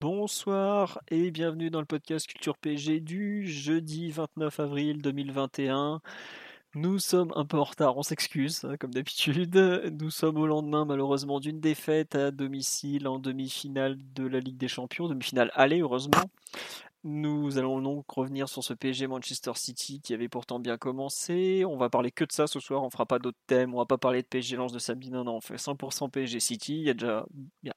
Bonsoir et bienvenue dans le podcast Culture PG du jeudi 29 avril 2021. Nous sommes un peu en retard, on s'excuse, hein, comme d'habitude. Nous sommes au lendemain, malheureusement, d'une défaite à domicile en demi-finale de la Ligue des Champions, demi-finale aller, heureusement. Nous allons donc revenir sur ce PSG Manchester City qui avait pourtant bien commencé. On va parler que de ça ce soir, on fera pas d'autres thèmes, on va pas parler de PSG Lance de samedi, non, non, on fait 100% PSG City. Il y a déjà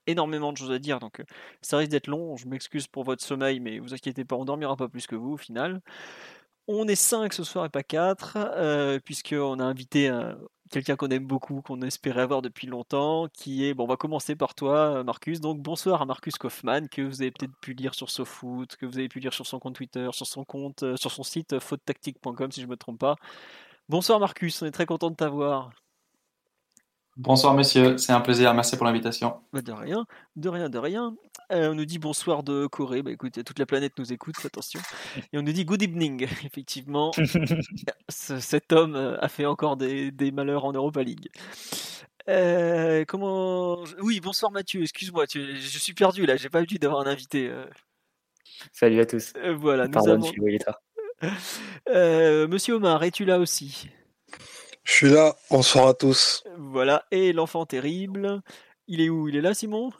énormément de choses à dire, donc euh, ça risque d'être long. Je m'excuse pour votre sommeil, mais vous inquiétez pas, on dormira pas plus que vous au final. On est 5 ce soir et pas 4, euh, puisqu'on a invité quelqu'un qu'on aime beaucoup, qu'on espérait avoir depuis longtemps, qui est, bon, on va commencer par toi, Marcus. Donc, bonsoir à Marcus Kaufmann, que vous avez peut-être pu lire sur SoFoot, que vous avez pu lire sur son compte Twitter, sur son compte, euh, sur son site euh, fautetactique.com, si je ne me trompe pas. Bonsoir Marcus, on est très content de t'avoir. Bonsoir monsieur, c'est un plaisir, merci pour l'invitation. Bah, de rien, de rien, de rien. Euh, on nous dit bonsoir de Corée, bah écoute, toute la planète nous écoute, attention. Et on nous dit good evening, effectivement. cet homme euh, a fait encore des, malheurs en Europa League. Euh, comment Oui, bonsoir Mathieu, excuse-moi, je suis perdu là, j'ai pas eu d'avoir un invité. Salut à tous. voilà, Pardon, nous avons... Monsieur Omar, es-tu là aussi? Je suis là, bonsoir à tous. Voilà, et l'enfant terrible, il est où? Il est là, Simon?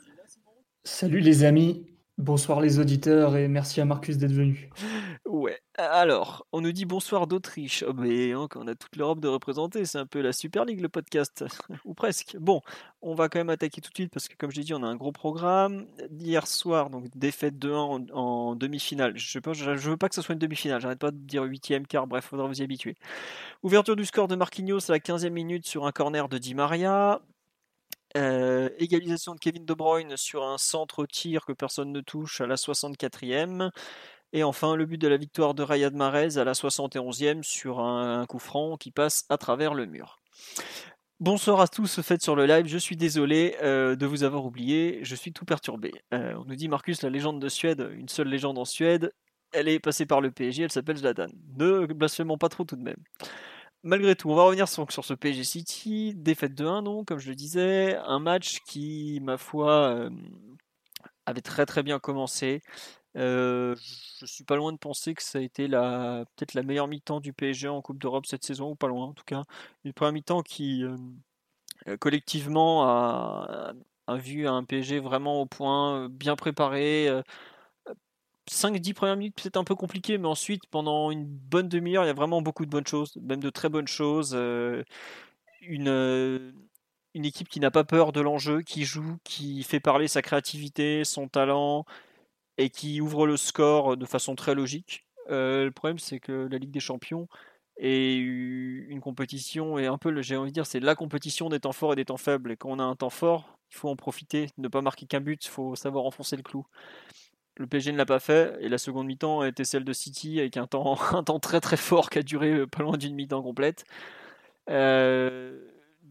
Salut les amis, bonsoir les auditeurs et merci à Marcus d'être venu. Ouais, alors, on nous dit bonsoir d'Autriche. Oh, mais hein, on a toute l'Europe de représenter, c'est un peu la Super League le podcast, ou presque. Bon, on va quand même attaquer tout de suite parce que, comme j'ai dit, on a un gros programme. Hier soir, donc défaite 2-1 en, demi-finale. Je ne veux pas que ce soit une demi-finale, j'arrête pas de dire huitième quart, bref, faudra vous y habituer. Ouverture du score de Marquinhos à la 15e minute sur un corner de Di Maria. Euh, égalisation de Kevin De Bruyne sur un centre tir que personne ne touche à la 64e. Et enfin, le but de la victoire de Rayad Mahrez à la 71e sur un, coup franc qui passe à travers le mur. Bonsoir à tous, fait sur le live. Je suis désolé euh, de vous avoir oublié. Je suis tout perturbé. Euh, on nous dit Marcus, la légende de Suède, une seule légende en Suède. Elle est passée par le PSG, elle s'appelle Zlatan. Ne blasphémons pas trop tout de même. Malgré tout, on va revenir sur, ce PSG City. Défaite de 1, non, comme je le disais. Un match qui, ma foi, euh, avait très très bien commencé. Euh, je suis pas loin de penser que ça a été la peut-être la meilleure mi-temps du PSG en Coupe d'Europe cette saison, ou pas loin en tout cas. Une première mi-temps qui euh, euh, collectivement a, vu un PSG vraiment au point, bien préparé. 5-10 premières minutes, c'est un peu compliqué, mais ensuite, pendant une bonne demi-heure, il y a vraiment beaucoup de bonnes choses, même de très bonnes choses. une, une équipe qui n'a pas peur de l'enjeu, qui joue, qui fait parler sa créativité, son talent, et qui ouvre le score de façon très logique. Euh, le problème, c'est que la Ligue des Champions est une compétition, et un peu, j'ai envie de dire, c'est la compétition des temps forts et des temps faibles. Et quand on a un temps fort, il faut en profiter, ne pas marquer qu'un but, il faut savoir enfoncer le clou. Le PSG ne l'a pas fait, et la seconde mi-temps été celle de City, avec un temps, un temps très très fort qui a duré pas loin d'une mi-temps complète. Euh,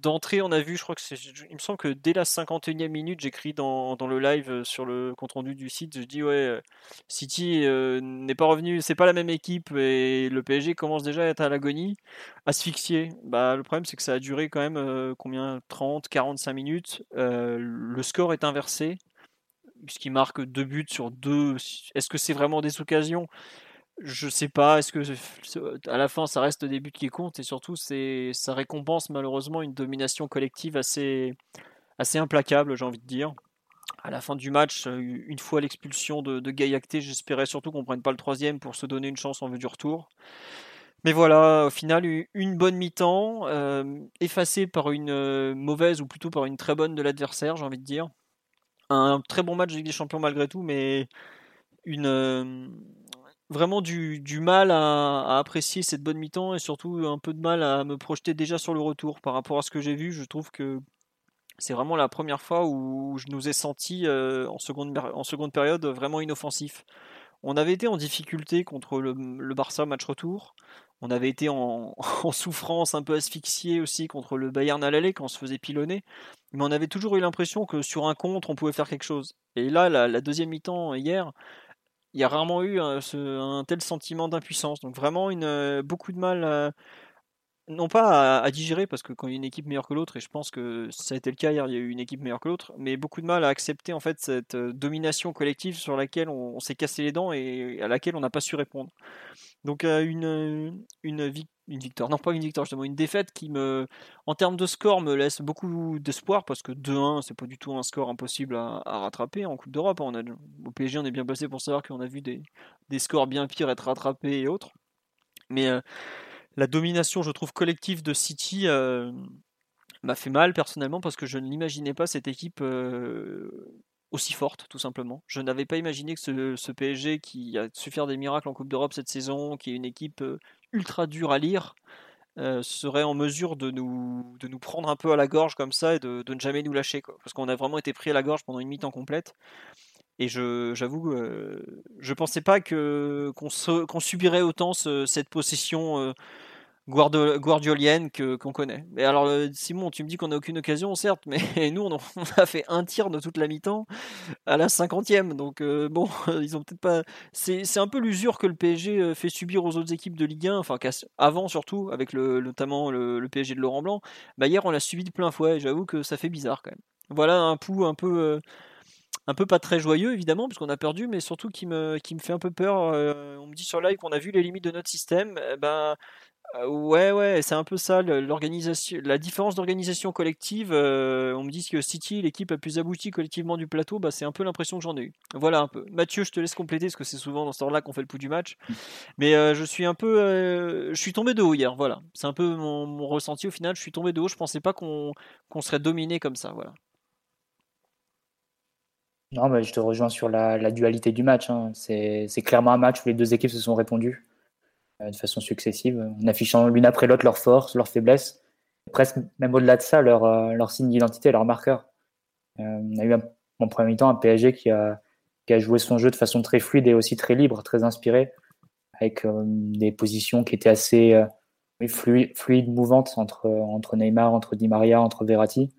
d'entrée, on a vu, je crois que c'est, il me semble que dès la 51e minute, j'écris dans, dans le live euh, sur le compte rendu du site, je dis ouais, euh, City euh, n'est pas revenu, c'est pas la même équipe et le PSG commence déjà à être à l'agonie, asphyxié. Bah, le problème, c'est que ça a duré quand même combien? 30, 45 minutes. le score est inversé, puisqu'il marque deux buts sur deux. Est-ce que c'est vraiment des occasions? Je sais pas, est-ce que à la fin ça reste des buts qui comptent et surtout c'est ça récompense malheureusement une domination collective assez implacable, j'ai envie de dire. À la fin du match, euh, une fois l'expulsion de, de Gayacté, j'espérais surtout qu'on prenne pas le troisième pour se donner une chance en vue du retour. Mais voilà, au final, une bonne mi-temps, euh, effacée par une euh, mauvaise ou plutôt par une très bonne de l'adversaire, j'ai envie de dire. Un très bon match de des Champions malgré tout, mais une, vraiment du, mal à, apprécier cette bonne mi-temps et surtout un peu de mal à me projeter déjà sur le retour. Par rapport à ce que j'ai vu, je trouve que c'est vraiment la première fois où je nous ai sentis en, seconde, en seconde période vraiment inoffensifs. On avait été en difficulté contre le, Barça match retour. On avait été en, souffrance, un peu asphyxié aussi contre le Bayern à l'aller quand on se faisait pilonner. Mais on avait toujours eu l'impression que sur un contre, on pouvait faire quelque chose. Et là, la, deuxième mi-temps hier, il y a rarement eu un, tel sentiment d'impuissance. Donc vraiment une, beaucoup de mal non pas à, digérer, parce que quand il y a une équipe meilleure que l'autre, et je pense que ça a été le cas hier, il y a eu une équipe meilleure que l'autre, mais beaucoup de mal à accepter en fait cette euh, domination collective sur laquelle on, s'est cassé les dents et à laquelle on n'a pas su répondre. Donc une, une, victoire, non pas une victoire justement, une défaite qui me, en termes de score, me laisse beaucoup d'espoir, parce que 2-1, c'est pas du tout un score impossible à, rattraper en Coupe d'Europe. A, au PSG, on est bien placé pour savoir qu'on a vu des, des, scores bien pires être rattrapés et autres. Mais la domination, je trouve, collective de City m'a fait mal personnellement parce que je ne l'imaginais pas cette équipe aussi forte, tout simplement. Je n'avais pas imaginé que ce, PSG qui a su faire des miracles en Coupe d'Europe cette saison, qui est une équipe euh, ultra dure à lire, serait en mesure de nous, de nous prendre un peu à la gorge comme ça et de, ne jamais nous lâcher. Parce qu'on a vraiment été pris à la gorge pendant une mi-temps complète. Et j'avoue, euh, je pensais pas qu'on subirait autant cette possession euh, guardiolienne que qu'on connaît. Mais alors, euh, Simon, tu me dis qu'on n'a aucune occasion, certes, mais nous, on, a fait un tir de toute la mi-temps à la cinquantième. Donc bon, ils ont peut-être pas. C'est un peu l'usure que le PSG fait subir aux autres équipes de Ligue 1, enfin avant surtout, avec notamment le, PSG de Laurent Blanc. Bah hier, on l'a subi de plein fouet. J'avoue que ça fait bizarre quand même. Voilà un pouls un peu un peu pas très joyeux évidemment parce qu'on a perdu mais surtout qui me, qui me fait un peu peur euh, on me dit sur live qu'on a vu les limites de notre système eh ben euh, ouais ouais c'est un peu ça l'organisation la différence d'organisation collective euh, on me dit que City l'équipe la plus aboutie collectivement du plateau bah, c'est un peu l'impression que j'en ai eu voilà un peu. Mathieu je te laisse compléter parce que c'est souvent dans ce temps là qu'on fait le pouls du match. Mais je suis un peu je suis tombé de haut hier voilà. C'est un peu mon, ressenti au final. Je suis tombé de haut. Je pensais pas qu'on serait dominé comme ça voilà. Non, mais je te rejoins sur la, dualité du match. Hein. C'est clairement un match où les deux équipes se sont répondues. euh, de façon successive, en affichant l'une après l'autre leurs forces, leurs faiblesses, presque même au-delà de ça, leur, euh, leur signe d'identité, leur marqueur. Euh, on a eu en premier mi-temps un PSG qui a, joué son jeu de façon très fluide et aussi très libre, très inspiré, avec des positions qui étaient assez fluides, mouvantes entre, entre Neymar, entre Di Maria, entre Verratti.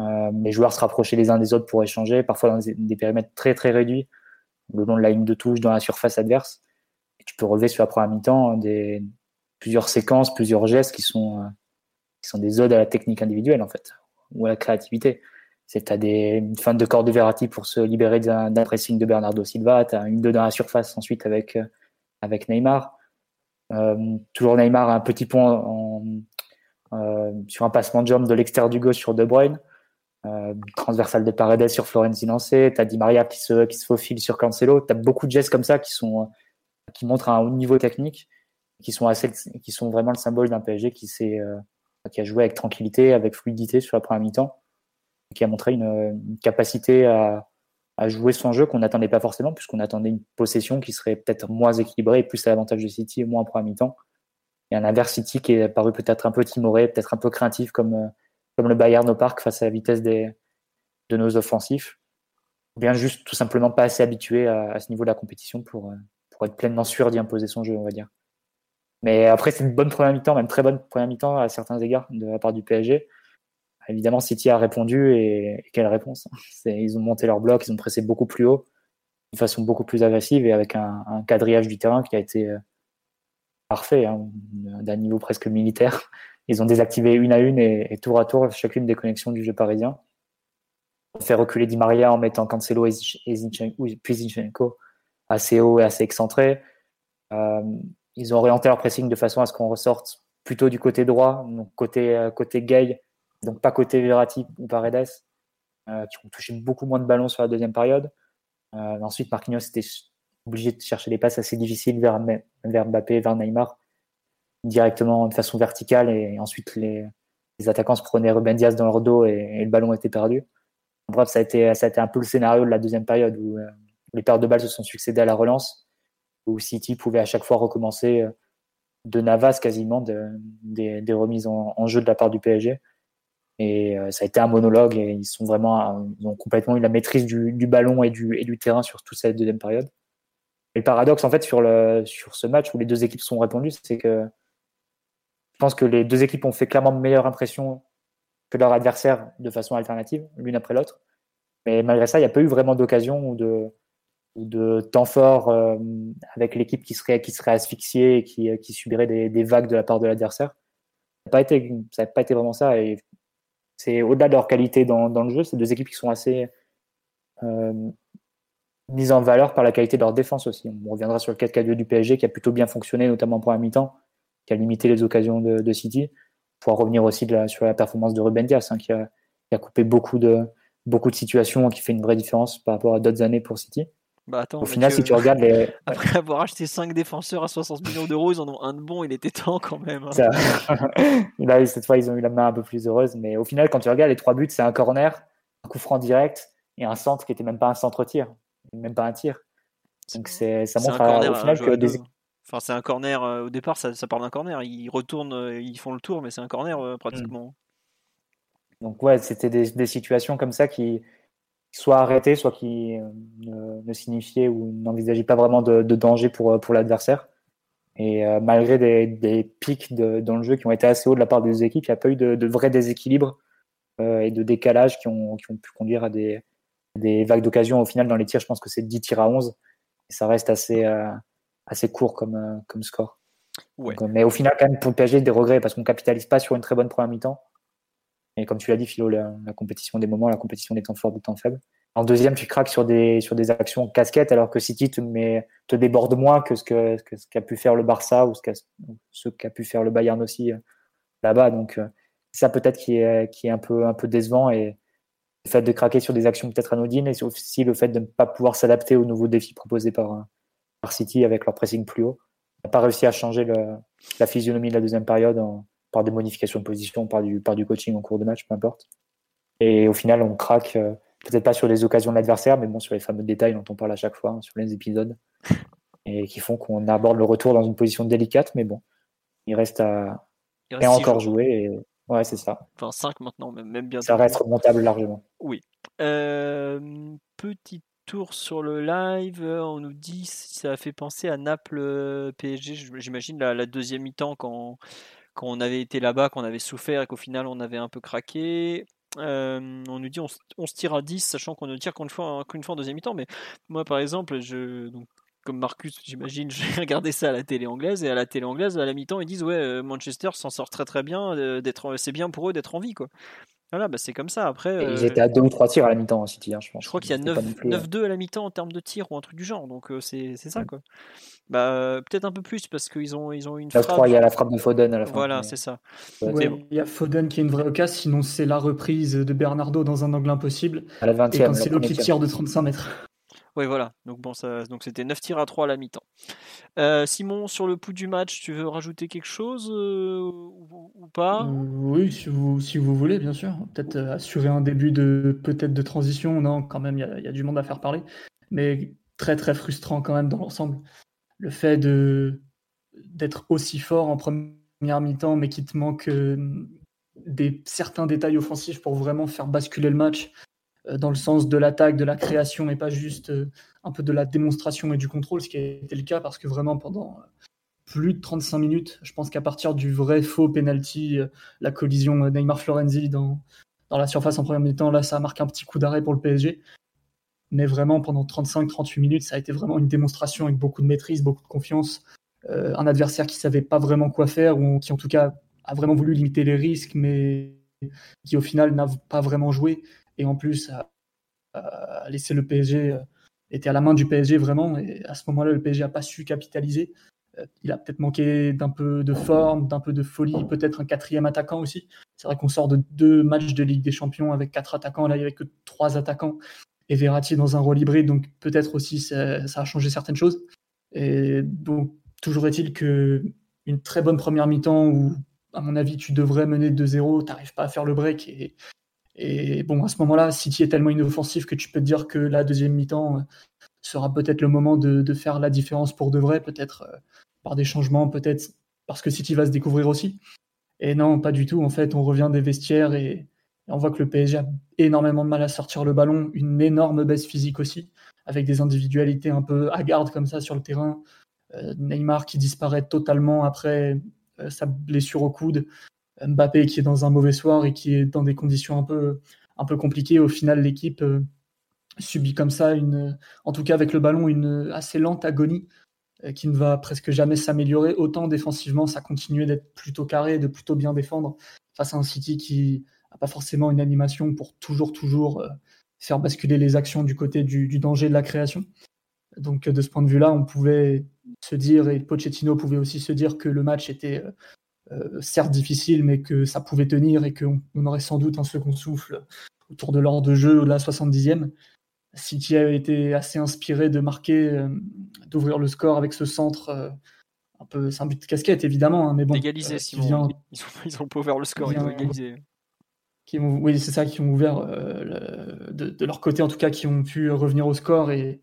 Euh, les joueurs se rapprochaient les uns des autres pour échanger, parfois dans des, périmètres très très réduits, le long de la ligne de touche, dans la surface adverse. Tu peux relever sur la première mi-temps des, plusieurs séquences, plusieurs gestes qui sont, euh, qui sont des odes à la technique individuelle en fait, ou à la créativité. C'est à des fins de corps de Verratti pour se libérer d'un pressing de Bernardo Silva, tu as une deux dans la surface ensuite avec, euh, avec Neymar. toujours Neymar un petit pont sur un passement de jambe de l'extérieur du gauche sur De Bruyne. Euh, transversal de Paredes sur Florenzi lancé, tu as Di Maria qui se, qui se faufile sur Cancelo, tu as beaucoup de gestes comme ça qui, sont, qui montrent un haut niveau technique, qui sont, assez, qui sont vraiment le symbole d'un PSG qui, euh, qui a joué avec tranquillité, avec fluidité sur la première mi-temps, qui a montré une, capacité à, à, jouer son jeu qu'on n'attendait pas forcément, puisqu'on attendait une possession qui serait peut-être moins équilibrée, plus à l'avantage de City moins en première mi-temps. Et un inverse City qui est paru peut-être un peu timoré, peut-être un peu craintif comme euh, comme le Bayern au parc face à la vitesse des, de nos offensifs, ou bien juste tout simplement pas assez habitué à, ce niveau de la compétition pour, euh, pour être pleinement sûr d'y imposer son jeu, on va dire. Mais après, c'est une bonne première mi-temps, même très bonne première mi-temps à certains égards de la part du PSG. Évidemment, City a répondu et, quelle réponse hein. Ils ont monté leur bloc, ils ont pressé beaucoup plus haut, de façon beaucoup plus agressive et avec un, quadrillage du terrain qui a été euh, parfait, hein, d'un niveau presque militaire. Ils ont désactivé une à une et, tour à tour chacune des connexions du jeu parisien. On fait reculer Di Maria en mettant Cancelo et, Zinchenko assez haut et assez excentré. Euh, ils ont orienté leur pressing de façon à ce qu'on ressorte plutôt du côté droit, donc côté, euh, côté Gay, donc pas côté Verratti ou Paredes, euh, qui ont touché beaucoup moins de ballons sur la deuxième période. ensuite, Marquinhos était obligé de chercher des passes assez difficiles vers, vers Mbappé, vers Neymar directement de façon verticale et ensuite les, attaquants se prenaient Ruben dans leur dos et, le ballon était perdu. Bref, ça a, été, ça a été un peu le scénario de la deuxième période où euh, les pertes de balles se sont succédées à la relance, où City pouvait à chaque fois recommencer euh, de Navas quasiment des, remises en, jeu de la part du PSG. Et ça a été un monologue et ils sont vraiment, ont complètement eu la maîtrise du, ballon et du, terrain sur toute cette deuxième période. Et le paradoxe, en fait, sur, ce match où les deux équipes sont répondues, c'est que je pense que les deux équipes ont fait clairement meilleure impression que leur adversaire de façon alternative, l'une après l'autre. Mais malgré ça, il n'y a pas eu vraiment d'occasion de, de temps fort euh, avec l'équipe qui serait, qui serait asphyxiée et qui, qui subirait des, vagues de la part de l'adversaire. Ça n'a pas, été, vraiment ça. Et c'est au-delà de leur qualité dans, le jeu, c'est deux équipes qui sont assez euh, mises en valeur par la qualité de leur défense aussi. On reviendra sur le 4-4-2 du PSG qui a plutôt bien fonctionné, notamment pour un mi-temps, qui a limité les occasions de, de City. Pour revenir aussi sur la performance de Ruben Dias, hein, qui, a, qui, a, coupé beaucoup de, beaucoup de situations, qui fait une vraie différence par rapport à d'autres années pour City. Bah attends, Au final, si tu regardes les. Après avoir acheté 5 défenseurs à 60 millions d'euros, ils en ont un de bon, il était temps quand même. Hein. Ça... Là, cette fois, ils ont eu la main un peu plus heureuse. Mais au final, quand tu regardes les trois buts, c'est un corner, un coup franc direct et un centre qui était même pas un centre-tir, même pas un tir. Donc c'est, ça montre à, au final que des... Enfin, c'est un corner, euh, au départ, ça, ça part d'un corner. Ils retournent, euh, ils font le tour, mais c'est un corner euh, pratiquement. Donc, ouais, c'était des, des, situations comme ça qui, soit arrêtées, soit qui ne, ne signifiaient ou n'envisageaient pas vraiment de, de, danger pour, pour l'adversaire. Et euh, malgré des, des pics de, dans le jeu qui ont été assez hauts de la part des équipes, il n'y a pas eu de, de vrais déséquilibres euh, et de décalage qui ont, qui ont pu conduire à des, des vagues d'occasion. Au final, dans les tirs, je pense que c'est 10 tirs à 11. Et ça reste assez, euh, assez court comme, comme score. Ouais. Donc, mais au final, quand même, pour le PSG, des regrets parce qu'on capitalise pas sur une très bonne première mi-temps. Et comme tu l'as dit, Philo, la, compétition des moments, la compétition des temps forts, des temps faibles. En deuxième, tu craques sur des, sur des actions casquettes, alors que City te, met, te déborde moins que ce qu'a que ce qu'a pu faire le Barça ou ce qu'a ce qu'a pu faire le Bayern aussi là-bas. Donc, ça peut-être qui est, qui est un peu, un peu décevant. Et le fait de craquer sur des actions peut-être anodines et aussi le fait de ne pas pouvoir s'adapter aux nouveaux défis proposés par, par City avec leur pressing plus haut. n'a pas réussi à changer la physionomie de la deuxième période par des modifications de position, par du, par du coaching en cours de match, peu importe. Et au final, on craque, euh, peut-être pas sur les occasions de l'adversaire, mais bon, sur les fameux détails dont on parle à chaque fois, hein, sur les épisodes, et qui font qu'on aborde le retour dans une position délicate, mais bon, il reste à, il reste encore jouer. Et... Ouais, c'est ça. Enfin, 5 maintenant, même, bien. Ça reste remontable largement. Oui. Euh, petit tour sur le live, on nous dit si ça a fait penser à Naples euh, PSG, j'imagine la, la deuxième mi-temps quand quand on avait été là-bas, qu'on avait souffert et qu'au final on avait un peu craqué. Euh, on nous dit on, se tire à 10, sachant qu'on ne tire qu'une fois, en deuxième mi-temps. Mais moi, par exemple, comme Marcus, j'imagine, j'ai regardé ça à la télé anglaise. Et à la télé anglaise, à la mi-temps, ils disent Ouais, Manchester s'en sort très très bien, d'être, c'est bien pour eux d'être en vie. Quoi. Voilà, bah c'est comme ça. Après, euh, ils étaient à deux ou trois tirs à la mi-temps City, hein, je pense. Je crois qu'il y a 9-2 à la mi-temps en termes de tirs ou un truc du genre. Donc euh, c'est ça, quoi. Bah, peut-être un peu plus parce qu'ils ont, ils ont une frappe. il y a la frappe de Foden à la fin. Voilà, c'est ça. Ouais, il y a Foden qui est une vraie occasion, sinon c'est la reprise de Bernardo dans un angle impossible. À la 20 Et Cancelo qui tire de 35 mètres. Oui, voilà. Donc bon, ça, donc c'était 9 tirs à 3 à la mi-temps. Euh, Simon, sur le pouls du match, tu veux rajouter quelque chose euh, ou, pas? Euh, Oui, si vous, voulez, bien sûr. Peut-être assurer un début de peut-être de transition. Non, quand même, il y, y, a du monde à faire parler. Mais très très frustrant quand même dans l'ensemble. Le fait de d'être aussi fort en première mi-temps, mais qu'il te manque des certains détails offensifs pour vraiment faire basculer le match dans le sens de l'attaque, de la création et pas juste un peu de la démonstration et du contrôle, ce qui a été le cas parce que vraiment pendant plus de 35 minutes, je pense qu'à partir du vrai faux penalty, la collision Neymar-Florenzi dans, dans la surface en première mi-temps, là ça marque un petit coup d'arrêt pour le PSG. Mais vraiment pendant 35-38 minutes, ça a été vraiment une démonstration avec beaucoup de maîtrise, beaucoup de confiance. Euh, un adversaire qui savait pas vraiment quoi faire ou qui en tout cas a vraiment voulu limiter les risques, mais qui au final n'a pas vraiment joué et en plus a, a laissé le PSG euh, était à la main du PSG vraiment. Et à ce moment-là le PSG a pas su capitaliser. Euh, il a peut-être manqué d'un peu de forme d'un peu de folie peut-être un quatrième attaquant aussi. C'est vrai qu'on sort de deux matchs de Ligue des Champions avec quatre attaquants. Là il n'y avait que trois attaquants et Verratti dans un rôle hybride. Donc peut-être aussi ça, a changé certaines choses. Et donc toujours est-il que une très bonne première mi-temps où à mon avis tu devrais mener 2-0 t'arrives pas à faire le break et bon, à ce moment-là, City est tellement inoffensif que tu peux te dire que la deuxième mi-temps sera peut-être le moment de, faire la différence pour de vrai, peut-être euh, par des changements, peut-être parce que City va se découvrir aussi. Et non, pas du tout. En fait, on revient des vestiaires et, on voit que le PSG a énormément de mal à sortir le ballon, une énorme baisse physique aussi, avec des individualités un peu hagardes comme ça sur le terrain. Euh, Neymar qui disparaît totalement après euh, sa blessure au coude. Mbappé qui est dans un mauvais soir et qui est dans des conditions un peu, compliquées. Au final, l'équipe euh, subit comme ça, en tout cas avec le ballon, une assez lente agonie qui ne va presque jamais s'améliorer. Autant défensivement, ça continuait d'être plutôt carré, de plutôt bien défendre face à un City qui n'a pas forcément une animation pour toujours, toujours faire basculer les actions du côté du, danger de la création. Donc de ce point de vue-là, on pouvait se dire, et Pochettino pouvait aussi se dire que le match était euh, euh, certes difficile, mais que ça pouvait tenir et qu'on aurait sans doute un second souffle autour de l'ordre de jeu de la 70e. City a été assez inspiré de marquer, euh, d'ouvrir le score avec ce centre. un peu, c'est un but de casquette évidemment, hein, mais bon. Égaliser. Ils, ont, ils ont pas ouvert le score, ils ont égalisé. Qui ont, oui, c'est ça, qui ont ouvert de, de, leur côté en tout cas, qui ont pu revenir au score et,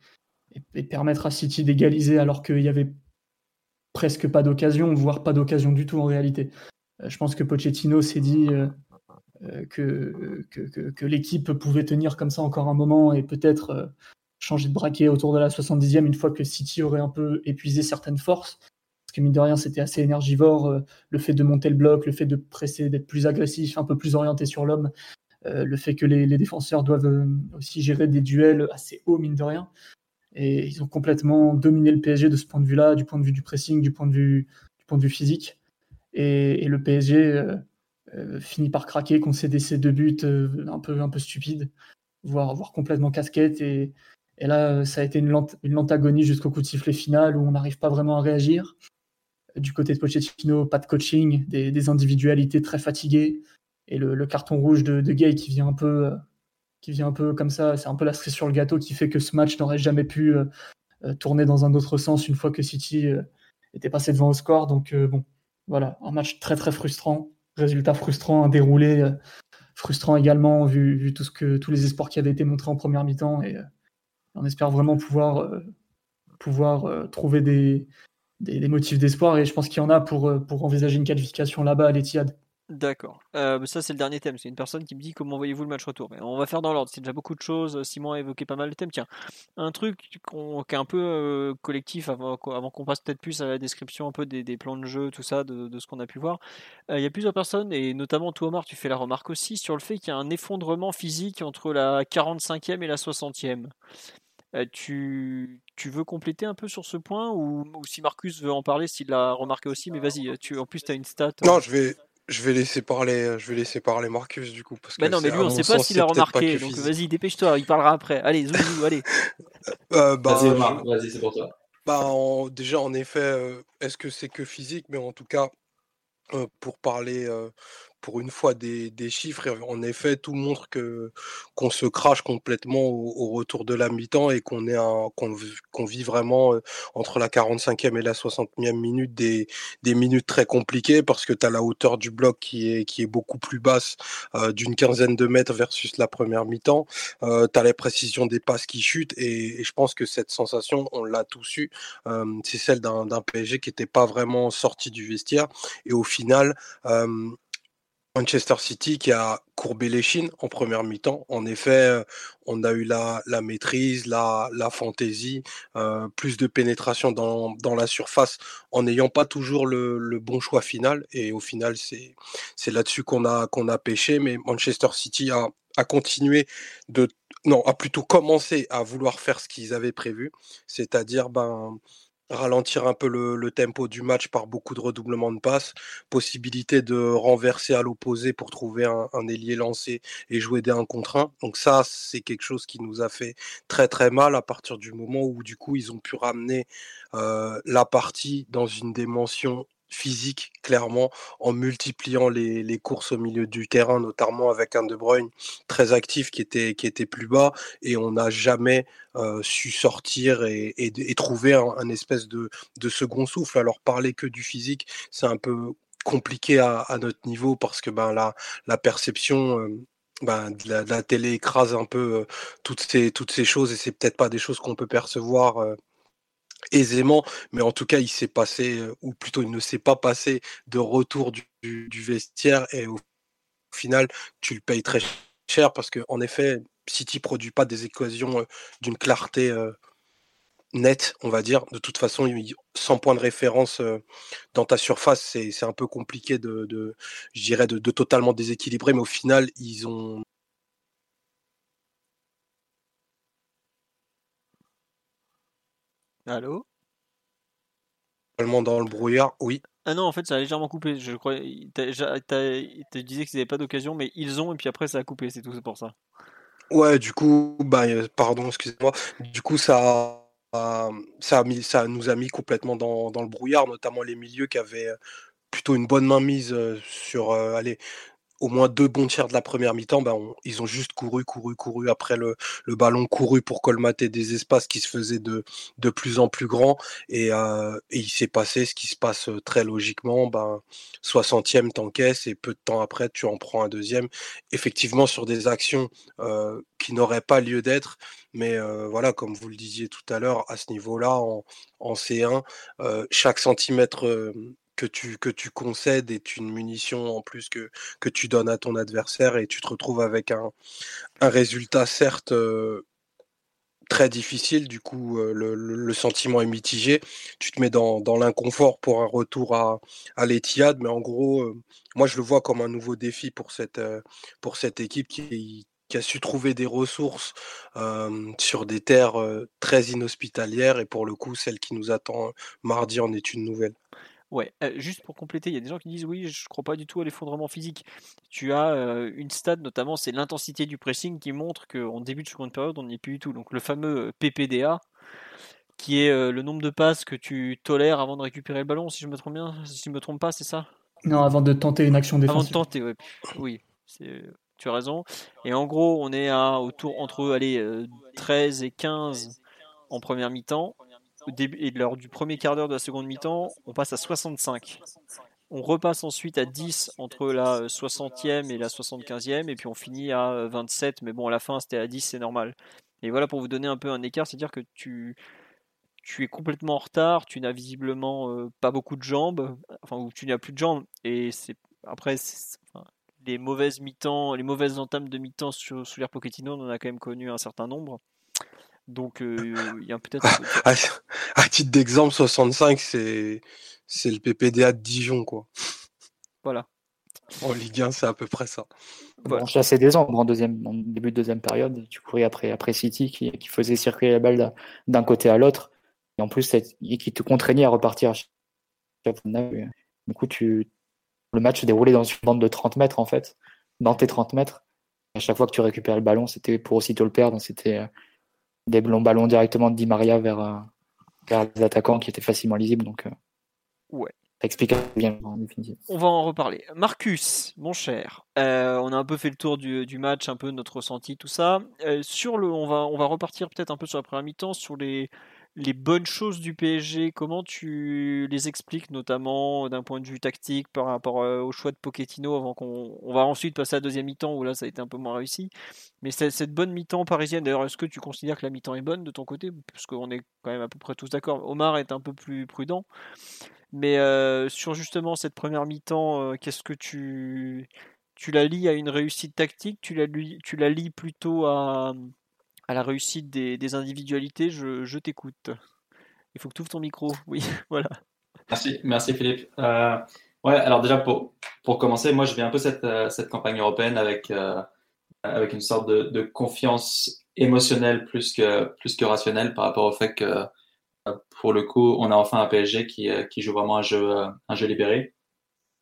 et, permettre à City d'égaliser alors qu'il y avait presque pas d'occasion, voire pas d'occasion du tout en réalité. Euh, je pense que Pochettino s'est dit euh, euh, que, l'équipe pouvait tenir comme ça encore un moment et peut-être changer de braquet autour de la 70e une fois que City aurait un peu épuisé certaines forces. Parce que mine de rien, c'était assez énergivore. le fait de monter le bloc, le fait de presser, d'être plus agressif, un peu plus orienté sur l'homme, le fait que les défenseurs doivent aussi gérer des duels assez hauts, mine de rien. Et ils ont complètement dominé le PSG de ce point de vue-là, du point de vue du pressing, du point de vue, du point de vue physique. Et, le PSG euh, euh, finit par craquer, concéder ses deux buts euh, un, peu, un peu stupides, voire, voire complètement casquette. Et, et là, ça a été une lente, une lente agonie jusqu'au coup de sifflet final où on n'arrive pas vraiment à réagir. Du côté de Pochettino, pas de coaching, des, des individualités très fatiguées. Et le, le carton rouge de, de, Gay qui vient un peu qui vient un peu comme ça. C'est un peu la cerise sur le gâteau qui fait que ce match n'aurait jamais pu euh, euh, tourner dans un autre sens une fois que City euh, était passé devant au score. Donc bon, voilà, un match très très frustrant, résultat frustrant, un déroulé frustrant également vu, tout ce que tous les espoirs qui avaient été montrés en première mi-temps et on espère vraiment pouvoir pouvoir trouver des, des, des motifs d'espoir et je pense qu'il y en a pour, pour envisager une qualification là-bas à l'Etihad. D'accord. Euh, ça, c'est le dernier thème. C'est une personne qui me dit comment voyez-vous le match retour? On va faire dans l'ordre. C'est déjà beaucoup de choses. Simon a évoqué pas mal de thèmes. Tiens, un truc qui est un peu euh, collectif avant, qu'on passe peut-être plus à la description un peu des, plans de jeu, tout ça, de, ce qu'on a pu voir. Euh, il y a plusieurs personnes, et notamment toi, Omar, tu fais la remarque aussi sur le fait qu'il y a un effondrement physique entre la 45e et la 60e. tu, veux compléter un peu sur ce point ou, si Marcus veut en parler, s'il l'a remarqué aussi, mais vas-y, en plus tu as une stat. Non, je vais, je vais laisser parler, je vais laisser parler Marcus du coup parce bah que. non, mais lui on sait pas s'il a remarqué, donc vas-y dépêche-toi, il parlera après. Allez, zouzou, allez. Euh, bah, vas-y vas-y c'est pour toi. Bah déjà en effet, euh, est-ce que c'est que physique, mais en tout cas euh, pour parler pour une fois des, chiffres. en effet, tout montre que qu'on se crache complètement au, retour de la mi-temps et qu'on est qu'on vit vraiment entre la 45e et la 60e minute des, des minutes très compliquées parce que tu as la hauteur du bloc qui est, qui est beaucoup plus basse d'une quinzaine de mètres versus la première mi-temps. tu as la précision des passes qui chutent et, je pense que cette sensation, on l'a tous eu, c'est celle d'un PSG qui n'était pas vraiment sorti du vestiaire et au final, Manchester City qui a courbé les chines en première mi-temps. En effet, euh, on a eu la, la maîtrise, la, la fantaisie, euh, plus de pénétration dans, dans, la surface en n'ayant pas toujours le, le, bon choix final. Et au final, c'est, là-dessus qu'on a, qu'on a pêché. Mais Manchester City a, a continué de... Non, a plutôt commencé à vouloir faire ce qu'ils avaient prévu, c'est-à-dire ben, ralentir un peu le, tempo du match par beaucoup de redoublements de passes, possibilité de renverser à l'opposé pour trouver un, ailier lancé et jouer des 1 contre 1. Donc ça, c'est quelque chose qui nous a fait très très mal à partir du moment où du coup ils ont pu ramener euh, la partie dans une dimension physique, clairement, en multipliant les, courses au milieu du terrain, notamment avec un De Bruyne très actif qui était, qui était plus bas, et on n'a jamais euh, su sortir et, et, trouver un, espèce de, second souffle. Alors parler que du physique, c'est un peu compliqué à, à, notre niveau parce que ben, la, la perception... Euh, ben, de, la, télé écrase un peu euh, toutes, ces, toutes ces choses et c'est peut-être pas des choses qu'on peut percevoir aisément, mais en tout cas, il s'est passé, ou plutôt il ne s'est pas passé de retour du, vestiaire et au final, tu le payes très cher parce que en effet, City produit pas des équations d'une clarté nette, on va dire. De toute façon, sans point de référence dans ta surface, c'est un peu compliqué de, je dirais, de, totalement déséquilibrer. Mais au final, ils ont Allô? Dans le brouillard, oui. Ah non, en fait, ça a légèrement coupé. Je crois, tu disais qu'ils n'avaient pas d'occasion, mais ils ont, et puis après, ça a coupé, c'est tout, c'est pour ça. Ouais, du coup, bah, euh, pardon, excusez-moi. Du coup, ça, ça, a mis, ça nous a mis complètement dans, dans le brouillard, notamment les milieux qui avaient euh, plutôt une bonne main mise euh, sur, allez, au moins deux bons tiers de la première mi-temps, ben ils ont juste couru, couru, couru après le, le, ballon, couru pour colmater des espaces qui se faisaient de, de plus en plus grands. Et, euh, il s'est passé ce qui se passe euh, très logiquement. Ben, 60e, t'encaisses et peu de temps après, tu en prends un deuxième. Effectivement, sur des actions euh, qui n'auraient pas lieu d'être. Mais euh, voilà, comme vous le disiez tout à l'heure, à ce niveau-là, en, en C1, euh, chaque centimètre que tu, que tu concèdes est une munition en plus que, que tu donnes à ton adversaire et tu te retrouves avec un, un résultat certes très difficile, du coup le, le, sentiment est mitigé, tu te mets dans, dans l'inconfort pour un retour à, à l'Etihad, mais en gros, moi je le vois comme un nouveau défi pour cette, pour cette équipe qui, qui a su trouver des ressources sur des terres très inhospitalières. Et pour le coup celle qui nous attend mardi en est une nouvelle. Ouais, juste pour compléter, il y a des gens qui disent oui, je crois pas du tout à l'effondrement physique. Tu as une stat notamment, c'est l'intensité du pressing qui montre qu'en début de seconde période, on n'y est plus du tout. Donc le fameux PPDA, qui est le nombre de passes que tu tolères avant de récupérer le ballon, si je me trompe bien, si je me trompe pas, c'est ça? Non, avant de tenter une action défensive. Avant de tenter, oui, tu as raison. Et en gros, on est à autour entre allez, 13 et 15 en première mi-temps et lors du premier quart d'heure de la seconde mi-temps, on passe à 65. On repasse ensuite à 10 entre la 60e et la 75e, et puis on finit à 27, mais bon, à la fin, c'était à 10, c'est normal. Et voilà pour vous donner un peu un écart, c'est-à-dire que tu, tu es complètement en retard, tu n'as visiblement euh, pas beaucoup de jambes, enfin, ou tu n'as plus de jambes, et c'est après, les mauvaises mi-temps, les mauvaises entames de mi-temps sous l'air Pochettino, on en a quand même connu un certain nombre. Donc euh, il y a peut-être. à, titre d'exemple, 65, c'est c'est le PPDA de Dijon, quoi. Voilà. En Ligue 1, c'est à peu près ça. Voilà. Bon, c'est des ombres en, deuxième, en début de deuxième période. Tu courais après, après City qui, qui faisait circuler la balle d'un côté à l'autre. Et en plus, et qui te contraignait à repartir. Du coup, tu, le match se déroulait dans une bande de 30 mètres, en fait, dans tes 30 mètres. À chaque fois que tu récupères le ballon, c'était pour aussitôt le perdre. C'était des longs ballons directement de Di Maria vers, euh, vers les attaquants qui étaient facilement lisibles. Donc, euh, ouais. Ça explique bien en On va en reparler. Marcus, mon cher, euh, on a un peu fait le tour du, du, match, un peu notre ressenti, tout ça. sur le, on va, on va repartir peut-être un peu sur la première mi-temps, sur les, les bonnes choses du PSG, comment tu les expliques, notamment d'un point de vue tactique par rapport euh, au choix de Pochettino, avant qu'on on va ensuite passer à la deuxième mi-temps où là ça a été un peu moins réussi. Mais cette bonne mi-temps parisienne, d'ailleurs, est-ce que tu considères que la mi-temps est bonne de ton côté? Parce qu'on est quand même à peu près tous d'accord. Omar est un peu plus prudent. Mais euh, sur justement cette première mi-temps, euh, qu'est-ce que tu, tu la lis à une réussite tactique? Tu la, tu la lis plutôt à à la réussite des, individualités, je, t'écoute. Il faut que tu ouvres ton micro. Oui, voilà. Merci, merci Philippe. Euh, ouais, alors déjà pour, pour commencer, moi je viens un peu cette, euh, cette campagne européenne avec, euh, avec une sorte de, confiance émotionnelle plus que, plus que rationnelle par rapport au fait que pour le coup, on a enfin un PSG qui, qui joue vraiment un jeu, un jeu libéré.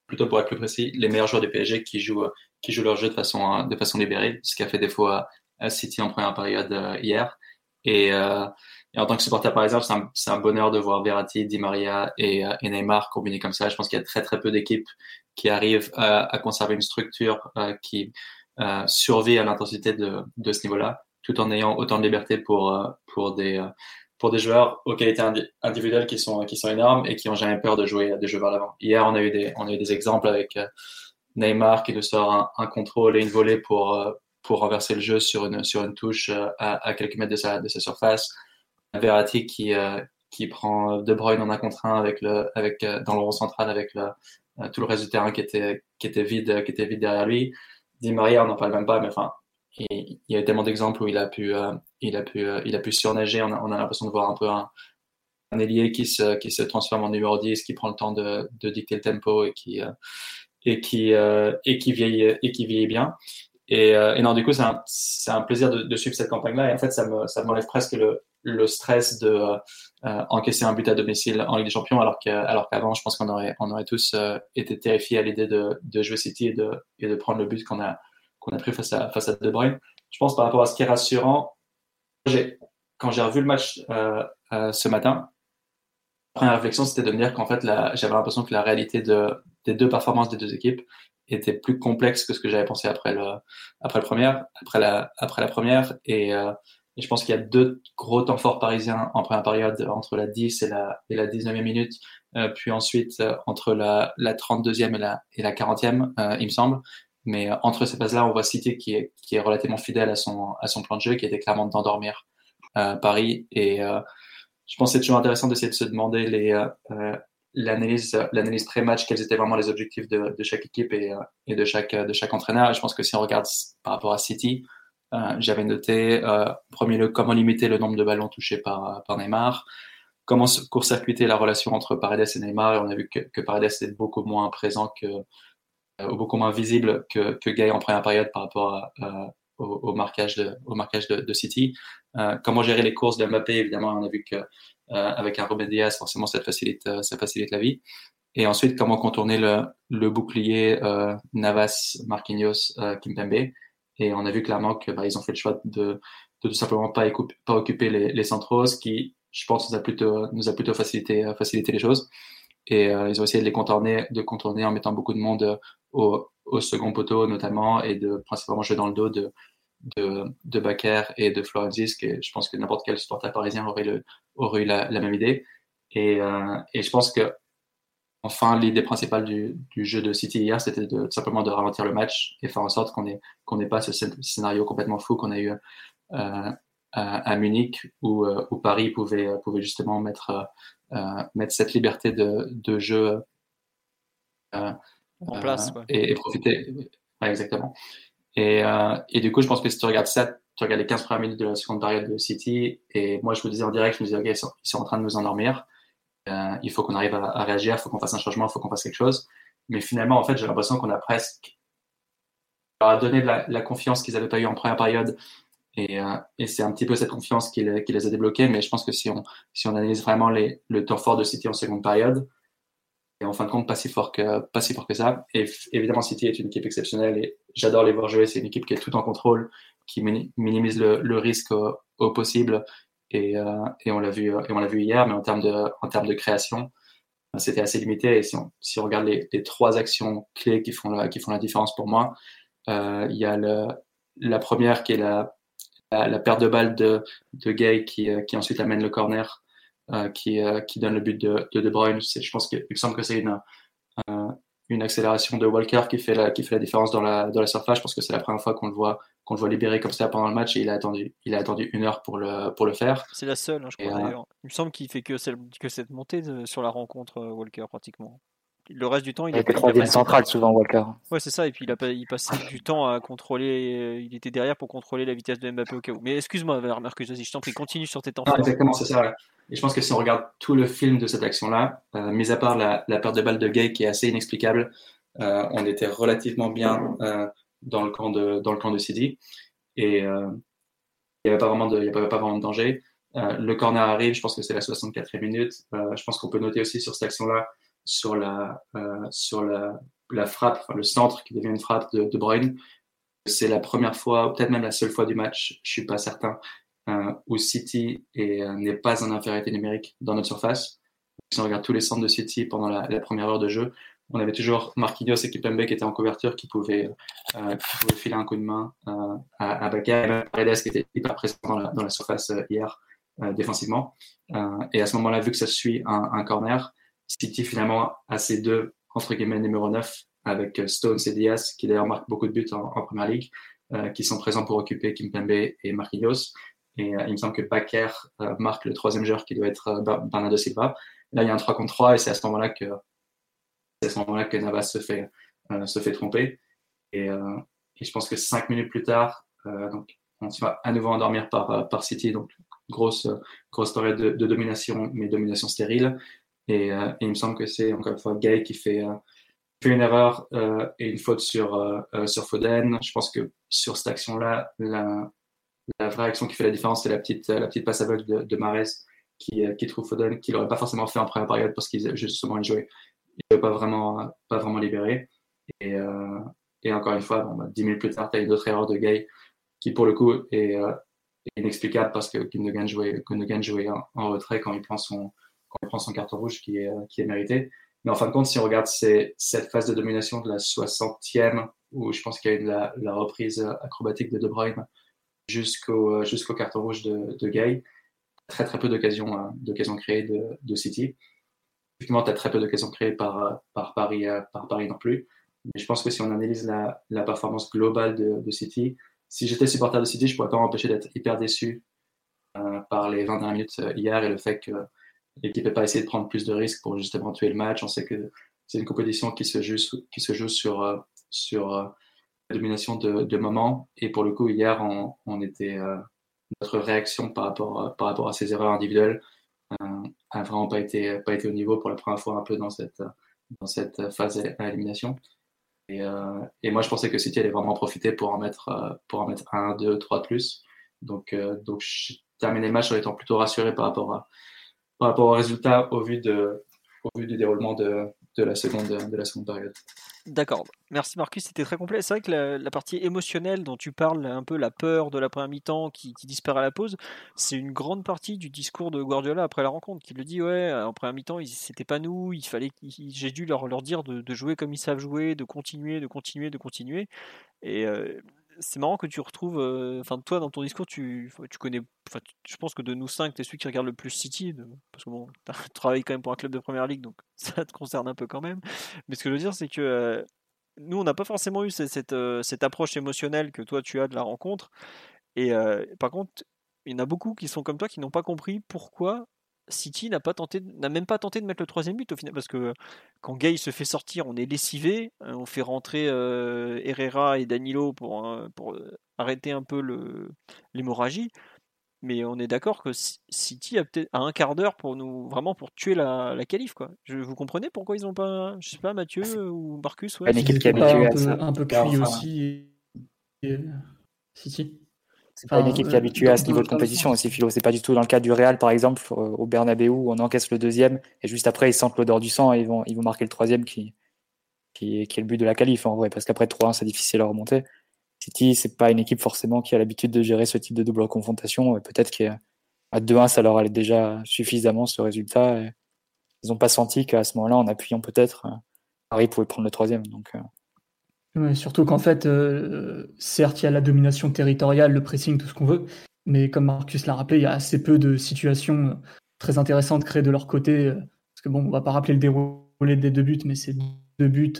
Plutôt pour être plus précis, les meilleurs joueurs du PSG qui jouent, qui jouent leur jeu de façon, de façon libérée, ce qui a fait défaut à, City en première période euh, hier. Et, euh, et, en tant que supporter par exemple, c'est un, un, bonheur de voir Verratti, Di Maria et, euh, et Neymar combinés comme ça. Je pense qu'il y a très très peu d'équipes qui arrivent à, à, conserver une structure qui survit à l'intensité de, de ce niveau-là, tout en ayant autant de liberté pour pour des pour des joueurs aux qualités individuelles qui sont qui sont énormes et qui ont jamais peur de jouer des jeux vers l'avant. Hier, on a eu des on a eu des exemples avec Neymar qui nous sort un, un contrôle et une volée pour pour renverser le jeu sur une, sur une touche euh, à, à quelques mètres de sa, de sa surface. Verratti qui, euh, qui prend De Bruyne en un contre un avec le, avec, euh, dans le rond central avec le, tout le reste du terrain qui était, qui était vide, qui était vide derrière lui. Di Maria, on n'en parle même pas, mais enfin, il, y a tellement d'exemples où il a pu, il a pu, il a pu surnager. On a, on a l'impression de voir un peu un, un ailier qui se, qui se transforme en numéro 10, qui prend le temps de, de dicter le tempo et qui, et qui, et qui vieillit, et qui vieillit bien. Et, et non, du coup, c'est un, plaisir de, suivre cette campagne-là. Et en fait, ça me, m'enlève presque le, le stress de euh, encaisser un but à domicile en Ligue des Champions, alors qu'avant, je pense qu'on aurait, on aurait tous euh, été terrifiés à l'idée de, de, jouer City et de, et de prendre le but qu'on a, qu'on a pris face à, face à De Bruyne. Je pense par rapport à ce qui est rassurant, quand j'ai revu le match euh, ce matin, la première réflexion, c'était de me dire qu'en fait, j'avais l'impression que la réalité de, des deux performances des deux équipes était plus complexe que ce que j'avais pensé après le, après le première, après la, après la première. Et, et je pense qu'il y a deux gros temps forts parisiens en première période, entre la 10 et la, et la 19e minute, euh, puis ensuite euh, entre la, la 32e et la, et la 40e, euh, il me semble. Mais euh, entre ces phases-là, on voit City qui est, qui est relativement fidèle à son, à son plan de jeu, qui était clairement d'endormir Paris. Et je pense que c'est toujours intéressant d'essayer de se demander les, l'analyse, l'analyse pré-match, quels étaient vraiment les objectifs de, de chaque équipe et, et de, chaque, de chaque entraîneur. Je pense que si on regarde par rapport à City, euh, j'avais noté, euh, premier, le, comment limiter le nombre de ballons touchés par, par Neymar, comment court-circuiter la relation entre Paredes et Neymar. Et on a vu que, que Paredes est beaucoup moins présent que, euh, beaucoup moins visible que, que Gay en première période par rapport au, au, marquage de, au marquage de, City. Euh, comment gérer les courses de Mbappé, évidemment, on a vu que euh, avec un Ruben forcément, ça facilite, ça facilite la vie. Et ensuite, comment contourner le, le bouclier Navas, Marquinhos, Kimpembe. Et on a vu clairement que bah, ils ont fait le choix de, de tout simplement pas, pas occuper les, les, centraux, ce qui, je pense, nous a plutôt, nous a plutôt facilité, facilité les choses. Et euh, ils ont essayé de les contourner, de contourner en mettant beaucoup de monde au, au second poteau notamment et de principalement jouer dans le dos de, de, de Bakker et de Florenzis, que je pense que n'importe quel supporter parisien aurait, le, aurait eu la, la même idée. Et, euh, et je pense que Enfin, l'idée principale du, du, jeu de City hier, c'était de, simplement de ralentir le match et faire en sorte qu'on n'ait pas ce scénario complètement fou qu'on a eu euh, à, à, Munich, où, euh, où, Paris pouvait, pouvait justement mettre, euh, mettre cette liberté de, de jeu en place. Et, et, profiter. Ouais, exactement. Et, et, du coup, je pense que si tu regardes ça, tu regardes les 15 premières minutes de la seconde période de City, et moi, je me disais en direct, je me disais, OK, ils sont, en train de nous endormir. Euh, il faut qu'on arrive à, réagir, il faut qu'on fasse un changement, il faut qu'on fasse quelque chose. Mais finalement, en fait, j'ai l'impression qu'on a presque leur a donné de la, confiance qu'ils n'avaient pas eu en première période. Et, euh, et c'est un petit peu cette confiance qui, les, a débloqués. Mais je pense que si on, analyse vraiment le temps fort de City en seconde période, et en fin de compte, pas si fort que, pas si fort que ça. Et évidemment, City est une équipe exceptionnelle et j'adore les voir jouer. C'est une équipe qui est tout en contrôle, qui minimise le, risque au, possible et, euh, et on l'a vu et on l'a vu hier, mais en termes de en termes de création, c'était assez limité. Et si on, si on regarde les, trois actions clés qui font la, qui font la différence pour moi, euh, il y a la première qui est la, la, perte de balle de, de Gay qui, euh, qui ensuite amène le corner, qui, euh, qui donne le but de De, de Bruyne. Je pense qu'il me semble que c'est une, une accélération de Walker qui fait la, qui fait la différence dans la, dans la surface. Je pense que c'est la première fois qu'on le voit qu'on le voit libéré comme ça pendant le match et il a attendu, il a attendu une heure pour le, pour le faire. C'est la seule, hein, je crois, euh... Il me semble qu'il fait que, que cette montée de, sur la rencontre euh, Walker pratiquement. Le reste du temps, il, il était troisième central souvent Walker. Ouais, c'est ça. Et puis il, a, il passait du temps à contrôler. Euh, il était derrière pour contrôler la vitesse de Mbappé au cas où. Mais excuse-moi, Marcus, vas-y, je t'en prie, continue sur tes temps. Ah, exactement, c'est ça. Et je pense que si on regarde tout le film de cette action-là, euh, mis à part la, perte de balle de Gay qui est assez inexplicable, euh, on était relativement bien euh, dans le camp de dans et il n'y avait pas vraiment de danger. le corner arrive, je pense que c'est la 64e minute. je pense qu'on peut noter aussi sur cette action-là sur la frappe, le centre qui devient une frappe de, de Bruyne. C'est la première fois, peut-être même la seule fois du match, je suis pas certain, où City n'est pas en infériorité numérique dans notre surface. Si on regarde tous les centres de City pendant la, première heure de jeu, on avait toujours Marquinhos et Kipembe qui étaient en couverture, qui pouvaient, euh, qui pouvaient filer un coup de main euh, à, à Bakar, Paredes qui était hyper présent dans la, dans la surface euh, hier euh, défensivement. Euh, et à ce moment-là, vu que ça suit un, un, corner, City finalement a ses deux entre guillemets numéro 9 avec Stones et Diaz, qui d'ailleurs marquent beaucoup de buts en, en première ligue, qui sont présents pour occuper Kimpembe et Marquinhos. Et il me semble que Bakker marque le troisième joueur qui doit être Bernardo Silva. Là, il y a un 3 contre 3 et c'est à ce moment-là que moment-là que Navas se fait, euh, se fait tromper. Et, euh, je pense que cinq minutes plus tard, on se va à nouveau endormir par, City. Donc, grosse, grosse période de, domination, mais domination stérile. Et, il me semble que c'est encore une fois Gay qui fait, une erreur et une faute sur, Foden. Je pense que sur cette action-là, la vraie action qui fait la différence, c'est la petite, la petite passe aveugle de, de qui, qui trouve Foden, qu'il n'aurait pas forcément fait en première période parce qu'il justement il jouait, il pas vraiment, pas vraiment libéré. Et, euh, et encore une fois, bon, bah, 10 minutes plus tard, tu as une autre erreur de Gay qui, pour le coup, est, euh, inexplicable parce que Gundogan jouait, jouait en, retrait quand il prend son, quand il prend son carton rouge qui est, qui est mérité. Mais en fin de compte, si on regarde cette phase de domination de la 60e, où je pense qu'il y a eu la, reprise acrobatique de De Bruyne jusqu'au jusqu'au carton rouge de, de Gay, très très peu d'occasions d'occasions créées de, de City. Effectivement, tu as très peu d'occasions créées par, par, Paris, par Paris non plus. Mais je pense que si on analyse la, la performance globale de, de City, si j'étais supporter de City, je pourrais pas m'empêcher d'être hyper déçu euh, par les 20 dernières minutes hier et le fait que l'équipe n'ait pas essayé de prendre plus de risques pour justement tuer le match. On sait que c'est une compétition qui se joue, qui se joue sur, sur domination de, de moments. Et pour le coup, hier, on, était, euh, notre réaction par rapport, par rapport à ces erreurs individuelles euh, a vraiment pas été, pas été au niveau pour la première fois un peu dans cette, dans cette phase à élimination. Et, euh, et, moi, je pensais que City allait vraiment profiter pour en mettre, euh, pour en mettre un, deux, trois de plus. Donc, euh, donc j'ai terminé le match en étant plutôt rassuré par rapport, à, par rapport au résultat au vu, de, au vu du déroulement de, de, la, seconde, période. D'accord. Merci Marcus, c'était très complet. C'est vrai que la, partie émotionnelle dont tu parles, un peu la peur de la première mi-temps qui, disparaît à la pause, c'est une grande partie du discours de Guardiola après la rencontre, qui le dit ouais, en première mi-temps, c'était pas nous, il fallait, j'ai dû leur, leur dire de, de, jouer comme ils savent jouer, de continuer, de continuer, de continuer. Et euh, c'est marrant que tu retrouves, enfin euh, toi dans ton discours, tu, tu connais, je pense que de nous cinq, tu es celui qui regarde le plus City, parce que bon, tu travailles quand même pour un club de première ligue, donc ça te concerne un peu quand même. Mais ce que je veux dire, c'est que euh, nous, on n'a pas forcément eu cette, cette, euh, cette, approche émotionnelle que toi tu as de la rencontre. Et par contre, il y en a beaucoup qui sont comme toi qui n'ont pas compris pourquoi City n'a pas tenté, n'a même pas tenté de mettre le troisième but au final, parce que quand Gay se fait sortir, on est lessivé, hein, on fait rentrer euh, Herrera et Danilo pour, euh, pour arrêter un peu l'hémorragie. Mais on est d'accord que City a peut-être un quart d'heure pour nous vraiment pour tuer la, la qualif quoi. Je, vous comprenez pourquoi ils ont pas, je sais pas Mathieu ou Marcus ouais. Une équipe qui est habituée à ça. Un peu cuit aussi. Et... City. C'est pas une équipe qui est habituée à ce niveau de compétition aussi, Philo. C'est pas du tout dans le cas du Real, par exemple, au Bernabeu, où on encaisse le deuxième, et juste après, ils sentent l'odeur du sang et ils vont, ils vont marquer le troisième qui, qui, qui est le but de la qualif, en vrai, parce qu'après 3-1, c'est difficile à remonter. City, c'est pas une équipe forcément qui a l'habitude de gérer ce type de double confrontation. Peut-être qu'à 2-1, ça leur allait déjà suffisamment ce résultat. Et ils n'ont pas senti qu'à ce moment-là, en appuyant peut-être, Paris pouvait prendre le troisième. Donc, euh, Surtout qu'en fait, euh, certes, il y a la domination territoriale, le pressing, tout ce qu'on veut, mais comme Marcus l'a rappelé, il y a assez peu de situations euh, très intéressantes créées de leur côté. Euh, parce que bon, on va pas rappeler le déroulé des deux buts, mais c'est deux buts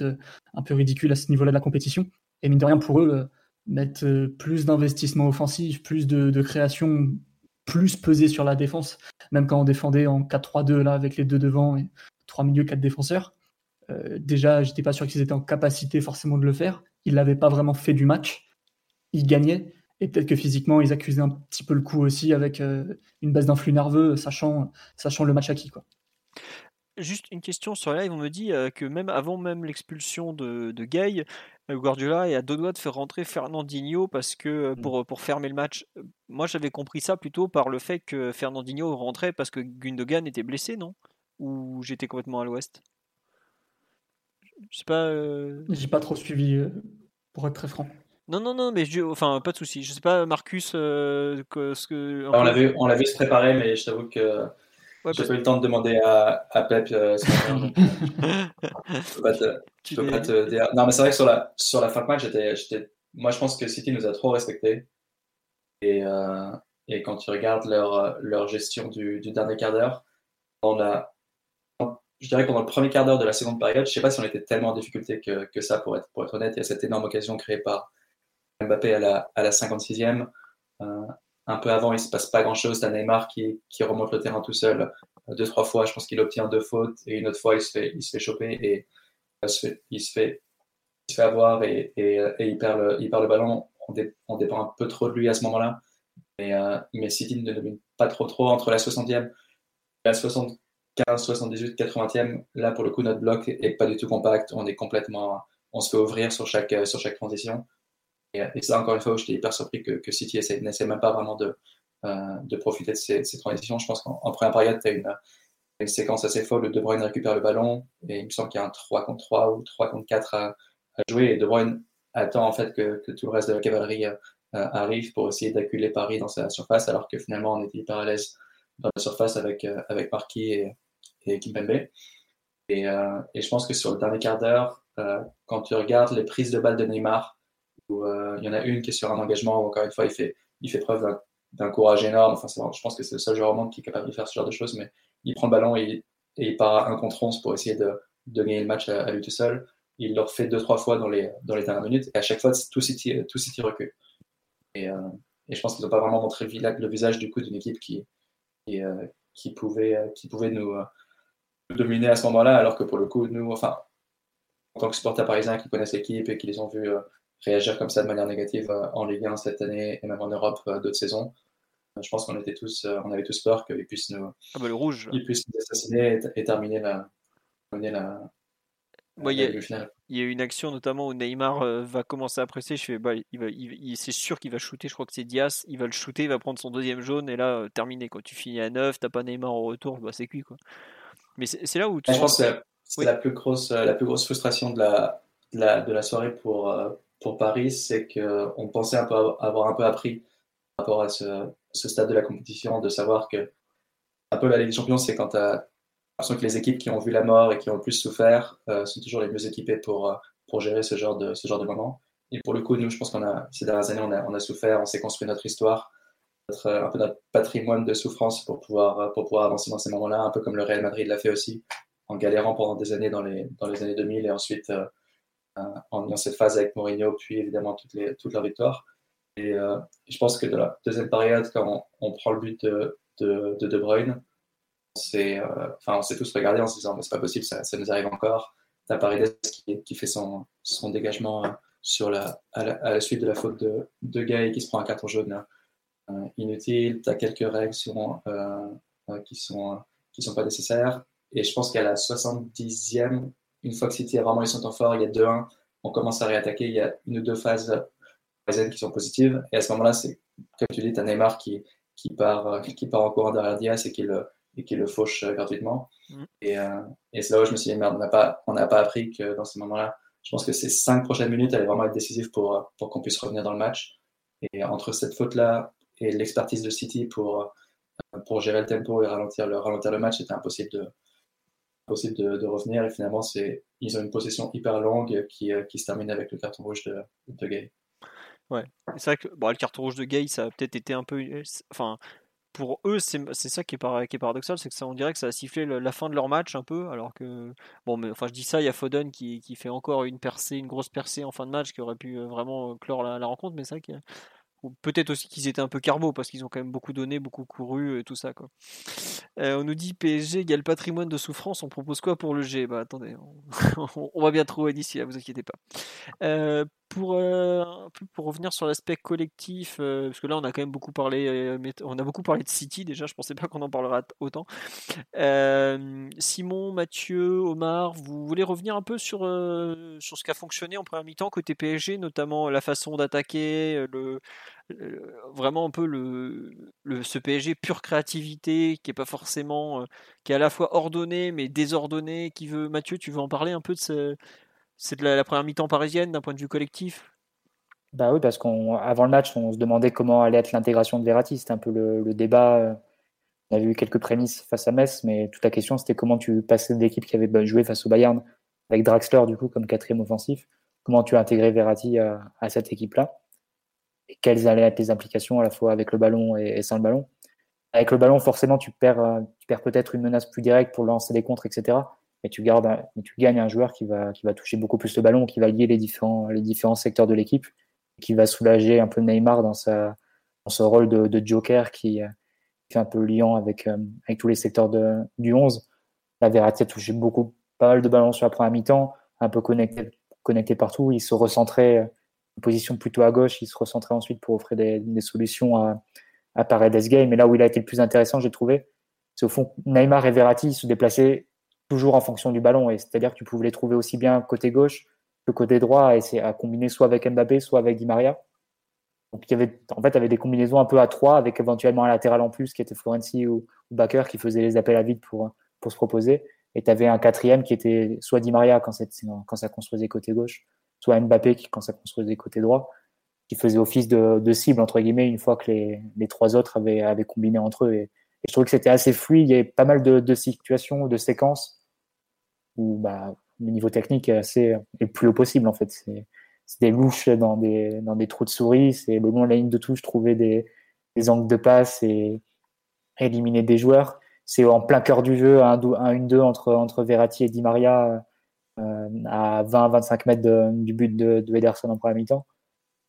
un peu ridicules à ce niveau-là de la compétition. Et mine de rien, pour eux, mettre plus d'investissement offensif, plus de, création, plus peser sur la défense, même quand on défendait en 4-3-2 là avec les deux devant et trois milieux, quatre défenseurs euh, déjà, j'étais pas sûr qu'ils étaient en capacité forcément de le faire. Ils l'avaient pas vraiment fait du match. Ils gagnaient. Et peut-être que physiquement, ils accusaient un petit peu le coup aussi avec euh, une baisse d'influx nerveux, sachant, sachant le match acquis. Quoi. Juste une question sur live, on me dit euh, que même avant même l'expulsion de, de Gay, Guardiola est à deux doigts de faire rentrer Fernandinho parce que mm. pour, pour fermer le match. Moi j'avais compris ça plutôt par le fait que Fernandinho rentrait parce que Gundogan était blessé, non? Ou j'étais complètement à l'ouest? Je sais pas. Euh... J'ai pas trop suivi, euh, pour être très franc. Non, non, non, mais je, enfin, pas de souci. Je sais pas, Marcus, euh, que, ce que. On l'a vu, on l'a vu se préparer, mais je t'avoue que ouais, j'ai pas eu le temps de demander à, à Pep. Euh, je peux pas te, je peux pas te dire. Non, mais c'est vrai que sur la sur la fin de match, j'étais, j'étais. Moi, je pense que City nous a trop respecté. Et, euh, et quand tu regardes leur leur gestion du, du dernier quart d'heure, on a je dirais que pendant le premier quart d'heure de la seconde période, je ne sais pas si on était tellement en difficulté que, que, ça, pour être, pour être honnête. Il y a cette énorme occasion créée par Mbappé à la, à la 56e. Euh, un peu avant, il ne se passe pas grand-chose. C'est Neymar qui, qui, remonte le terrain tout seul euh, deux, trois fois. Je pense qu'il obtient deux fautes et une autre fois, il se fait, il se fait choper et il se fait, il se fait avoir et, et, il, perd le, il perd le ballon, on, dépend un peu trop de lui à ce moment-là. Mais, euh, mais City ne domine pas trop trop entre la 60e et la 75, 78, 80e. Là, pour le coup, notre bloc est pas du tout compact. On est complètement, on se fait ouvrir sur chaque, sur chaque transition. Et, et ça, encore une fois, j'étais hyper surpris que, que City n'essaie même pas vraiment de, euh, de profiter de ces, transitions. Je pense qu'en première période, tu as une, une, séquence assez folle. De Bruyne récupère le ballon et il me semble qu'il y a un 3 contre 3 ou 3 contre 4 à, jouer. Et De Bruyne attend en fait que, tout le reste de la cavalerie euh, arrive pour essayer d'acculer Paris dans sa surface, alors que finalement on était hyper à l'aise dans la surface avec, euh, avec Marquis et, et Kimpembe. Et, euh, et, je pense que sur le dernier quart d'heure, euh, quand tu regardes les prises de balles de Neymar, où il y en a une qui est sur un engagement où encore une fois il fait, il fait preuve d'un courage énorme. Enfin, je pense que c'est le seul joueur au monde qui est capable de faire ce genre de choses, mais il prend le ballon et, il part à un contre 11 pour essayer de, de gagner le match à, lui tout seul il le refait deux, trois fois dans les, dans les dernières minutes, et à chaque fois, tout City, tout City recule. Et, et je pense qu'ils n'ont pas vraiment montré le, le, visage du d'une équipe qui, qui, euh, qui, pouvait, qui pouvait nous, euh, nous dominer à ce moment-là, alors que pour le coup, nous, enfin, en tant que supporters parisiens qui connaissent l'équipe et qui les ont vus réagir comme ça de manière négative en Ligue 1 cette année et même en Europe d'autres saisons, je pense qu'on était tous, on avait tous peur qu'ils puissent nous, ah bah le rouge. Ils puissent nous assassiner et, et terminer la, terminer la, Moi, il y, a, une action notamment où Neymar euh, va commencer à presser. Je fais, bah, il va, il, il, c'est sûr qu'il va shooter. Je crois que c'est Diaz. Il va le shooter, il va prendre son deuxième jaune et là, euh, terminé. Quoi. Tu finis à 9, t'as pas Neymar au retour, bah, c'est cuit. Quoi. Mais c'est, là où tu. Je pense que c'est oui. la, plus grosse, la plus grosse frustration de la, de la, de la soirée pour, euh, pour Paris, c'est qu'on pensait un peu avoir un peu appris par rapport à ce, ce stade de la compétition, de savoir que un peu la Ligue des Champions, c'est quand tu as l'impression que les équipes qui ont vu la mort et qui ont le plus souffert euh, sont toujours les mieux équipées pour, euh, pour gérer ce genre de, ce genre de moment. Et pour le coup, nous, je pense qu'on a, ces dernières années, on a, on a souffert, on s'est construit notre histoire, notre, un peu notre patrimoine de souffrance pour pouvoir, pour pouvoir avancer dans ces moments-là, un peu comme le Real Madrid l'a fait aussi, en galérant pendant des années dans les, dans les années 2000 et ensuite euh, en ayant cette phase avec Mourinho, puis évidemment toutes, les, toutes leurs victoires. Et euh, je pense que de la deuxième période, quand on, prend le but De, de, de Bruyne, euh, on s'est tous regardé en se disant, c'est pas possible, ça, nous arrive encore. T'as Paredes qui, qui, fait son, son dégagement euh, sur la à, la, suite de la faute de, de qui se prend un carton jaune euh, inutile. T'as quelques règles qui sont qui sont pas nécessaires. Et je pense qu'à la 70e, une fois que City vraiment ils sont en fort, il y a 2-1, on commence à réattaquer. Il y a une ou deux phases qui sont positives. Et à ce moment-là, c'est comme tu dis, t'as Neymar qui, qui part qui part en courant derrière Diaz et qui le et qui le fauche euh, gratuitement. Mmh. Et, euh, et c'est là où je me suis dit, merde, on n'a pas, on pas appris que dans ces moments-là, je pense que ces cinq prochaines minutes allaient vraiment être décisives pour, euh, pour qu'on puisse revenir dans le match. Et entre cette faute-là et l'expertise de City pour, pour gérer le tempo et ralentir le, ralentir le match, c'était impossible de, impossible de, de, revenir. Et finalement, ils ont une possession hyper longue qui, qui se termine avec le carton rouge de, de Gay. Ouais, c'est vrai que bon, le carton rouge de Gay, ça a peut-être été un peu. Enfin, pour eux, c'est ça qui est, par, qui est paradoxal, c'est que ça, on dirait que ça a sifflé la fin de leur match un peu, alors que bon, mais enfin je dis ça, il y a Foden qui, qui fait encore une percée, une grosse percée en fin de match qui aurait pu euh, vraiment clore la, rencontre, mais vrai que peut-être aussi qu'ils étaient un peu carbo parce qu'ils ont quand même beaucoup donné, beaucoup couru et tout ça. Quoi. Euh, on nous dit PSG égale patrimoine de souffrance. On propose quoi pour le G? Bah attendez, on, on va bien trouver d'ici là, vous inquiétez pas. Euh, pour, euh, pour revenir sur l'aspect collectif, euh, parce que là on a quand même beaucoup parlé, euh, on a beaucoup parlé de City déjà, je pensais pas qu'on en parlera autant. Simon, Mathieu, Omar, vous voulez revenir un peu sur, sur ce qui a fonctionné en première mi-temps côté PSG, notamment la façon d'attaquer, le, vraiment un peu le, le, ce PSG pure créativité qui est pas forcément, qui est à la fois ordonné mais désordonné, qui veut, Mathieu, tu veux en parler un peu de ce c'est de la, première mi-temps parisienne d'un point de vue collectif? Bah oui, parce qu'avant le match, on se demandait comment allait être l'intégration de Verratti. C'était un peu le, débat. On avait eu quelques prémices face à Metz, mais toute la question c'était comment tu passais d'équipe qui avait bah, joué face au Bayern avec Draxler du coup comme quatrième offensif. Comment tu as intégré Verratti à, cette équipe-là? Et quelles allaient être les implications à la fois avec le ballon et, et sans le ballon? Avec le ballon, forcément, tu perds, tu perds peut-être une menace plus directe pour lancer des contres, etc mais tu, gardes un, tu gagnes un joueur qui va, qui va toucher beaucoup plus le ballon, qui va lier les différents, les différents secteurs de l'équipe, qui va soulager un peu Neymar dans, sa, dans son rôle de, de joker qui, qui, fait un peu liant avec, euh, avec tous les secteurs de, du 11. La Verratti a touché beaucoup, pas mal de ballons sur la première mi-temps, un peu connecté connecté partout. Il se recentrait en position plutôt à gauche. Il se recentrait ensuite pour offrir des, des solutions à, à Paredes Game. Mais là où il a été le plus intéressant, j'ai trouvé, c'est au fond Neymar et Verratti se déplaçaient toujours en fonction du ballon. Et c'est-à-dire que tu pouvais les trouver aussi bien côté gauche que côté droit et c'est à combiner soit avec Mbappé, soit avec Di Maria. Donc il y avait, en fait, avait des combinaisons un peu à trois avec éventuellement un latéral en plus qui était Florenzi ou, ou Baker qui faisait les appels à vide pour, pour se proposer. Et tu avais un quatrième qui était soit Di Maria quand, quand ça construisait côté gauche, soit Mbappé qui, quand ça construisait côté droit, qui faisait office de, cible, entre guillemets, une fois que les, les trois autres avaient, combiné entre eux. Et, je trouve que c'était assez fluide. Il y avait pas mal de situations, de séquences où bah, le niveau technique est, assez, le plus haut possible, en fait. C'est des louches dans des, trous de souris, c'est le long de la ligne de touche, trouver des, angles de passe et éliminer des joueurs. C'est en plein cœur du jeu, un 1-2 entre, entre Verratti et Di Maria euh, à 20-25 mètres du but de, de Ederson en première mi-temps.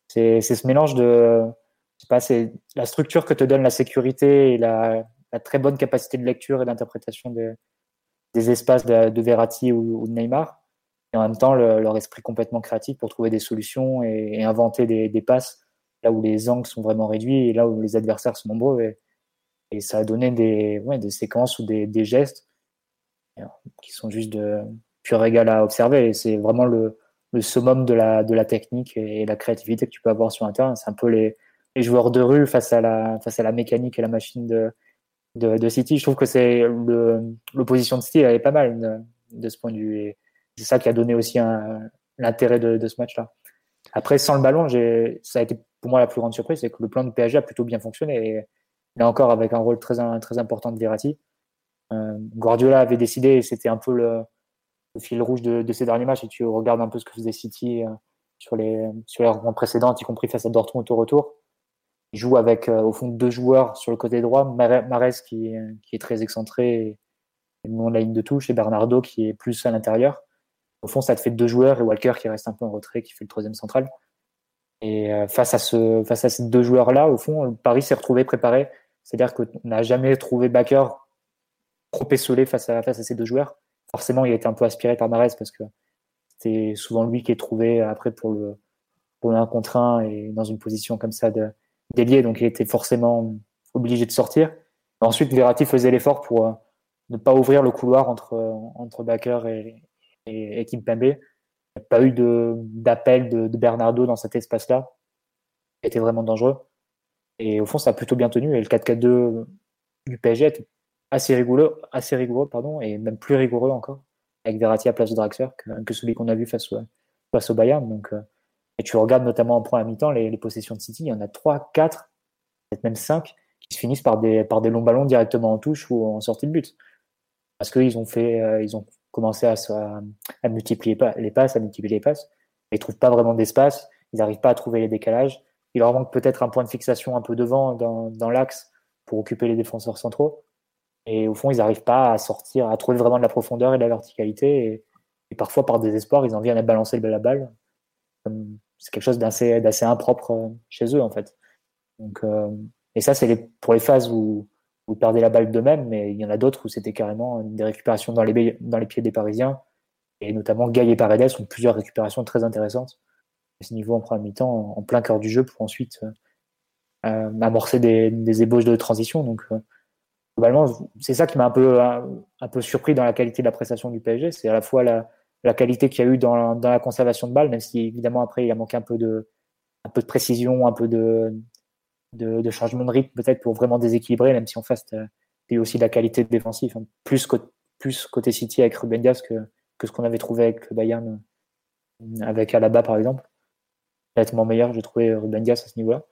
C'est ce mélange de, je sais pas, c'est la structure que te donne la sécurité et la, la très bonne capacité de lecture et d'interprétation des, des, espaces de, Verratti ou, de Neymar, et en même temps le, leur esprit complètement créatif pour trouver des solutions et, inventer des, passes là où les angles sont vraiment réduits et là où les adversaires sont nombreux. Et, ça a donné des, séquences ou des, gestes qui sont juste de pur régal à observer. Et c'est vraiment le, summum de la, technique et la créativité que tu peux avoir sur un terrain. C'est un peu les, les joueurs de rue face à la, face à la mécanique et la machine de, de, de City. Je trouve que c'est l'opposition de style, elle est pas mal de, de ce point de vue. Et c'est ça qui a donné aussi l'intérêt de, de, ce match-là. Après, sans le ballon, ça a été pour moi la plus grande surprise, c'est que le plan de PSG a plutôt bien fonctionné. Et là encore, avec un rôle très, très important de Verratti. Euh, Guardiola avait décidé, et c'était un peu le, le, fil rouge de, de, ces derniers matchs, et tu regardes un peu ce que faisait City euh, sur, les, sur les rencontres précédentes, y compris face à Dortmund au retour. Il joue avec, euh, au fond, deux joueurs sur le côté droit, Mares qui, qui est très excentré et, la ligne de touche, et Bernardo qui est plus à l'intérieur. Au fond, ça te fait deux joueurs et Walker qui reste un peu en retrait, qui fait le troisième central. Et euh, face à ce, face à ces deux joueurs-là, au fond, Paris s'est retrouvé préparé. C'est-à-dire qu'on n'a jamais trouvé Backer trop essolé face à, face à ces deux joueurs. Forcément, il a été un peu aspiré par Mares parce que c'est souvent lui qui est trouvé après pour le, pour 1 contre 1 et dans une position comme ça de, délié, donc il était forcément obligé de sortir. Ensuite, Verratti faisait l'effort pour euh, ne pas ouvrir le couloir entre, entre et, et, et Kimpembe. Il n'y a pas eu d'appel de, de, de, Bernardo dans cet espace-là. Il était vraiment dangereux. Et au fond, ça a plutôt bien tenu. Et le 4-4-2 du PSG était assez rigoureux, assez rigoureux pardon, et même plus rigoureux encore, avec Verratti à place de Draxler que, que celui qu'on a vu face au, face au Bayern. Donc, euh, et tu regardes notamment en première mi-temps les, possessions de City, il y en a 3, 4, peut-être même 5, qui se finissent par des, par des longs ballons directement en touche ou en sortie de but. Parce qu'ils ont euh, ont commencé à, à, multiplier les passes, à multiplier les passes. Ils trouvent pas vraiment d'espace, ils n'arrivent pas à trouver les décalages. Il leur manque peut-être un point de fixation un peu devant dans, dans l'axe pour occuper les défenseurs centraux. Et au fond, ils n'arrivent pas à sortir, à trouver vraiment de la profondeur et de la verticalité. Et, et parfois, par désespoir, ils en viennent à balancer la balle. C'est quelque chose d'assez, impropre chez eux, en fait. Donc, euh, et ça, c'est pour les phases où vous perdez la balle d'eux-mêmes, mais il y en a d'autres où c'était carrément des récupérations dans les, dans les pieds des Parisiens. Et notamment, Gaï et Paredes ont plusieurs récupérations très intéressantes à ce niveau en première mi-temps, en plein cœur du jeu, pour ensuite euh, amorcer des, des, ébauches de transition. Donc, euh, globalement, c'est ça qui m'a un peu, un, peu surpris dans la qualité de la prestation du PSG. C'est à la fois la, la qualité qu'il y a eu dans, dans, la conservation de balles, même si évidemment après il a manqué un peu de, un peu de précision, un peu de, de, changement de rythme peut-être pour vraiment déséquilibrer, même si il y a aussi de la qualité défensive, hein, plus, plus côté City avec Ruben Dias que, que ce qu'on avait trouvé avec le Bayern, avec Alaba par exemple. Nettement meilleur, j'ai trouvé Ruben Dias à ce niveau-là.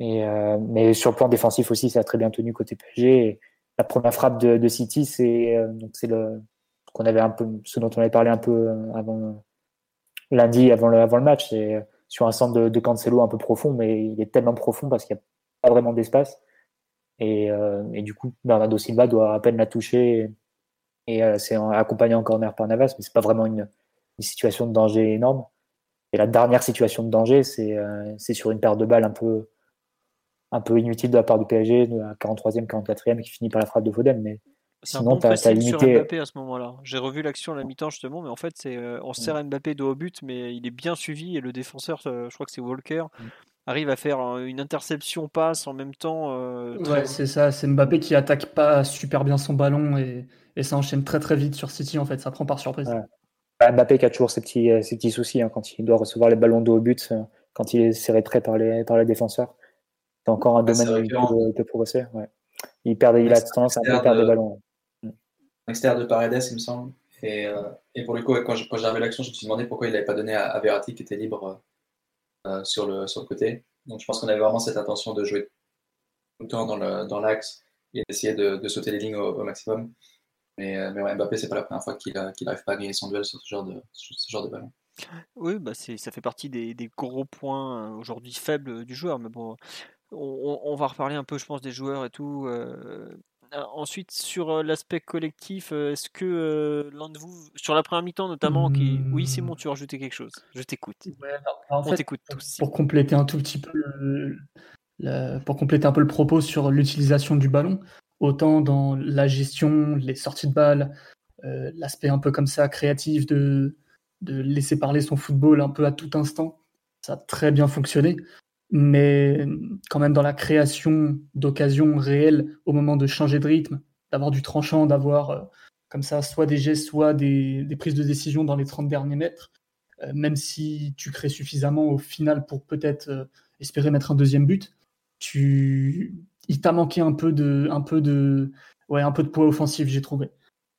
Euh, mais sur le plan défensif aussi, ça a très bien tenu côté PSG. La première frappe de, de City, c'est euh, c'est le qu'on avait un peu, ce dont on avait parlé un peu avant lundi, avant le, match, c'est sur un centre de, de, Cancelo un peu profond, mais il est tellement profond parce qu'il n'y a pas vraiment d'espace. Et, euh, du coup, Bernardo Silva doit à peine la toucher et, euh, c'est accompagné en corner par Navas, mais c'est pas vraiment une, situation de danger énorme. Et la dernière situation de danger, c'est euh, sur une paire de balles un peu, un peu inutile de la part du PSG, de la 43e, 44e, qui finit par la frappe de Foden. Mais C'est un bon pressing sur Mbappé à ce moment-là. J'ai revu l'action à la mi-temps justement, mais en fait, c'est on serre Mbappé de haut but, mais il est bien suivi et le défenseur, je crois que c'est Walker, mm. arrive à faire une interception passe en même temps. ouais, c'est ça. C'est Mbappé qui attaque pas super bien son ballon et, et, ça enchaîne très très vite sur City en fait. Ça prend par surprise. Bah, Mbappé qui a toujours ses petits, ses petits soucis hein, quand il doit recevoir les ballons de haut but, quand il est serré très par les, par les défenseurs. C'est encore un domaine où il peut, progresser. Ouais. Il, perd, il a tendance à perdre des ballons extérieur de Paredes, il me semble. Et, euh, et pour le coup, quand, j'ai l'action, je me suis demandé pourquoi il n'avait pas donné à, Verratti qui était libre euh, sur, le, sur le côté. Donc je pense qu'on avait vraiment cette intention de jouer tout le temps dans l'axe et d'essayer de, sauter les lignes au, maximum. Mais, euh, mais ouais, Mbappé, c'est pas la première fois qu'il n'arrive pas à gagner son duel sur ce genre de, ce genre de ballon. Oui, bah ça fait partie des, gros points aujourd'hui faibles du joueur. Mais bon, on, va reparler un peu, je pense, des joueurs et tout. Euh, ensuite, sur euh, l'aspect collectif, euh, est-ce que l'un de vous, sur la première mi-temps notamment, qui... oui, Simon, tu as rajouté quelque chose Je t'écoute. en On t'écoute tous. Pour compléter un tout petit peu le, pour compléter un peu le propos sur l'utilisation du ballon, autant dans la gestion, les sorties de balles, l'aspect un peu comme ça créatif de, de laisser parler son football un peu à tout instant, ça a très bien fonctionné mais quand même dans la création d'occasions réelles au moment de changer de rythme, d'avoir du tranchant, d'avoir euh, comme ça soit des gestes, soit des, prises de décision dans les 30 derniers mètres, euh, même si tu crées suffisamment au final pour peut-être euh, espérer mettre un deuxième but, tu... il t'a manqué un peu de, un peu de, ouais, un peu de poids offensif, j'ai trouvé.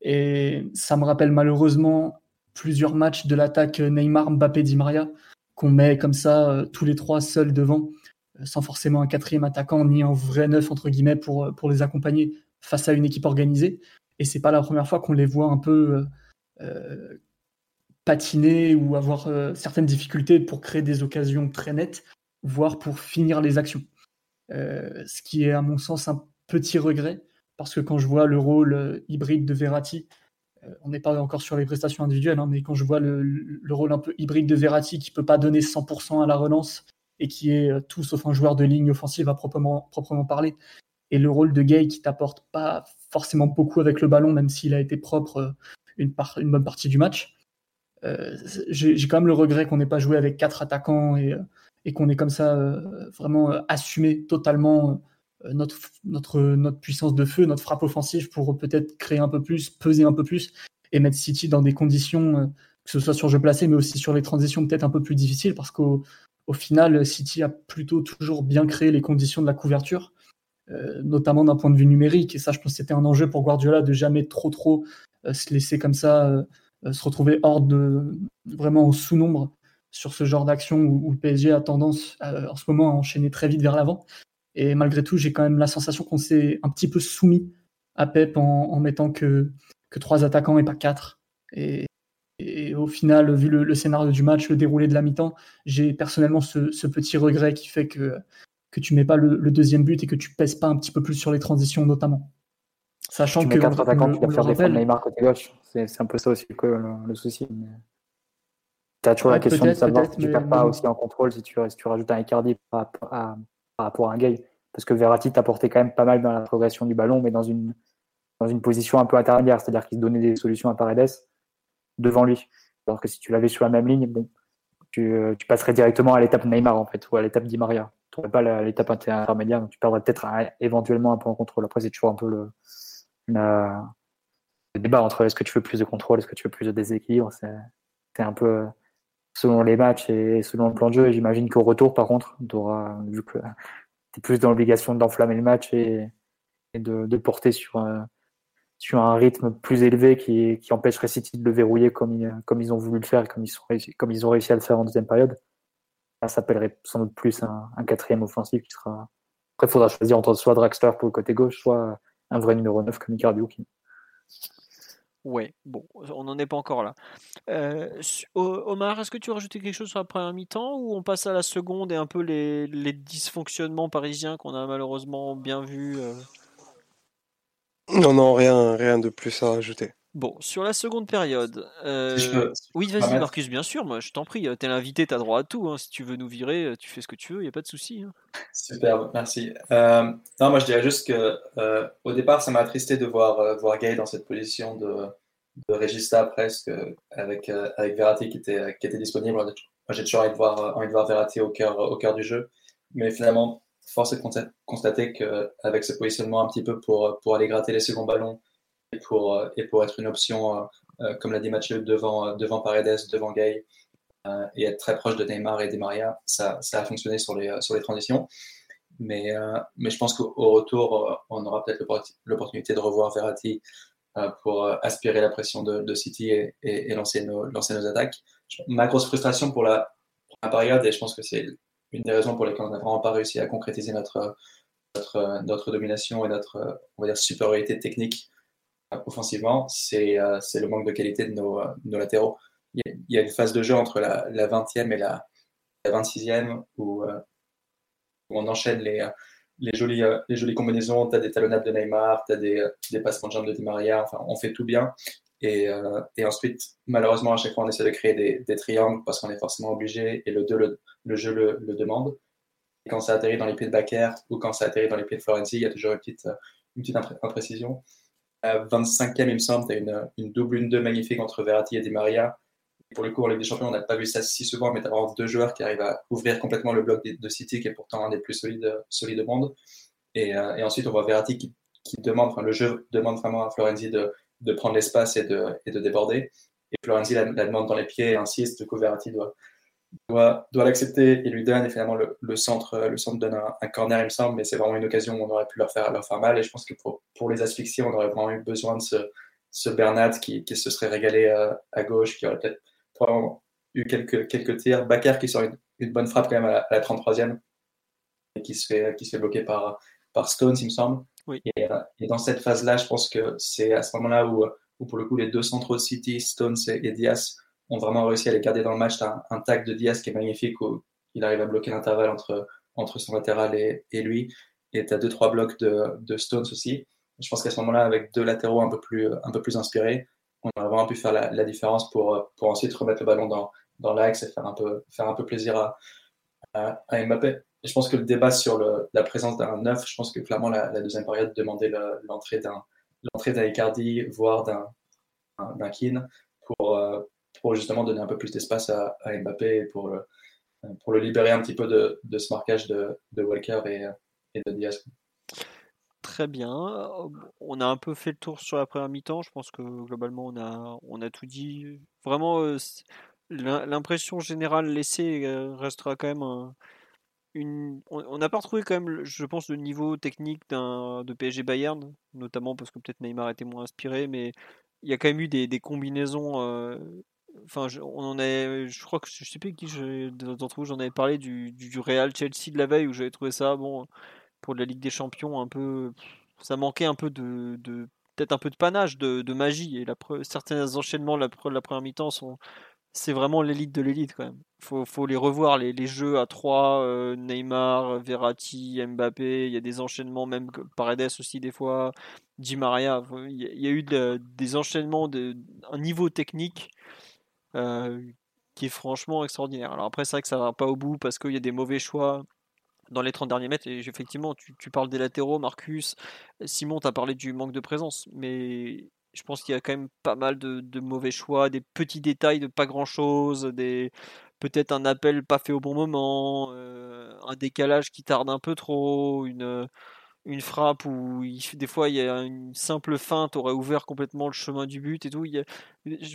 Et ça me rappelle malheureusement plusieurs matchs de l'attaque Neymar, Mbappé, Di Maria, qu'on met comme ça euh, tous les trois seuls devant, euh, sans forcément un quatrième attaquant ni un vrai neuf entre guillemets pour, euh, pour les accompagner face à une équipe organisée. Et c'est pas la première fois qu'on les voit un peu patiner ou avoir certaines difficultés pour créer des occasions très nettes, voire pour finir les actions. ce qui est à mon sens un petit regret, parce que quand je vois le rôle hybride de Verratti, on n'est pas encore sur les prestations individuelles, hein, mais quand je vois le, rôle un peu hybride de Verratti qui peut pas donner 100% à la relance et qui est euh, tout sauf un joueur de ligne offensive à proprement, proprement parler, et le rôle de Gay qui t'apporte pas forcément beaucoup avec le ballon, même s'il a été propre euh, une, bonne partie du match. J'ai quand même le regret qu'on n'ait pas joué avec quatre attaquants et, qu'on ait comme ça vraiment assumé totalement euh, notre, notre, notre puissance de feu, notre frappe offensive pour peut-être créer un peu plus, peser un peu plus et mettre City dans des conditions, euh, que ce soit sur jeu placé, mais aussi sur les transitions peut-être un peu plus difficiles parce qu'au au final, City a plutôt toujours bien créé les conditions de la couverture, euh, notamment d'un point de vue numérique. Et ça, je pense que c'était un enjeu pour Guardiola de jamais trop, trop se laisser comme ça, se retrouver hors de vraiment au sous-nombre sur ce genre d'action où, PSG a tendance en ce moment à enchaîner très vite vers l'avant. Et malgré tout, j'ai quand même la sensation qu'on s'est un petit peu soumis à Pep en, mettant que, que trois attaquants et pas quatre. Et, au final, vu le, scénario du match, le déroulé de la mi-temps, j'ai personnellement ce, petit regret qui fait que, que tu mets pas le, deuxième but et que tu pèses pas un petit peu plus sur les transitions notamment. Sachant que quatre attaquants, tu dois faire défendre Neymar côté gauche. C'est un peu ça aussi le, souci. Tu as toujours la question de savoir si tu ne perds pas aussi en contrôle, si tu, si tu rajoutes un Icardi par, rapport à un gay parce que Verratti t'apportait quand même pas mal dans la progression du ballon, mais dans une, dans une position un peu intermédiaire, c'est-à-dire qu'il donnait des solutions à Paredes devant lui. Alors que si tu l'avais sur la même ligne, bon, tu, passerais directement à l'étape Neymar en fait, ou à l'étape Di Maria. Tu n'aurais pas l'étape intermédiaire, donc tu perdrais peut-être éventuellement un peu en contrôle. Après, c'est toujours un peu le, débat entre est-ce que tu veux plus de contrôle, est-ce que tu veux plus de déséquilibre. C'est un peu selon les matchs et selon le plan de jeu. J'imagine qu'au retour, par contre, vu que tu es plus dans l'obligation d'enflammer le match et, de, porter sur, un, sur un rythme plus élevé qui, empêcherait City de le verrouiller comme, ils ont voulu le faire, comme ils, comme ils ont réussi à le faire en deuxième période. Ça s'appellerait sans doute plus un, quatrième offensif qui sera. Après, il faudra choisir entre soit Draxler pour le côté gauche, soit un vrai numéro 9 comme Icardi qui Ouais, bon, on n'en est pas encore là. Euh, Omar, est-ce que tu veux rajouter quelque chose sur la première mi-temps ou on passe à la seconde et un peu les, dysfonctionnements parisiens qu'on a malheureusement bien vus euh? Non, non, rien, rien de plus à rajouter. Bon, sur la seconde période. euh, Si je peux- Oui, je peux vas-y. Marcus, bien sûr, moi je t'en prie. T'es l'invité, t'as droit à tout. hein. Si tu veux nous virer, tu fais ce que tu veux, y a pas de souci. hein. Superbe, merci. Euh, non, moi je dirais juste que euh, au départ, ça m'a attristé de voir, euh, voir Gay dans cette position de, de régista presque, avec, euh, avec Verratti qui était, qui était disponible. Moi j'ai toujours envie de voir, euh, envie de voir Verratti au cœur, au cœur du jeu. Mais finalement, force est de consta- constater qu'avec ce positionnement un petit peu pour, pour aller gratter les seconds ballons et pour, euh, et pour être une option, comme l'a dit Mathieu, devant, devant Paredes, devant Gay, et être très proche de Neymar et Di Maria, ça, ça a fonctionné sur les, sur les transitions. Mais, mais je pense qu'au au retour, on aura peut-être l'oppor- l'opportunité de revoir Verratti pour euh, aspirer la pression de, City et, lancer, nos, attaques. Ma grosse frustration pour la, pour période, et je pense que c'est une des raisons pour lesquelles on n'a vraiment pas réussi à concrétiser notre, domination et notre euh, on va dire, supériorité technique euh, offensivement, c'est euh, le manque de qualité de nos, euh, latéraux. Il y, a, une phase de jeu entre la, la 20e et la, la 26e où, euh, on enchaîne les, euh, les, jolies, euh, les jolies combinaisons. Tu as des talonnades de Neymar, tu as des, euh, des passements de jambes de Di Maria, enfin, on fait tout bien. Et, euh, et ensuite, malheureusement, à chaque fois, on essaie de créer des, des triangles parce qu'on est forcément obligé et le, deux, le, le jeu le, le demande. Et quand ça atterrit dans les pieds de Bakker ou quand ça atterrit dans les pieds de Florenzi, il y a toujours une petite, une petite impré- imprécision. À 25e, il me semble, tu as une, une double 1-2 magnifique entre Verratti et Di Maria. Pour le coup, en Ligue des Champions, on n'a pas vu ça si souvent, mais vraiment deux joueurs qui arrivent à ouvrir complètement le bloc de, City, qui est pourtant un des plus solides, solides au monde. Et, euh, ensuite, on voit Verratti qui, demande, enfin, le jeu demande vraiment à Florenzi de, prendre l'espace et de, de déborder. Et Florenzi la, demande dans les pieds et insiste, du coup, Verratti doit, doit, doit l'accepter et lui donne. Et finalement, le, centre, le centre donne un, corner, il me semble, mais c'est vraiment une occasion où on aurait pu leur faire, leur faire mal. Et je pense que pour, pour les asphyxier, on aurait vraiment eu besoin de ce, ce Bernat qui, qui se serait régalé à, à gauche, qui aurait peut-être probablement eu quelques, quelques tirs. Bakker qui sort une, une, bonne frappe quand même à la, à la 33e et qui se fait, qui se fait bloquer par, par Stones, il me semble. Oui. Et, et, dans cette phase-là, je pense que c'est à ce moment-là où, où, pour le coup, les deux centraux de City, Stones et, et Diaz, ont vraiment réussi à les garder dans le match. Tu as un, un tag de Diaz qui est magnifique où il arrive à bloquer l'intervalle entre, entre son latéral et, et lui. Et tu as deux, trois blocs de, de Stones aussi. Je pense qu'à ce moment-là, avec deux latéraux un peu plus, un peu plus inspirés, on aurait vraiment pu faire la, différence pour, pour ensuite remettre le ballon dans, dans l'axe et faire un peu, faire un peu plaisir à, à, Mbappé. Et je pense que le débat sur le, la présence d'un neuf, je pense que clairement la, la deuxième période demandait l'entrée d'un l'entrée d'un Icardi, voire d'un Keane pour, euh, pour justement donner un peu plus d'espace à, à, Mbappé et pour pour le libérer un petit peu de, de ce marquage de, de Walker et, et de Diaz. Très bien. On a un peu fait le tour sur la première mi-temps. Je pense que globalement, on a, on a tout dit. Vraiment, euh, l'impression générale laissée euh, restera quand même un, une. On n'a pas retrouvé quand même, je pense, le niveau technique de PSG Bayern, notamment parce que peut-être Neymar était moins inspiré, mais il y a quand même eu des, combinaisons. Euh, enfin, je, on en a, je crois que je sais plus qui d'entre vous j'en avais parlé du, du, du, Real Chelsea de la veille où j'avais trouvé ça bon pour la Ligue des Champions un peu, ça manquait un peu de, de peut-être un peu de panache, de, magie et la, certains enchaînements la, la première mi-temps sont c'est vraiment l'élite de l'élite quand même. Faut, faut les revoir les, jeux à 3 euh, Neymar, Verratti, Mbappé. Il y a des enchaînements même Paredes aussi des fois. Di Maria. Il y a, eu de, des enchaînements de un niveau technique euh, qui est franchement extraordinaire. Alors après c'est vrai que ça va pas au bout parce qu'il y a des mauvais choix dans les 30 derniers mètres. Et effectivement, tu, parles des latéraux, Marcus. Simon, tu as parlé du manque de présence. Mais je pense qu'il y a quand même pas mal de, mauvais choix, des petits détails de pas grand chose, des peut-être un appel pas fait au bon moment, euh, un décalage qui tarde un peu trop, une, frappe où des fois il y a une simple feinte aurait ouvert complètement le chemin du but et tout. Je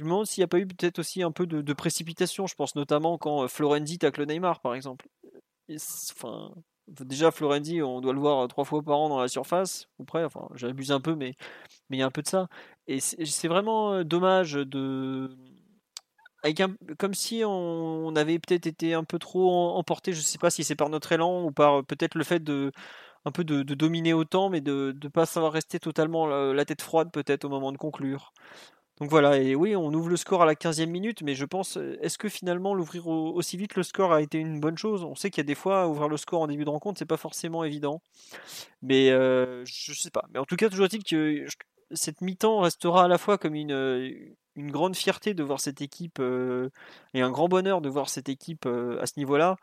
me demande s'il n'y a pas eu peut-être aussi un peu de, de, précipitation. Je pense notamment quand Florenzi tacle Neymar par exemple. Enfin, déjà Florenzi, on doit le voir trois fois par an dans la surface, ou près. Enfin, j'abuse un peu, mais mais il y a un peu de ça. Et c'est vraiment dommage de. Avec comme si on, avait peut-être été un peu trop emporté, je sais pas si c'est par notre élan ou par peut-être le fait de un peu de, dominer autant, mais de ne pas savoir rester totalement la tête froide peut-être au moment de conclure. Donc voilà, et oui, on ouvre le score à la 15e minute, mais je pense, est-ce que finalement l'ouvrir aussi vite le score a été une bonne chose? On sait qu'il y a des fois, ouvrir le score en début de rencontre, c'est pas forcément évident. Mais euh, je sais pas. Mais en tout cas, toujours est-il que cette mi-temps restera à la fois comme une, une grande fierté de voir cette équipe et un grand bonheur de voir cette équipe à ce niveau-là,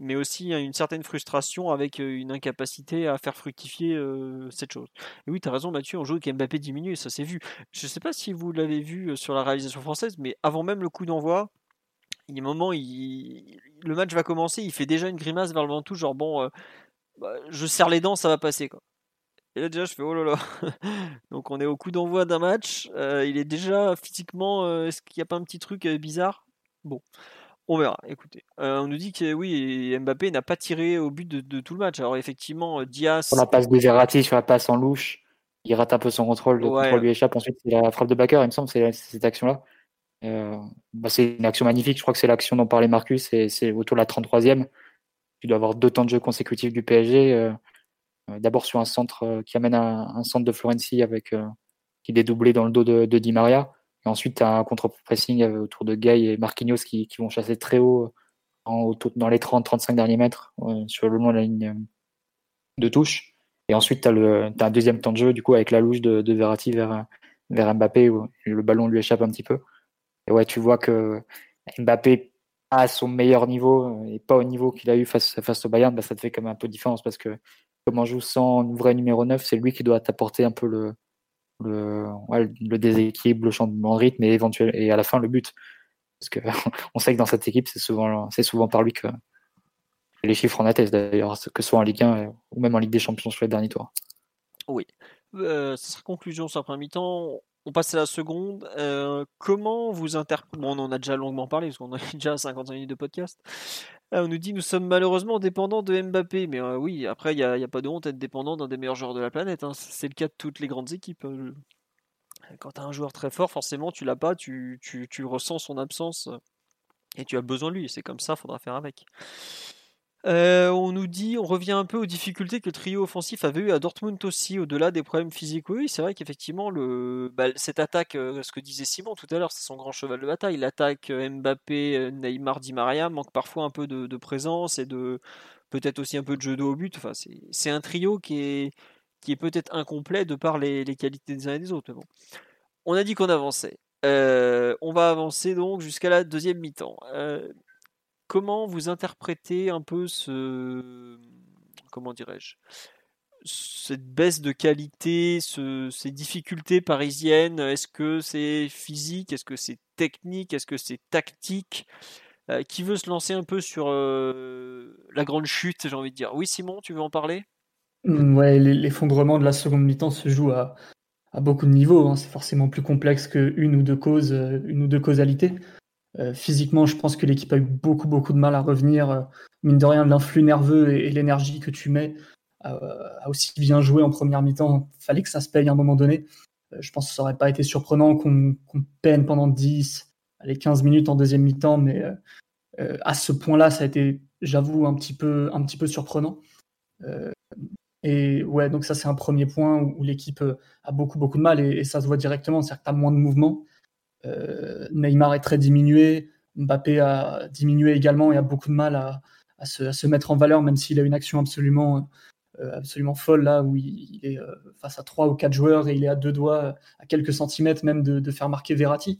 mais aussi une certaine frustration avec une incapacité à faire fructifier cette chose. Et oui, tu as raison Mathieu, on joue avec Mbappé diminué, ça s'est vu. Je ne sais pas si vous l'avez vu sur la réalisation française, mais avant même le coup d'envoi, il y a un moment, il... le match va commencer, il fait déjà une grimace vers le ventoux, genre bon, bah, je serre les dents, ça va passer. Quoi. Et là déjà je fais oh là là. Donc on est au coup d'envoi d'un match. il est déjà physiquement. Est-ce qu'il n'y a pas un petit truc bizarre? Bon, on verra. Écoutez, on nous dit que oui, Mbappé n'a pas tiré au but de, tout le match. Alors effectivement, Diaz. Sur la passe de Verratti, sur la passe en louche, il rate un peu son contrôle. Le contrôle lui échappe. Ensuite, c'est la frappe de Bakker, il me semble, c'est cette action-là. Bah, c'est une action magnifique. Je crois que c'est l'action dont parlait Marcus. C'est autour de la 33e. Tu dois avoir deux temps de jeu consécutifs du PSG. Euh, d'abord sur un centre euh, qui amène un, un centre de Florenzi avec euh, qui est doublé dans le dos de, de Di Maria. Et ensuite, tu as un contre-pressing autour de Gay et Marquinhos qui, vont chasser très haut en, dans les 30-35 derniers mètres sur le long de la ligne de touche. Et ensuite, tu as, as, un deuxième temps de jeu du coup avec la louche de, de Verratti vers, vers Mbappé où le ballon lui échappe un petit peu. Et ouais, tu vois que Mbappé à son meilleur niveau et pas au niveau qu'il a eu face, face au Bayern, bah, ça te fait quand même un peu de différence parce que comme on joue sans vrai numéro 9, c'est lui qui doit t'apporter un peu le, le, déséquilibre, le changement de rythme et, éventuel, et à la fin le but. Parce que on sait que dans cette équipe, c'est souvent, par lui que les chiffres en attestent d'ailleurs, que ce soit en Ligue 1 ou même en Ligue des Champions sur les derniers tours. Oui. Euh, conclusion sur la première mi-temps. On passe à la seconde. Euh, comment vous interprétez On en a déjà longuement parlé parce qu'on a déjà 55 minutes de podcast. Euh, on nous dit nous sommes malheureusement dépendants de Mbappé. Mais euh, oui, après, il n'y a, pas de honte à être dépendant d'un des meilleurs joueurs de la planète. Hein. C'est le cas de toutes les grandes équipes. Quand tu as un joueur très fort, forcément, tu l'as pas, tu, ressens son absence et tu as besoin de lui. C'est comme ça, faudra faire avec. Euh, on nous dit, on revient un peu aux difficultés que le trio offensif avait eu à Dortmund aussi, au-delà des problèmes physiques. Oui, c'est vrai qu'effectivement, bah, cette attaque, euh, ce que disait Simon tout à l'heure, c'est son grand cheval de bataille. L'attaque euh, Mbappé, Neymar, Di Maria manque parfois un peu de, présence et de peut-être aussi un peu de jeu d'eau au but. Enfin, c'est un trio qui est, qui est peut-être incomplet de par les, qualités des uns et des autres. On a dit qu'on avançait. on va avancer donc jusqu'à la deuxième mi-temps comment vous interprétez un peu ce comment dirais-je cette baisse de qualité, ces difficultés parisiennes, est-ce que c'est physique, est-ce que c'est technique, est-ce que c'est tactique? Euh, Qui veut se lancer un peu sur la grande chute, j'ai envie de dire? Oui, Simon, tu veux en parler? Mmh, Ouais, l'effondrement de la seconde mi-temps se joue à, beaucoup de niveaux. Hein. C'est forcément plus complexe qu'une ou deux causes, euh, une ou deux causalités. Euh, physiquement, je pense que l'équipe a eu beaucoup, beaucoup de mal à revenir. Euh, mine de rien, l'influx nerveux et, l'énergie que tu mets euh, a aussi bien joué en première mi-temps. Fallait que ça se paye à un moment donné. je pense que ça n'aurait pas été surprenant qu'on peine pendant 10, allez, 15 minutes en deuxième mi-temps, mais à ce point-là, ça a été, j'avoue, un petit peu, un petit peu surprenant. et ouais, donc ça, c'est un premier point où, l'équipe a beaucoup, beaucoup de mal et, et ça se voit directement. C'est-à-dire que tu as moins de mouvement. Euh, Neymar est très diminué, Mbappé a diminué également et a beaucoup de mal à, se, mettre en valeur, même s'il a une action absolument, euh, absolument folle là où il, est euh, face à trois ou quatre joueurs et il est à deux doigts, à quelques centimètres même de, faire marquer Verratti.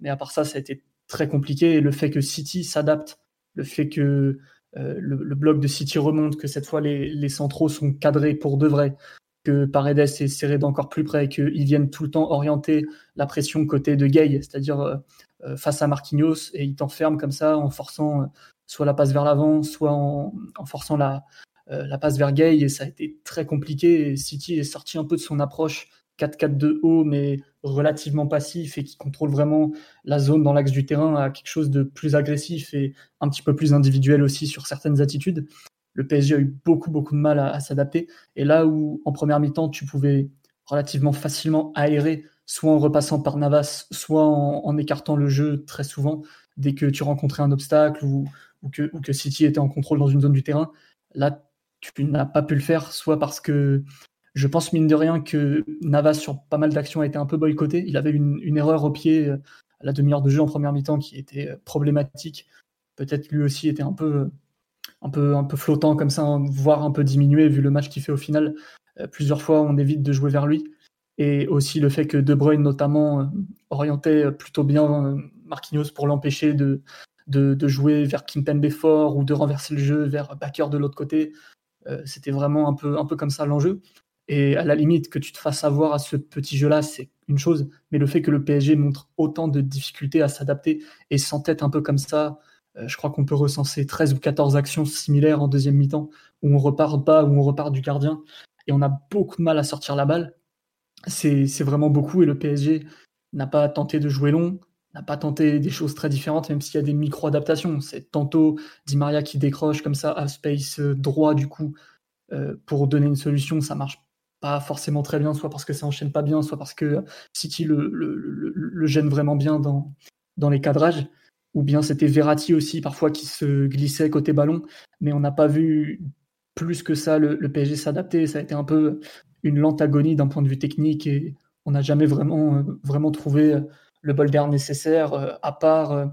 Mais à part ça, ça a été très compliqué le fait que City s'adapte, le fait que le, bloc de City remonte, que cette fois les, les, centraux sont cadrés pour de vrai, que Paredes est serré d'encore plus près et qu'ils viennent tout le temps orienter la pression côté de Gay, c'est-à-dire euh, euh, face à Marquinhos, et ils t'enferment comme ça en forçant euh, soit la passe vers l'avant, soit en, forçant la, la passe vers Gay, et ça a été très compliqué. City est sorti un peu de son approche 4-4-2 haut, mais relativement passif et qui contrôle vraiment la zone dans l'axe du terrain à quelque chose de plus agressif et un petit peu plus individuel aussi sur certaines attitudes le PSG a eu beaucoup, beaucoup de mal à, s'adapter. Et là où, en première mi-temps, tu pouvais relativement facilement aérer, soit en repassant par Navas, soit en, écartant le jeu très souvent, dès que tu rencontrais un obstacle ou, que, City était en contrôle dans une zone du terrain. Là, tu n'as pas pu le faire, soit parce que je pense, mine de rien, que Navas, sur pas mal d'actions, a été un peu boycotté. Il avait une, une erreur au pied euh, à la demi-heure de jeu en première mi-temps qui était euh, problématique. Peut-être lui aussi était un peu un peu, un peu flottant comme ça, voire un peu diminué vu le match qu'il fait au final. Euh, plusieurs fois, on évite de jouer vers lui. et aussi le fait que De Bruyne notamment orientait plutôt bien Marquinhos pour l'empêcher de, de, jouer vers Kimpembe fort ou de renverser le jeu vers Bakker de l'autre côté. C'était vraiment un peu, un peu comme ça l'enjeu. Et à la limite, que tu te fasses avoir à ce petit jeu-là, c'est une chose. Mais le fait que le PSG montre autant de difficultés à s'adapter et s'entête un peu comme ça, euh, je crois qu'on peut recenser 13 ou 14 actions similaires en deuxième mi-temps, où on repart pas, où on repart du gardien, et on a beaucoup mal à sortir la balle. C'est vraiment beaucoup, et le PSG n'a pas tenté de jouer long, n'a pas tenté des choses très différentes, même s'il y a des micro-adaptations. C'est tantôt Di Maria qui décroche comme ça à space euh, droit, du coup, euh, pour donner une solution, ça marche pas forcément très bien, soit parce que ça enchaîne pas bien, soit parce que City le, le, gêne vraiment bien dans, dans les cadrages. Ou bien c'était Verratti aussi, parfois, qui se glissait côté ballon. Mais on n'a pas vu plus que ça le, PSG s'adapter. Ça a été un peu une lente agonie d'un point de vue technique et on n'a jamais vraiment, vraiment trouvé le bol d'air nécessaire, euh, à part, euh,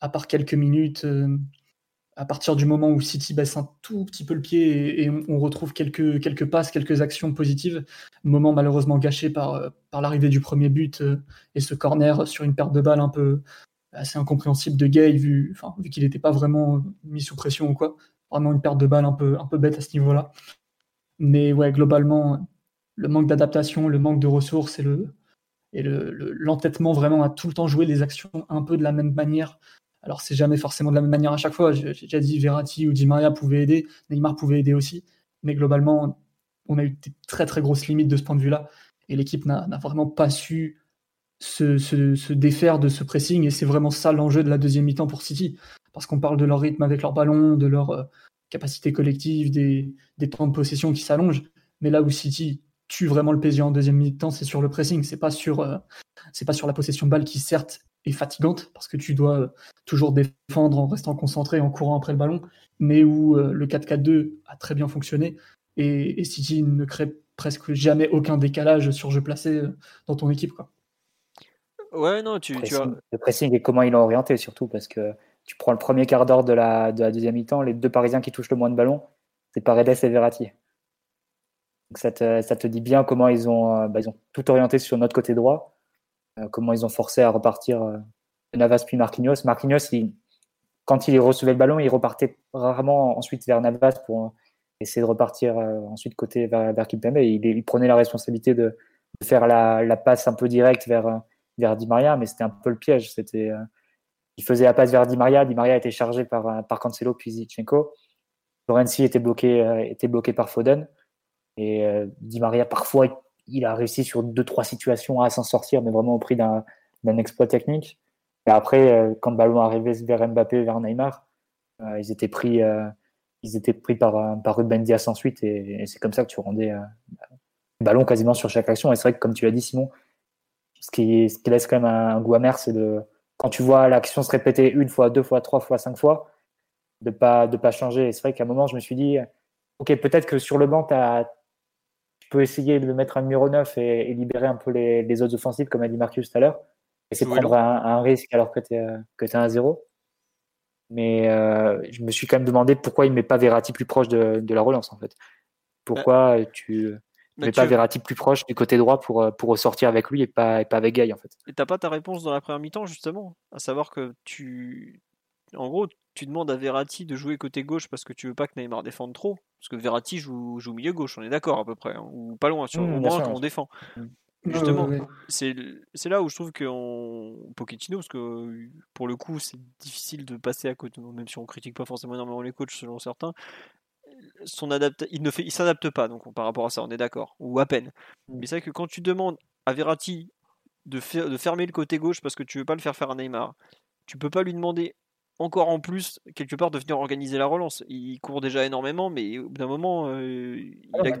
à part quelques minutes euh, à partir du moment où City baisse un tout petit peu le pied et, on, retrouve quelques, quelques passes, quelques actions positives, moment malheureusement gâché par, euh, par l'arrivée du premier but euh, et ce corner sur une perte de balle un peu assez incompréhensible de Gay, vu, vu qu'il n'était pas vraiment mis sous pression ou quoi. Vraiment une perte de balle un peu, un peu bête à ce niveau-là. Mais ouais, globalement, le manque d'adaptation, le manque de ressources et le, et l'entêtement vraiment à tout le temps jouer des actions un peu de la même manière alors, c'est jamais forcément de la même manière à chaque fois. J'ai déjà dit Verratti ou Di Maria pouvaient aider, Neymar pouvait aider aussi. Mais globalement, on a eu des très très grosses limites de ce point de vue-là. Et l'équipe n'a vraiment pas su se, défaire de ce pressing. Et c'est vraiment ça l'enjeu de la deuxième mi-temps pour City. Parce qu'on parle de leur rythme avec leur ballon, de leur euh, capacité collective, des, temps de possession qui s'allongent. Mais là où City tue vraiment le PSG en deuxième mi-temps, c'est sur le pressing. C'est pas sur, euh, c'est pas sur la possession balle qui certes est fatigante parce que tu dois euh, toujours défendre en restant concentré, en courant après le ballon, mais où le 4-4-2 a très bien fonctionné et, City ne crée presque jamais aucun décalage sur jeu placé dans ton équipe. Ouais, non, tu, tu Le pressing et comment il est orienté surtout parce que tu prends le premier quart d'heure de la, de la deuxième mi-temps, les deux Parisiens qui touchent le moins de ballons, c'est Paredes et Verratti. Donc ça te, ça te dit bien comment ils ont, bah, ils ont tout orienté sur notre côté droit euh, comment ils ont forcé à repartir euh, Navas puis Marquinhos. Marquinhos, quand il recevait le ballon, il repartait rarement ensuite vers Navas pour euh, essayer de repartir ensuite côté vers, vers Kimpembe. Il, il, prenait la responsabilité de, faire la, passe un peu directe vers, vers Di Maria, mais c'était un peu le piège. C'était, il faisait la passe vers Di Maria. Di Maria était chargé par, par Cancelo puis Zichenko. Lorenzi était bloqué, était bloqué par Foden. Et Di Maria, parfois, il a réussi sur deux, trois situations à s'en sortir, mais vraiment au prix d'un exploit technique. Et après, euh, quand le ballon arrivait vers Mbappé, vers Neymar, euh, ils étaient pris, euh, ils étaient pris par, par Ruben Dias ensuite, et, c'est comme ça que tu rendais le ballon quasiment sur chaque action. Et c'est vrai que, comme tu l'as dit, Simon, ce qui, ce qui laisse quand même un, goût amer, c'est de quand tu vois l'action se répéter une fois, deux fois, trois fois, cinq fois, de pas de pas changer. Et c'est vrai qu'à un moment, je me suis dit, ok, peut-être que sur le banc, tu peux essayer de mettre un numéro 9 et, libérer un peu les, autres offensives, comme a dit Marcus tout à l'heure. Et c'est prendre un, risque alors que tu es, que es un 0. Mais euh, je me suis quand même demandé pourquoi il ne met pas Verratti plus proche de, la relance, en fait. Pourquoi bah, tu ne mets pas Verratti plus proche du côté droit pour, pour ressortir avec lui et pas, et pas avec Gay, en fait. Et t'as pas ta réponse dans la première mi-temps, justement? À savoir que tu. En gros, tu demandes à Verratti de jouer côté gauche parce que tu veux pas que Neymar défende trop. Parce que Verratti joue, joue milieu gauche, on est d'accord à peu près, hein, ou pas loin, sur, mmh, au moins quand on défend. Mmh. Justement, c'est là où je trouve que Pochettino, parce que pour le coup, c'est difficile de passer à côté, même si on critique pas forcément énormément les coachs selon certains, son il ne fait, il s'adapte pas donc par rapport à ça, on est d'accord, ou à peine. Mmh. Mais c'est vrai que quand tu demandes à Verratti de, de fermer le côté gauche parce que tu veux pas le faire faire à Neymar, tu peux pas lui demander encore en plus, quelque part, de venir organiser la relance. Il court déjà énormément, mais au bout d'un moment. Euh, ah il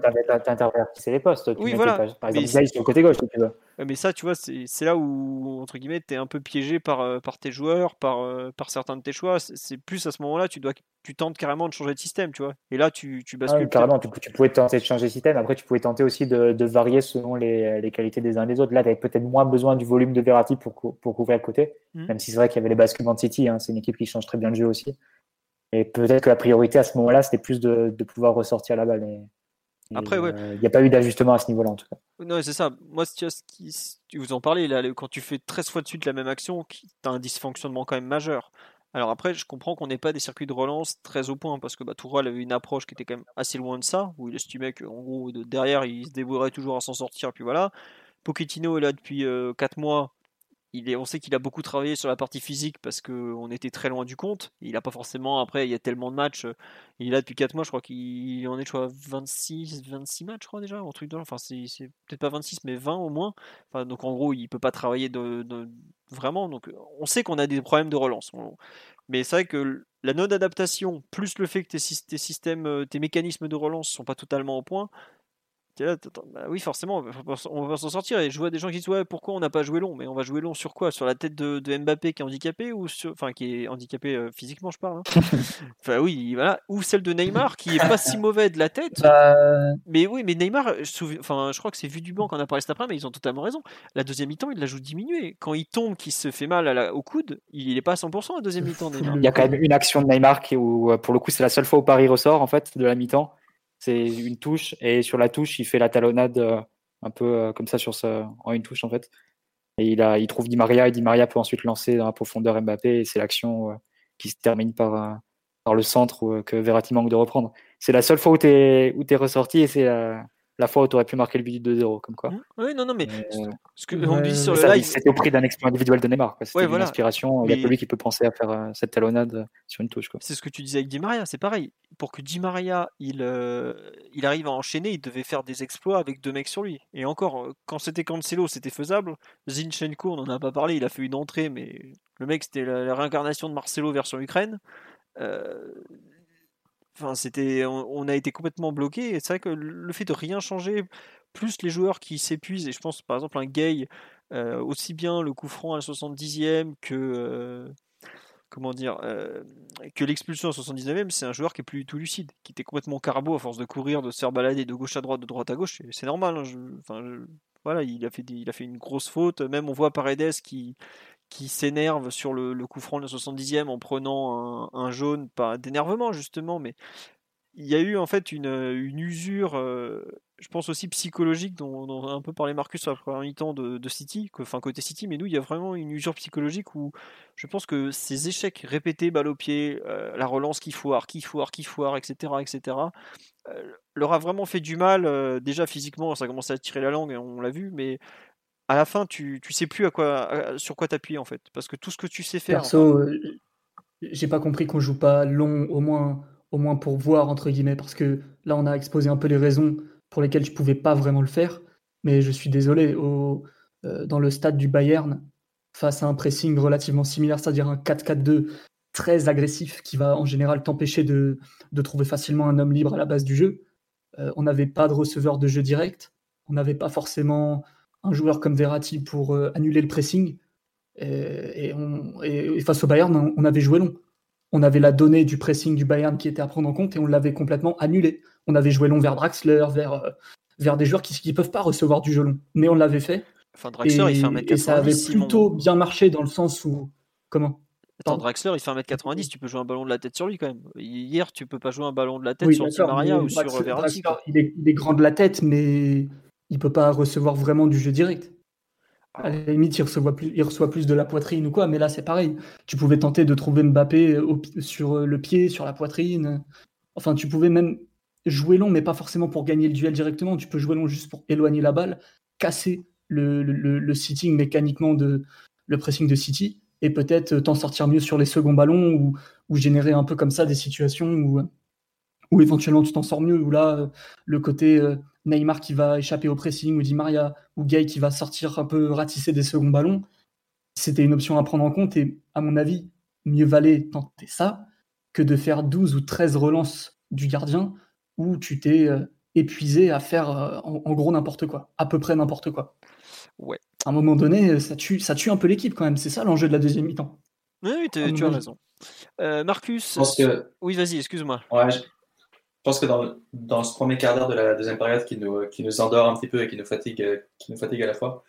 les postes. oui, voilà. Par, exemple, mais sur le côté gauche, tu veux. Mais ça, tu vois, c'est là où, entre guillemets, tu es un peu piégé par, euh, par tes joueurs, par, euh, par certains de tes choix. C'est plus à ce moment-là, tu dois tu tentes carrément de changer de système, tu vois. Et là, tu, tu bascules. Ah carrément, tu, tu, pouvais tenter de changer de système. Après, tu pouvais tenter aussi de, de varier selon les, les, qualités des uns et des autres. Là, tu avais peut-être moins besoin du volume de Verratti pour, pour couvrir le côté, mmh. même si c'est vrai qu'il y avait les basculements de City. Hein. C'est une équipe qui change très bien le jeu aussi. Et peut-être que la priorité à ce moment-là, c'était plus de, de, pouvoir ressortir la balle. Et, Après, ouais. Il n'y a pas eu d'ajustement à ce niveau-là, en tout cas. Non, c'est ça. Moi, tu vous en parlez, là, quand tu fais 13 fois de suite la même action, tu as un dysfonctionnement quand même majeur. Alors après, je comprends qu'on n'ait pas des circuits de relance très au point, parce que bah, avait une approche qui était quand même assez loin de ça, où il estimait qu'en gros, de, derrière, il se débrouillerait toujours à s'en sortir, puis voilà. Pochettino est là depuis 4 mois, on sait qu'il a beaucoup travaillé sur la partie physique parce qu'on était très loin du compte. Il n'a pas forcément, après, il y a tellement de matchs. Euh, il est là depuis 4 mois, je crois qu'il en est je 26, 26 matchs, je crois déjà, un truc de Enfin, c'est, peut-être pas 26, mais 20 au moins. donc en gros, il peut pas travailler de, vraiment. Donc on sait qu'on a des problèmes de relance. Mais c'est vrai que la non-adaptation, plus le fait que tes, systèmes, euh, tes mécanismes de relance sont pas totalement au point, bah oui, forcément, on va s'en sortir. Et je vois des gens qui disent Ouais, pourquoi on n'a pas joué long? Mais on va jouer long sur quoi? Sur la tête de, Mbappé qui est handicapé ou sur... Enfin, qui est handicapé euh, physiquement, je parle. Hein. enfin, oui, voilà. Ou celle de Neymar qui est pas si mauvais de la tête. Bah, mais oui, mais Neymar, je, enfin, je crois que c'est vu du banc qu'on a parlé cet après, mais ils ont totalement raison. La deuxième mi-temps, il la joue diminuée. Quand il tombe, qu'il se fait mal au coude, il n'est pas à 100% la deuxième mi-temps. Il y a quand même une action de Neymar qui, où, euh, pour le coup, c'est la seule fois où Paris ressort en fait de la mi-temps c'est une touche et sur la touche il fait la talonnade euh, un peu euh, comme ça sur en une touche en fait. Et il a il trouve Di Maria et Di Maria peut ensuite lancer dans la profondeur Mbappé et c'est l'action euh, qui se termine par par le centre que Verratti manque de reprendre. C'est la seule fois où tu es es ressorti et c'est fois où tu aurais pu marquer le but de 2-0, comme quoi. Mmh. Oui, non, non, mais ce que on dit sur le live. C'était au prix d'un exploit individuel de Neymar. C'était une inspiration. Il n'y a que lui qui peut penser à faire euh, cette talonnade euh, sur une touche. C'est ce que tu disais avec Di Maria, c'est pareil. Pour que Di Maria il, euh, il arrive à enchaîner, il devait faire des exploits avec deux mecs sur lui. Et encore, quand c'était Cancelo, c'était faisable. Zinchenko, on n'en a pas parlé, il a fait une entrée, mais le mec, c'était la, réincarnation de Marcelo version Ukraine. Enfin, c'était, on, a été complètement bloqué. C'est vrai que le fait de rien changer, plus les joueurs qui s'épuisent, et je pense par exemple un Gay, euh, aussi bien le coup franc à la 70e que, euh, comment dire, euh, que l'expulsion à la 79e, c'est un joueur qui est plus du tout lucide, qui était complètement carbo à force de courir, de se faire balader de gauche à droite, de droite à gauche. C'est normal. Hein, enfin, voilà, il a, fait il a fait une grosse faute. Même on voit Paredes qui qui s'énerve sur le, coup franc de 70e en prenant un, jaune, pas d'énervement justement, mais il y a eu en fait une, usure, euh, je pense aussi psychologique, dont, a un peu parlé Marcus sur la première mi-temps de, City, enfin côté City, mais nous il y a vraiment une usure psychologique où je pense que ces échecs répétés, balle au pied, euh, la relance qui foire, qui foire, qui foire, etc., etc., euh, leur a vraiment fait du mal. déjà physiquement, ça a commencé à tirer la langue, on l'a vu, mais à la fin, tu, tu sais plus à quoi, sur quoi t'appuyer en fait. Parce que tout ce que tu sais faire. Perso, euh, j'ai pas compris qu'on joue pas long, au moins, au moins pour voir, entre guillemets. Parce que là, on a exposé un peu les raisons pour lesquelles je pouvais pas vraiment le faire. Mais je suis désolé, au, euh, dans le stade du Bayern, face à un pressing relativement similaire, c'est-à-dire un 4-4-2 très agressif qui va en général t'empêcher de, de, trouver facilement un homme libre à la base du jeu. Euh, on n'avait pas de receveur de jeu direct. On n'avait pas forcément un joueur comme Verratti pour euh, annuler le pressing. Et, face au Bayern, on avait joué long. On avait la donnée du pressing du Bayern qui était à prendre en compte et on l'avait complètement annulé. On avait joué long vers Draxler, vers, euh, vers des joueurs qui ne peuvent pas recevoir du jeu long. Mais on l'avait fait. Enfin, Draxler, et, il fait 1m90. Et ça avait plutôt bien marché dans le sens où. Comment? Attends, Draxler, il fait 1m90, tu peux jouer un ballon de la tête sur lui quand même. Hier, tu peux pas jouer un ballon de la tête sur Di Maria ou sur Verratti. il, est, il, est, grand de la tête, mais il peut pas recevoir vraiment du jeu direct. À la limite, il reçoit plus, il reçoit plus de la poitrine ou quoi, mais là c'est pareil. Tu pouvais tenter de trouver Mbappé sur le pied, sur la poitrine. Enfin, tu pouvais même jouer long, mais pas forcément pour gagner le duel directement. Tu peux jouer long juste pour éloigner la balle, casser le, sitting mécaniquement de le pressing de City, et peut-être t'en sortir mieux sur les seconds ballons ou, ou, générer un peu comme ça des situations où, où éventuellement tu t'en sors mieux. Ou là, le côté euh, Neymar qui va échapper au pressing, ou Di Maria, ou Gay qui va sortir un peu ratisser des seconds ballons, c'était une option à prendre en compte. Et à mon avis, mieux valait tenter ça que de faire 12 ou 13 relances du gardien où tu t'es euh, épuisé à faire euh, en, gros n'importe quoi, à peu près n'importe quoi. Ouais. À un moment donné, ça tue, ça tue un peu l'équipe quand même. C'est ça l'enjeu de la deuxième mi-temps. Oui, tu as raison. Euh, Marcus. Oui, vas-y, excuse-moi. Ouais, je pense que dans, ce premier quart d'heure de la deuxième période qui nous, endort un petit peu et qui nous fatigue, qui nous fatigue à la fois,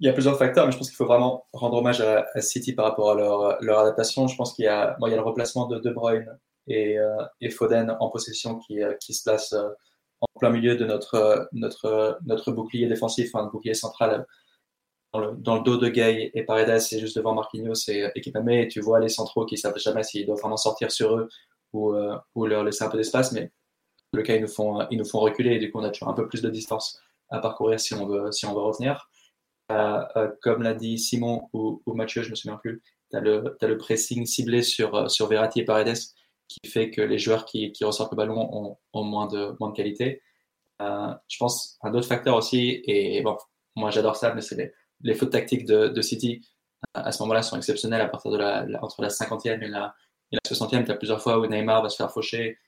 il y a plusieurs facteurs, mais je pense qu'il faut vraiment rendre hommage à, City par rapport à leur, adaptation. Je pense qu'il y, a, bon, y a le replacement de De Bruyne et, euh, et Foden en possession qui, euh, se place euh, en plein milieu de notre, bouclier défensif, un bouclier central dans le, le, dos de Gay et Paredes, c'est juste devant Marquinhos et Ekipame, et tu vois les centraux qui savent jamais s'ils doivent vraiment sortir sur eux ou, ou leur laisser un peu d'espace, mais le cas, ils nous, font, ils nous font reculer et du coup, on a toujours un peu plus de distance à parcourir si on veut, si on veut revenir. Euh, euh, comme l'a dit Simon ou, Mathieu, je ne me souviens plus, tu as, le pressing ciblé sur, euh, sur Verratti et Paredes qui fait que les joueurs qui, qui ressortent le ballon ont, moins, de, moins de qualité. je pense un autre facteur aussi, et bon, moi j'adore ça, mais c'est les, fautes tactiques de, de City à ce moment-là sont exceptionnelles à partir de la, entre la 50e et la, et la 60e. Tu as plusieurs fois où Neymar va se faire faucher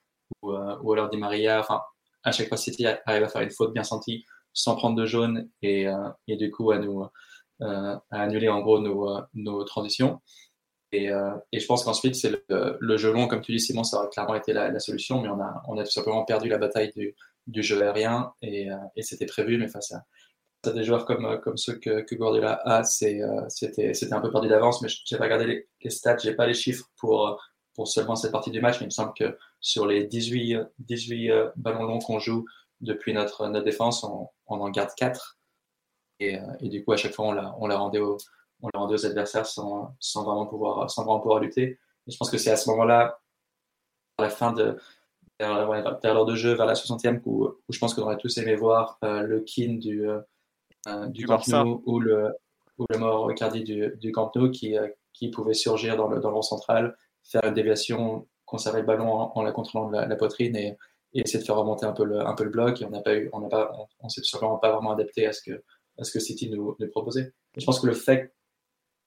ou, ou alors Di Maria. Enfin, à chaque fois, City arrive à faire une faute bien sentie sans prendre de jaune et, euh, du coup à nous euh, annuler en gros nos, euh, transitions. Et, je pense qu'ensuite, c'est le, jeu long, comme tu dis, Simon, ça aurait clairement été la, solution, mais on a, on a tout simplement perdu la bataille du, jeu aérien et, et c'était prévu, mais face à, des joueurs comme, ceux que, que a, c'était un peu perdu d'avance, mais je n'ai pas regardé les, les stats, j'ai pas les chiffres pour, pour seulement cette partie du match, mais il me semble que sur les 18, 18 ballons longs qu'on joue, depuis notre, notre défense, on, on en garde 4. Et, euh, et, du coup, à chaque fois, on la, on la rendait, aux, on la rendait aux adversaires sans, sans, vraiment pouvoir, sans vraiment pouvoir lutter. Et je pense que c'est à ce moment-là, à la fin de, vers, ouais, vers l'heure de jeu, vers la 60e, où, où je pense qu'on aurait tous aimé voir euh, le kin du, euh, du, du Camp Nou ou le, ou le mort Cardi du, du Camp Nou qui, euh, qui pouvait surgir dans le, dans central, faire une déviation, conserver le ballon en, la contrôlant de la, poitrine et, essayer de faire remonter un peu le, bloc. Et on n'a pas eu, on n'a pas, on, on s'est simplement pas vraiment adapté à ce que, City nous, proposait. Je pense que le fait que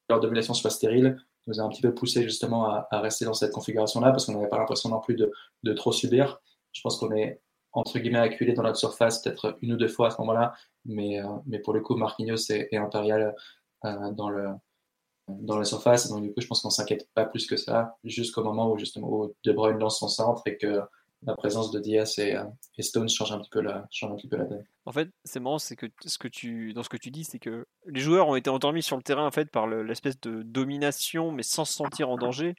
leur domination soit stérile nous a un petit peu poussé justement à, rester dans cette configuration-là parce qu'on n'avait pas l'impression non plus de, trop subir. Je pense qu'on est entre guillemets acculé dans notre surface peut-être une ou deux fois à ce moment-là, mais, euh, pour le coup, Marquinhos est, est impérial euh, dans le dans la surface. Donc du coup, je pense qu'on s'inquiète pas plus que ça jusqu'au moment où justement où De Bruyne lance son centre et que la présence de Diaz et, euh, et, Stones change un petit peu la, donne. En fait, c'est marrant, c'est que ce que tu, dans ce que tu dis, c'est que les joueurs ont été endormis sur le terrain en fait par l'espèce de domination, mais sans se sentir en danger.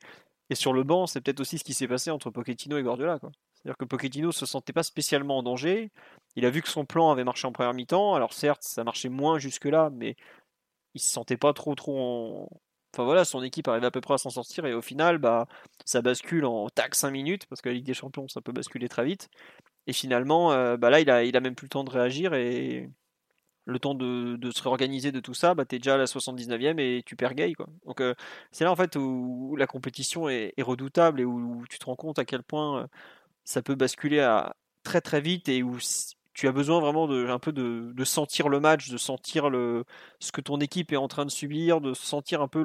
Et sur le banc, c'est peut-être aussi ce qui s'est passé entre Pochettino et Guardiola. C'est-à-dire que Pochettino se sentait pas spécialement en danger. Il a vu que son plan avait marché en première mi-temps. Alors certes, ça marchait moins jusque-là, mais il se sentait pas trop trop en, Enfin voilà, son équipe arrive à peu près à s'en sortir et au final, bah, ça bascule en tac 5 minutes parce que la Ligue des Champions, ça peut basculer très vite. Et finalement, euh, bah là, il a, il a même plus le temps de réagir et le temps de, de se réorganiser de tout ça, bah, tu déjà à la 79e et tu perds Gay. Quoi. Donc euh, c'est là en fait où, la compétition est, redoutable et où, tu te rends compte à quel point euh, ça peut basculer très très vite et où tu as besoin vraiment de, un peu de, de, sentir le match, de sentir le, ce que ton équipe est en train de subir, de sentir un peu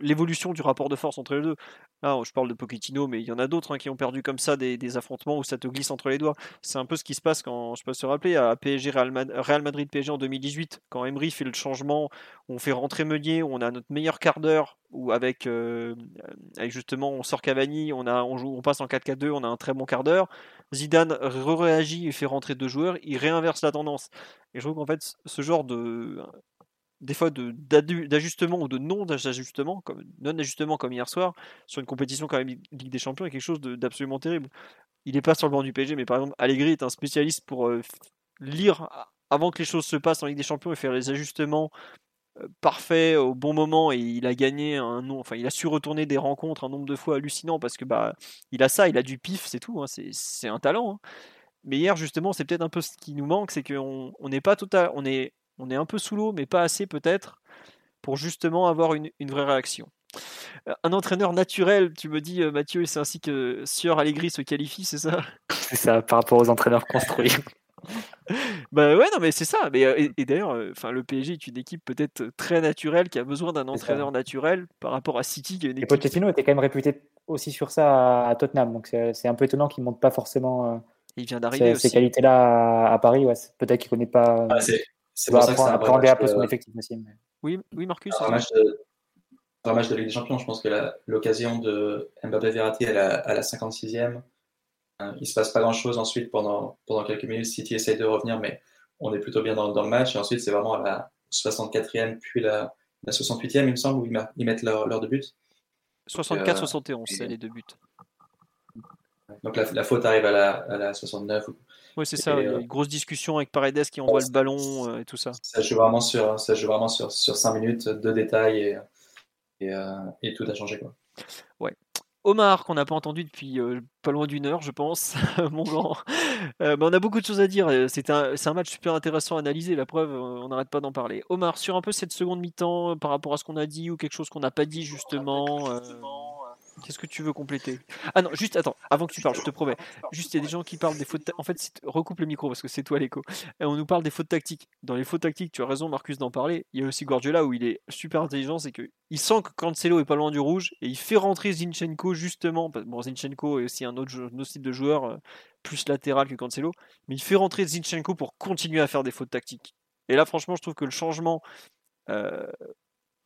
l'évolution du rapport de force entre les deux. Là, je parle de Pochettino, mais il y en a d'autres hein, qui ont perdu comme ça des, affrontements où ça te glisse entre les doigts. C'est un peu ce qui se passe quand, je peux se rappeler, à PSG Real, Madrid PSG en 2018, quand Emery fait le changement, on fait rentrer Meunier, on a notre meilleur quart d'heure, ou avec, euh, avec justement, on sort Cavani, on, a, on, joue, on passe en 4-4-2, on a un très bon quart d'heure. Zidane réagit et fait rentrer deux joueurs, il réinverse la tendance. Et je trouve qu'en fait, ce genre de, des fois d'ajustement ou de non-ajustement, comme non-ajustement comme hier soir, sur une compétition comme même Ligue des Champions, est quelque chose d'absolument terrible. Il n'est pas sur le banc du PSG, mais par exemple, Allegri est un spécialiste pour euh, lire avant que les choses se passent en Ligue des Champions et faire les ajustements euh, parfaits au bon moment. Et il a gagné un nom, enfin, il a su retourner des rencontres un nombre de fois hallucinant parce que bah, il a ça, il a du pif, c'est tout. Hein, c'est un talent. Hein. Mais hier, justement, c'est peut-être un peu ce qui nous manque, c'est qu'on n'est pas total, on est on est un peu sous l'eau, mais pas assez peut-être, pour justement avoir une, vraie réaction. Euh, un entraîneur naturel, tu me dis, euh, Mathieu, c'est ainsi que Sieur Allegri se qualifie, c'est ça? C'est ça, par rapport aux entraîneurs construits. bah ouais, non, mais c'est ça. Mais, euh, et, d'ailleurs, enfin, le PSG est une équipe peut-être très naturelle qui a besoin d'un entraîneur naturel par rapport à City. Qui est une équipe... Et Pochettino était quand même réputé aussi sur ça à Tottenham, donc c'est un peu étonnant qu'il ne monte pas forcément. il vient d'arriver Ces qualités-là à, Paris, ouais, peut-être qu'il ne connaît pas. Ah, c'est pour ça que un, un peu son effectif aussi. Oui, oui, Marcus. Un match, de, un match de Ligue des Champions, je pense que l'occasion de Mbappé Verratti à la, à la 56e, hein, il se passe pas grand chose ensuite pendant, pendant quelques minutes. City essaye de revenir, mais on est plutôt bien dans, dans le match. Et ensuite, c'est vraiment à la 64e, puis la, la 68e, il me semble, où ils, mettent leur, leur de but. 64-71, c'est les deux buts. donc la, faute arrive à la, à la 69. Oui, c'est ça. une grosse discussion avec Paredes qui envoie le ballon et tout ça. Ça joue vraiment sur, ça joue vraiment sur, sur 5 minutes de détails et, et, et tout a changé. Quoi. Ouais. Omar, qu'on n'a pas entendu depuis euh, pas loin d'une heure, je pense, mon grand. Euh, on a beaucoup de choses à dire. C'est un, un, match super intéressant à analyser. La preuve, euh, on n'arrête pas d'en parler. Omar, sur un peu cette seconde mi-temps par rapport à ce qu'on a dit ou quelque chose qu'on n'a pas dit justement. Qu'est-ce que tu veux compléter? Ah non, juste attends, avant que tu parles, je te promets. Juste, il y a des gens qui parlent des fautes. En fait, recoupe le micro parce que c'est toi l'écho. Et on nous parle des fautes tactiques. Dans les fautes tactiques, tu as raison, Marcus, d'en parler. Il y a aussi Guardiola où il est super intelligent, c'est qu'il sent que Cancelo est pas loin du rouge et il fait rentrer Zinchenko justement. Bon, Zinchenko est aussi un autre, type de joueur euh, plus latéral que Cancelo, mais il fait rentrer Zinchenko pour continuer à faire des fautes tactiques. Et là, franchement, je trouve que le changement. Euh,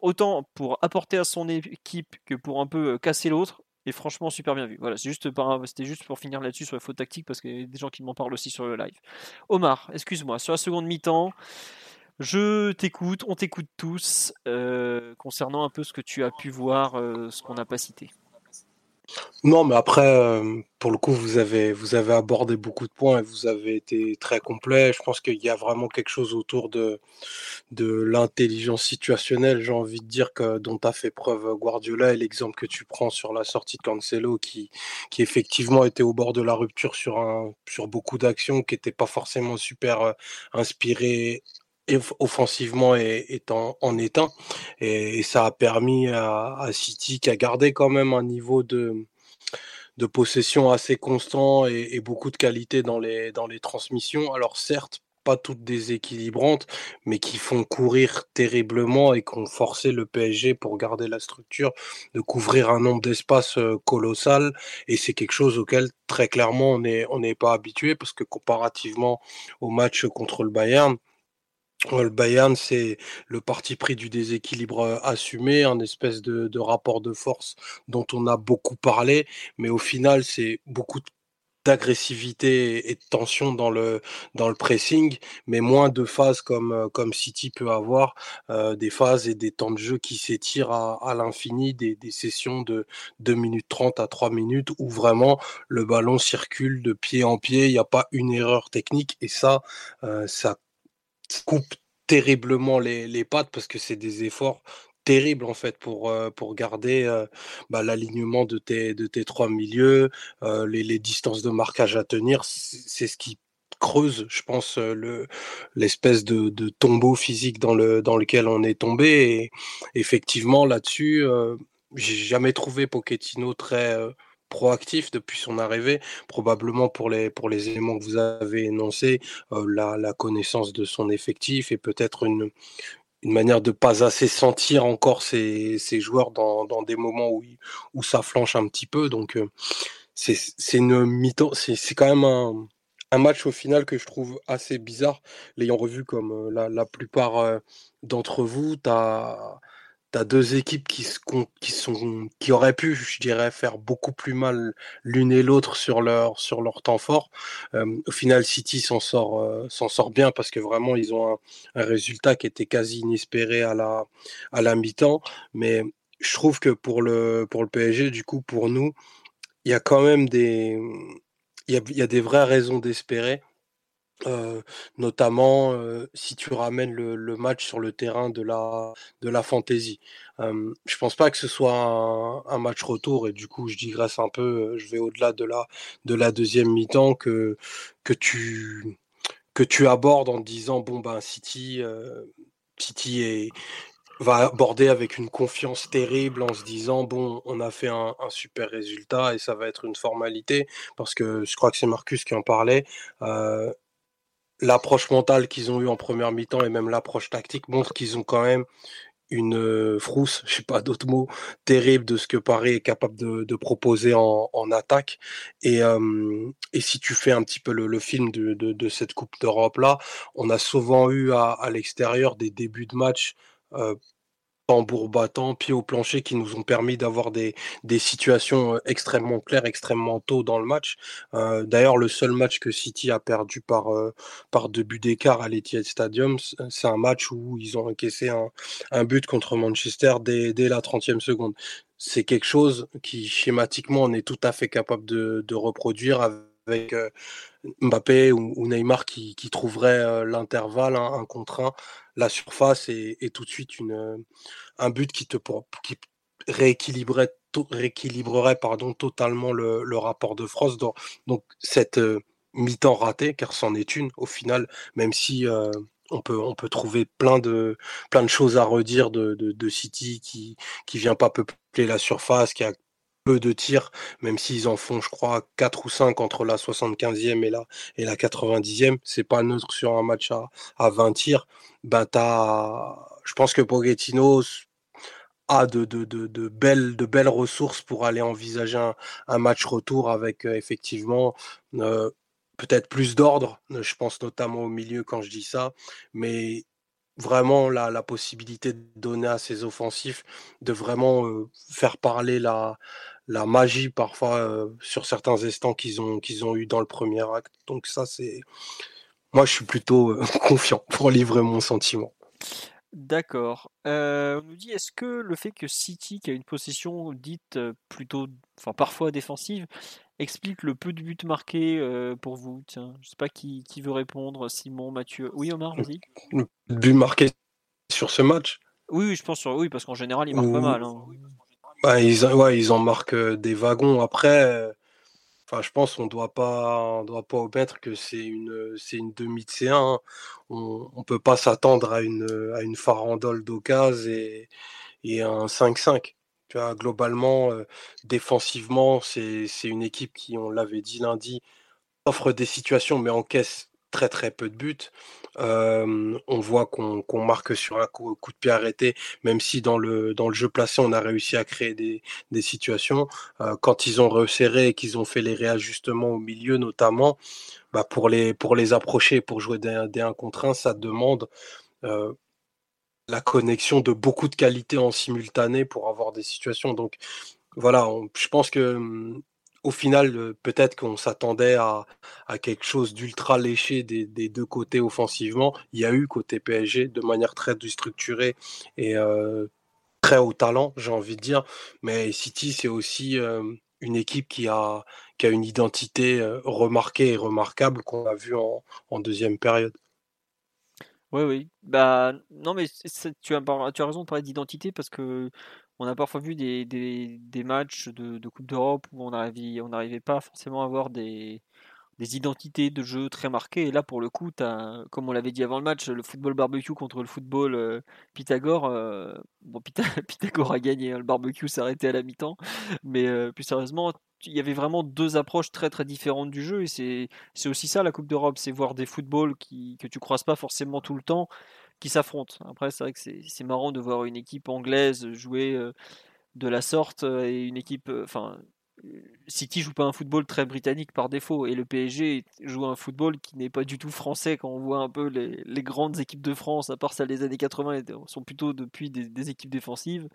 autant pour apporter à son équipe que pour un peu casser l'autre. Et franchement, super bien vu. Voilà, c'était juste pour finir là-dessus sur les fautes tactiques parce qu'il y a des gens qui m'en parlent aussi sur le live. Omar, excuse-moi, sur la seconde mi-temps, je t'écoute, on t'écoute tous concernant un peu ce que tu as pu voir, ce qu'on n'a pas cité. Non, mais après, euh, pour le coup, vous avez, vous avez abordé beaucoup de points et vous avez été très complet. Je pense qu'il y a vraiment quelque chose autour de, de l'intelligence situationnelle, j'ai envie de dire, que, dont a fait preuve Guardiola et l'exemple que tu prends sur la sortie de Cancelo qui, qui effectivement était au bord de la rupture sur, un, sur beaucoup d'actions, qui n'étaient pas forcément super euh, inspirées offensivement étant en éteint et, ça a permis à, City qui a gardé quand même un niveau de, de possession assez constant et, beaucoup de qualité dans les, dans les transmissions. Alors certes, pas toutes déséquilibrantes, mais qui font courir terriblement et qui ont forcé le PSG pour garder la structure de couvrir un nombre d'espaces colossal. Et c'est quelque chose auquel très clairement on n'est on pas habitué parce que comparativement au match contre le Bayern, le Bayern, c'est le parti pris du déséquilibre assumé, un espèce de, rapport de force dont on a beaucoup parlé, mais au final, c'est beaucoup d'agressivité et de tension dans le dans le pressing, mais moins de phases comme comme City peut avoir, des phases et des temps de jeu qui s'étirent à, l'infini, des, des, sessions de 2 minutes 30 à 3 minutes où vraiment le ballon circule de pied en pied, il n'y a pas une erreur technique et ça, ça coupe terriblement les, les pattes parce que c'est des efforts terribles en fait pour, euh, pour garder euh, bah, l'alignement de tes, de tes trois milieux, euh, les, distances de marquage à tenir, c'est ce qui creuse, je pense, le l'espèce de, de, tombeau physique dans, le, dans lequel on est tombé. Et effectivement, là-dessus, j'ai jamais trouvé Pochettino très proactif depuis son arrivée, probablement pour les, pour les éléments que vous avez énoncés, euh, la, la, connaissance de son effectif et peut-être une, une manière de pas assez sentir encore ses, ses joueurs dans, dans, des moments où, où ça flanche un petit peu. Donc euh, c'est quand même un, un, match au final que je trouve assez bizarre, l'ayant revu comme euh, la, la plupart d'entre vous. Tu as deux équipes qui, qui, sont, qui auraient pu, je dirais, faire beaucoup plus mal l'une et l'autre sur leur, sur leur temps fort. au final, City s'en sort, euh, sort bien parce que vraiment, ils ont un, un, résultat qui était quasi inespéré à la, à la mi-temps. Mais je trouve que pour le, pour le PSG, du coup, pour nous, il y a quand même des, il y a des vraies raisons d'espérer notamment si tu ramènes le, match sur le terrain de la, de la fantaisie. je pense pas que ce soit un, match retour et du coup je digresse un peu, je vais au-delà de la, de la deuxième mi-temps que, que, tu, que tu abordes en disant bon ben City, City va aborder avec une confiance terrible en se disant bon on a fait un, super résultat et ça va être une formalité parce que je crois que c'est Marcus qui en parlait euh, l'approche mentale qu'ils ont eue en première mi-temps et même l'approche tactique montre qu'ils ont quand même une euh, frousse, je sais pas d'autres mots, terrible de ce que Paris est capable de, proposer en, attaque. Et, et, si tu fais un petit peu le, film de, cette Coupe d'Europe là, on a souvent eu à, l'extérieur des débuts de match euh, tambour battant, pied au plancher, qui nous ont permis d'avoir des, des, situations extrêmement claires, extrêmement tôt dans le match. Euh, D'ailleurs, le seul match que City a perdu par, euh, par deux buts d'écart à l'Etihad Stadium, c'est un match où ils ont encaissé un, un but contre Manchester dès, dès la 30e seconde c'est quelque chose qui schématiquement on est tout à fait capable de, reproduire avec Mbappé ou, Neymar qui, qui trouverait l'intervalle, un, contre un, la surface et, tout de suite une, un but qui te qui rééquilibrerait, rééquilibrerait pardon, totalement le, rapport de France. Donc, donc cette mi-temps ratée, car c'en est une au final, même si on peut, on peut trouver plein de, plein de choses à redire de, de, City qui qui vient pas peupler la surface, qui a peu de tirs, même s'ils en font, je crois, 4 ou 5 entre la 75e et la, et la 90e. C'est pas neutre sur un match à, à 20 tirs. Ben, je pense que Pochettino a de, de, de, de, belles, de belles ressources pour aller envisager un, un match retour avec euh, effectivement euh, peut-être plus d'ordre, je pense notamment au milieu quand je dis ça, mais vraiment la, la possibilité de donner à ces offensifs de vraiment faire parler la, la magie parfois sur certains instants qu'ils ont, qu'ils ont eu dans le premier acte. Donc ça, c'est... Moi, je suis plutôt confiant pour livrer mon sentiment. D'accord. on nous dit est-ce que le fait que City, qui a une possession dite plutôt, enfin parfois défensive, explique le peu de buts marqués euh, pour vous Tiens, je sais pas qui, qui, veut répondre. Simon, Mathieu. Oui, Omar, vas-y. Le but marqué sur ce match? Oui, je pense sur oui, parce qu'en général, ils marquent pas mal. Hein. Bah, ils, ouais, ils en marquent euh, des wagons. Après, euh, enfin, je pense qu'on doit pas, on doit pas omettre que c'est une, une demi de C1. Hein. On, on peut pas s'attendre à une, à une farandole d'occasion et, et un 5-5 globalement, euh, défensivement, c'est une équipe qui, on l'avait dit lundi, offre des situations mais encaisse très très peu de buts. on voit qu'on marque sur un coup, de pied arrêté, même si dans le, dans le jeu placé, on a réussi à créer des, situations. Euh, quand ils ont resserré et qu'ils ont fait les réajustements au milieu notamment, bah pour, les, pour les approcher, pour jouer des, des 1 contre 1, ça demande euh, la connexion de beaucoup de qualités en simultané pour avoir des situations. Donc voilà, je pense que mmh, au final, euh, peut-être qu'on s'attendait à, quelque chose d'ultra léché des, deux côtés offensivement. Il y a eu côté PSG de manière très structurée et euh, très haut talent, j'ai envie de dire. Mais City, c'est aussi euh, une équipe qui a, qui a une identité remarquée et remarquable qu'on a vu en deuxième période. Oui, oui. Bah, non, mais tu as, tu as raison de parler d'identité parce que on a parfois vu des, matchs de, Coupe d'Europe où on n'arrivait on n'arrivait pas forcément à avoir des, identités de jeu très marquées. Et là, pour le coup, comme on l'avait dit avant le match, le football barbecue contre le football euh, Pythagore. Euh, bon, Pythagore a gagné, hein, le barbecue s'est arrêté à la mi-temps. Mais euh, plus sérieusement, il y avait vraiment deux approches très très différentes du jeu et c'est aussi ça la Coupe d'Europe, c'est voir des footballs qui, que tu croises pas forcément tout le temps qui s'affrontent. Après c'est vrai que c'est marrant de voir une équipe anglaise jouer euh, de la sorte euh, et une équipe, euh, enfin City joue pas un football très britannique par défaut et le PSG joue un football qui n'est pas du tout français quand on voit un peu les, les, grandes équipes de France, à part celles des années 80, sont plutôt depuis des, des équipes défensives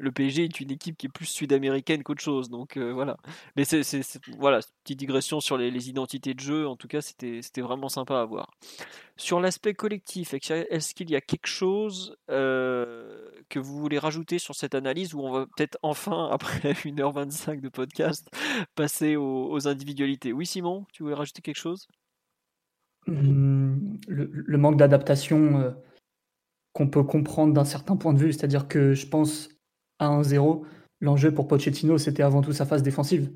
le PSG est une équipe qui est plus sud-américaine qu'autre chose. Donc euh, voilà. Mais c'est, voilà, petite digression sur les, identités de jeu. En tout cas, c'était, vraiment sympa à voir. Sur l'aspect collectif, est-ce qu'il y a quelque chose euh, que vous voulez rajouter sur cette analyse où on va peut-être enfin, après 1h25 de podcast, passer aux, individualités? Oui, Simon, tu voulais rajouter quelque chose? Mmh, le, manque d'adaptation euh, qu'on peut comprendre d'un certain point de vue, c'est-à-dire que je pense à 1-0, l'enjeu pour Pochettino, c'était avant tout sa phase défensive.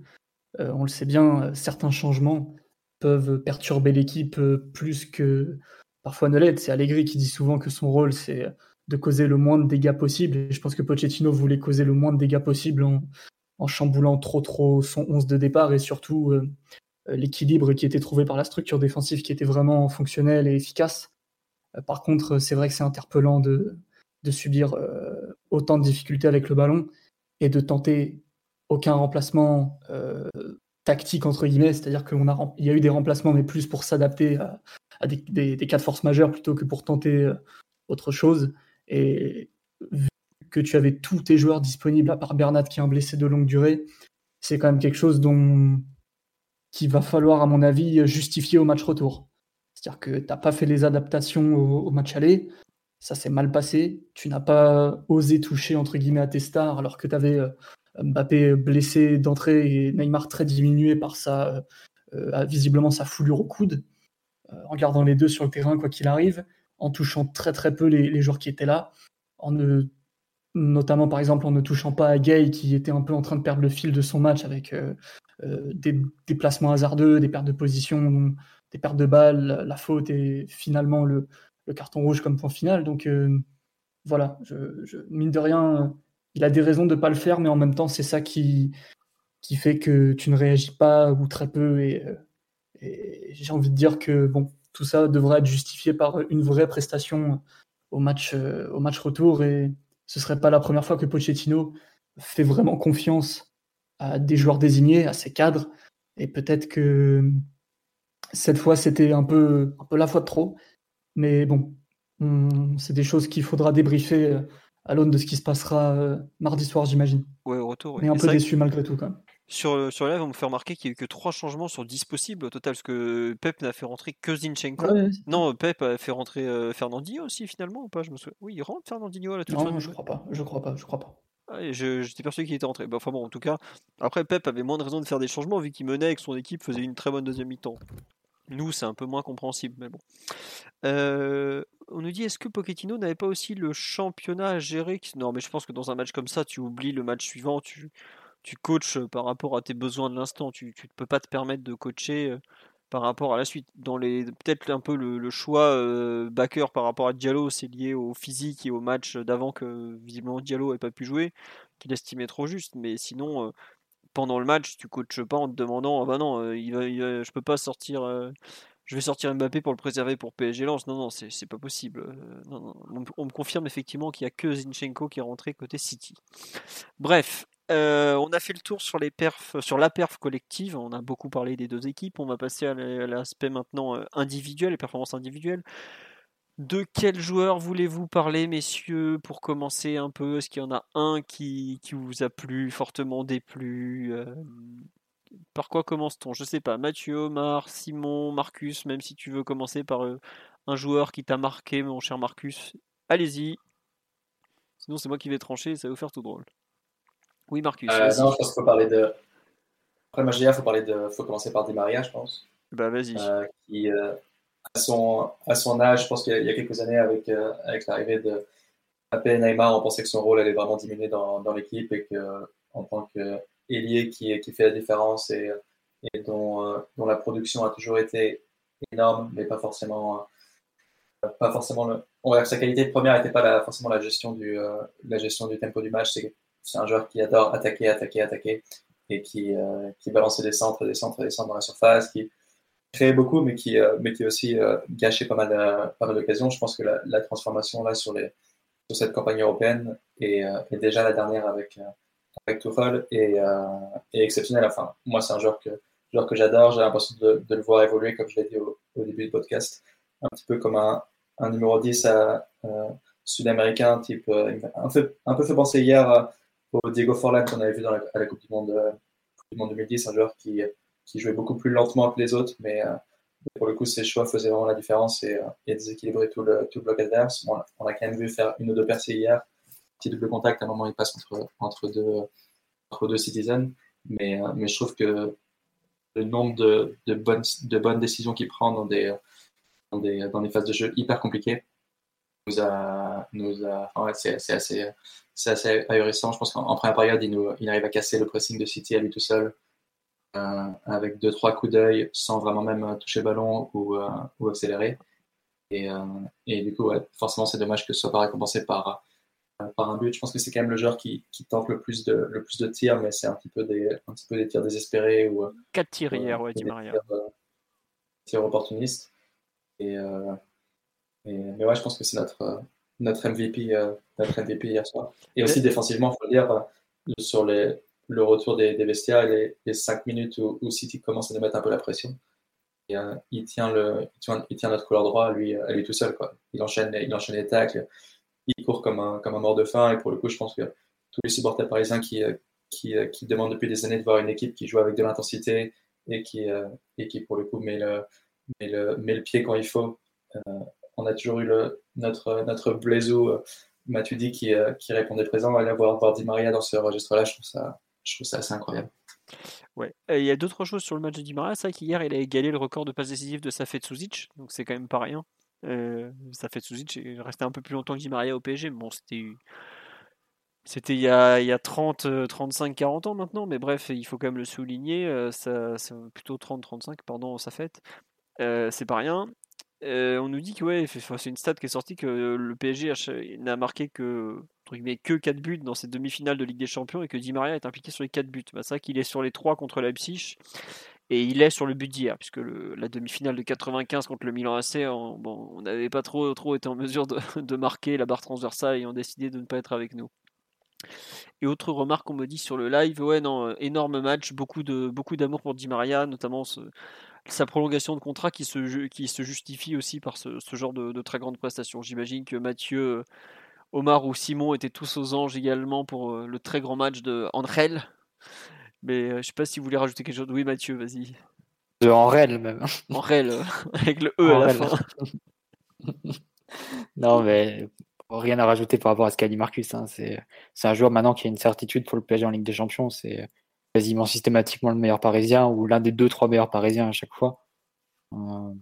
Euh, on le sait bien, euh, certains changements peuvent perturber l'équipe euh, plus que parfois ne l'aide. C'est Allegri qui dit souvent que son rôle, c'est de causer le moins de dégâts possible. Je pense que Pochettino voulait causer le moins de dégâts possible en, chamboulant trop trop son 11 de départ et surtout l'équilibre qui était trouvé par la structure défensive qui était vraiment fonctionnelle et efficace. par contre, c'est vrai que c'est interpellant de, de subir euh, autant de difficultés avec le ballon et de tenter aucun remplacement euh, tactique entre guillemets, c'est-à-dire qu'il y a eu des remplacements mais plus pour s'adapter à, des, cas de force majeure plutôt que pour tenter euh, autre chose. Et vu que tu avais tous tes joueurs disponibles à part Bernat qui est un blessé de longue durée, c'est quand même quelque chose dont qu'il va falloir à mon avis justifier au match retour. C'est-à-dire que tu n'as pas fait les adaptations au match aller, ça s'est mal passé. Tu n'as pas osé toucher entre guillemets à tes stars alors que tu avais euh, Mbappé blessé d'entrée et Neymar très diminué par sa, visiblement sa foulure au coude, en gardant les deux sur le terrain quoi qu'il arrive, en touchant très très peu les, joueurs qui étaient là, en ne notamment par exemple en ne touchant pas à Gay qui était un peu en train de perdre le fil de son match avec euh, euh, des déplacements hasardeux, des pertes de position, des pertes de balles, la faute et finalement le, carton rouge comme point final. Donc euh, voilà, je, mine de rien, il a des raisons de ne pas le faire, mais en même temps c'est ça qui, qui fait que tu ne réagis pas ou très peu et, et j'ai envie de dire que bon, tout ça devrait être justifié par une vraie prestation au match, au match retour et ce serait pas la première fois que Pochettino fait vraiment confiance à des joueurs désignés, à ses cadres. Et peut-être que cette fois, c'était un peu, un peu la fois de trop. Mais bon, c'est des choses qu'il faudra débriefer euh, à l'aune de ce qui se passera euh, mardi soir, j'imagine. Ouais, au retour. Mais un peu déçu malgré tout, quand même. Sur, sur live, on me fait remarquer qu'il n'y a eu que 3 changements sur 10 possibles au total, parce que Pep n'a fait rentrer que Zinchenko. non, Pep a fait rentrer euh, Fernandinho aussi, finalement, ou pas? Je me souviens. Oui, il rentre Fernandinho à la toute Non, je crois pas, je crois pas, je crois pas. Ah, j'étais persuadé qu'il était rentré. Bah, enfin bon, en tout cas, après Pep avait moins de raison de faire des changements vu qu'il menait et que son équipe faisait une très bonne deuxième mi-temps. Nous, c'est un peu moins compréhensible, mais bon. Euh, on nous dit est-ce que Pochettino n'avait pas aussi le championnat à gérer Non, mais je pense que dans un match comme ça, tu oublies le match suivant, tu, tu coaches par rapport à tes besoins de l'instant. Tu ne peux pas te permettre de coacher par rapport à la suite. Dans les peut-être un peu le, choix backer par rapport à Diallo, c'est lié au physique et au match d'avant que visiblement Diallo n'avait pas pu jouer, qu'il estimait trop juste. Mais sinon, pendant le match, tu coaches pas en te demandant ah bah non, va, je peux pas sortir. je vais sortir Mbappé pour le préserver pour PSG Lens. Non, non, c'est pas possible. On, on, me confirme effectivement qu'il n'y a que Zinchenko qui est rentré côté City. Bref, euh, on a fait le tour sur les sur la perf collective. On a beaucoup parlé des deux équipes. On va passer à l'aspect maintenant euh, individuel, les performances individuelles. De quel joueur voulez-vous parler, messieurs, pour commencer un peu? Est-ce qu'il y en a un qui, vous a plu, fortement déplu euh, Par quoi commence-t-on? Je sais pas. Mathieu, Omar, Simon, Marcus, même si tu veux commencer par un joueur qui t'a marqué, mon cher Marcus, allez-y. Sinon, c'est moi qui vais trancher ça va vous faire tout drôle. Oui, Marcus. Euh, non, je pense qu'il faut parler de. Après Magia, il faut, parler de... faut commencer par Di Maria, je pense. Bah, vas-y. Euh, qui, euh, à, son, à son âge, je pense qu'il y, a quelques années, avec, avec l'arrivée de Mbappé Neymar, on pensait que son rôle allait vraiment diminuer dans, dans l'équipe et qu'en tant qu'ailier qui, qui fait la différence et, et dont, dont, la production a toujours été énorme, mais pas forcément. pas forcément le... on va dire que sa qualité première n'était pas forcément la gestion, du, la gestion du tempo du match, c'est un joueur qui adore attaquer, attaquer, attaquer et qui, euh, qui balançait des centres, des centres, des centres dans la surface, qui créait beaucoup, mais qui, euh, mais qui aussi euh, gâchait pas mal, d'occasions. Je pense que la, transformation là sur, les, sur cette campagne européenne est, est déjà la dernière avec, avec Tuchel et, est exceptionnelle. Enfin, moi, c'est un joueur que, joueur que j'adore. J'ai l'impression de, le voir évoluer, comme je l'ai dit au, début du podcast, un petit peu comme un, un numéro 10 sud-américain, type un, peu, un peu fait penser hier à Diego Forlan qu'on avait vu à la Coupe du Monde, euh, du Monde 2010, un joueur qui, qui jouait beaucoup plus lentement que les autres, mais euh, pour le coup, ses choix faisaient vraiment la différence et, euh, et déséquilibrait tout le, tout bloc adverse. on a quand même vu faire une ou deux percées hier. Petit double contact, à un moment, il passe entre, entre, deux, entre deux citizens. Mais, mais je trouve que le nombre de, de, bonnes, de bonnes décisions qu'il prend dans des, dans, des, dans des phases de jeu hyper compliquées nous a, nous a c'est assez, c'est assez ahurissant. Je pense qu'en première période, il, nous, il arrive à casser le pressing de City à lui tout seul, euh, avec deux trois coups d'œil, sans vraiment même toucher le ballon ou, euh, ou accélérer. Et, euh, et, du coup, forcément, c'est dommage que ce soit pas récompensé par, par un but. Je pense que c'est quand même le joueur qui, qui, tente le plus de, le plus de tirs, mais c'est un petit peu des, un petit peu des tirs désespérés ou quatre tirs hier, ouais, Di Maria. Tirs, opportunistes. Et, mais ouais, je pense que c'est notre, notre MVP, euh, notre MVP hier soir. Et aussi défensivement, il faut le dire, euh, sur les, le retour des, des vestiaires les, 5 minutes où, City commence à nous mettre un peu la pression. Euh, il, tient notre couloir droit à lui tout seul. Il, enchaîne, il enchaîne les tacles, il court comme un, mort de faim. Et pour le coup, je pense que tous les supporters parisiens qui, qui, qui demandent depuis des années de voir une équipe qui joue avec de l'intensité et qui, pour le coup, met le, met le, pied quand il faut, on a toujours eu notre, notre Blazo euh, Matuidi qui, euh, qui répondait présent. Et là, voir, voir Di Maria dans ce registre-là, je trouve ça, je trouve ça assez incroyable. Ouais. Il y a d'autres choses sur le match de Di Maria. C'est vrai qu'hier, il a égalé le record de passes décisives de Safet Suzic, donc c'est quand même pas rien. Euh, Safet Suzic est resté un peu plus longtemps que Di Maria au PSG. Bon, c'était. C'était il y a, il y a 30, 35, 40 ans maintenant, mais bref, il faut quand même le souligner. Euh, ça, c'est plutôt 30, 35, pardon, ça fait. Euh, c'est pas rien. Euh, on nous dit que ouais, c'est une stat qui est sortie que le PSG n'a marqué que, que 4 buts dans cette demi-finale de Ligue des Champions et que Di Maria est impliqué sur les 4 buts. Bah, c'est vrai qu'il est sur les 3 contre Leipzig et il est sur le but d'hier, puisque la demi-finale de 95 contre le Milan AC, on n'avait pas trop, trop été en mesure de, marquer la barre transversale et ont décidé de ne pas être avec nous. Et autre remarque qu'on me dit sur le live, ouais non, énorme match, beaucoup beaucoup d'amour pour Di Maria, notamment ce, sa prolongation de contrat qui se, qui se justifie aussi par ce, genre de, très grande prestation. J'imagine que Mathieu, Omar ou Simon étaient tous aux anges également pour euh, le très grand match de Andrel. Mais euh, je sais pas si vous voulez rajouter quelque chose. Oui, Mathieu, vas-y. De Andrel même. Andrel, euh, avec le E à la fin. non, mais rien à rajouter par rapport à ce qu'a dit Marcus. Hein. C'est un joueur maintenant qui a une certitude pour le PSG en Ligue des Champions. C'est quasiment systématiquement le meilleur parisien ou l'un des deux, trois meilleurs parisiens à chaque fois. Euh,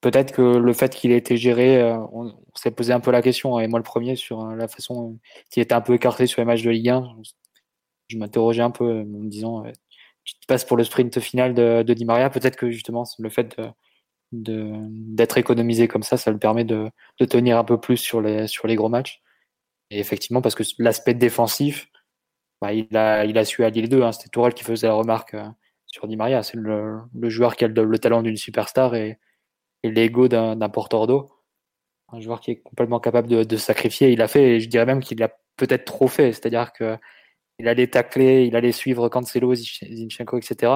peut-être que le fait qu'il ait été géré, euh, on, s'est posé un peu la question, et moi le premier, sur euh, la façon qu'il était un peu écarté sur les matchs de Ligue 1. Je m'interrogeais un peu en me disant, tu te passes pour le sprint final de, Di Maria, peut-être que justement le fait d'être économisé comme ça, ça le permet de, tenir un peu plus sur les, sur les gros matchs. Et effectivement, parce que l'aspect défensif, bah, il, a, il a su allier les deux. Hein. C'était Tourelle qui faisait la remarque euh, sur Di Maria. C'est le, le, joueur qui a le, talent d'une superstar et, et l'ego d'un porteur d'eau. Un joueur qui est complètement capable de, de sacrifier. Il a fait, et je dirais même qu'il a peut-être trop fait. C'est-à-dire que il allait tacler, il allait suivre Cancelo, Zinchenko, etc.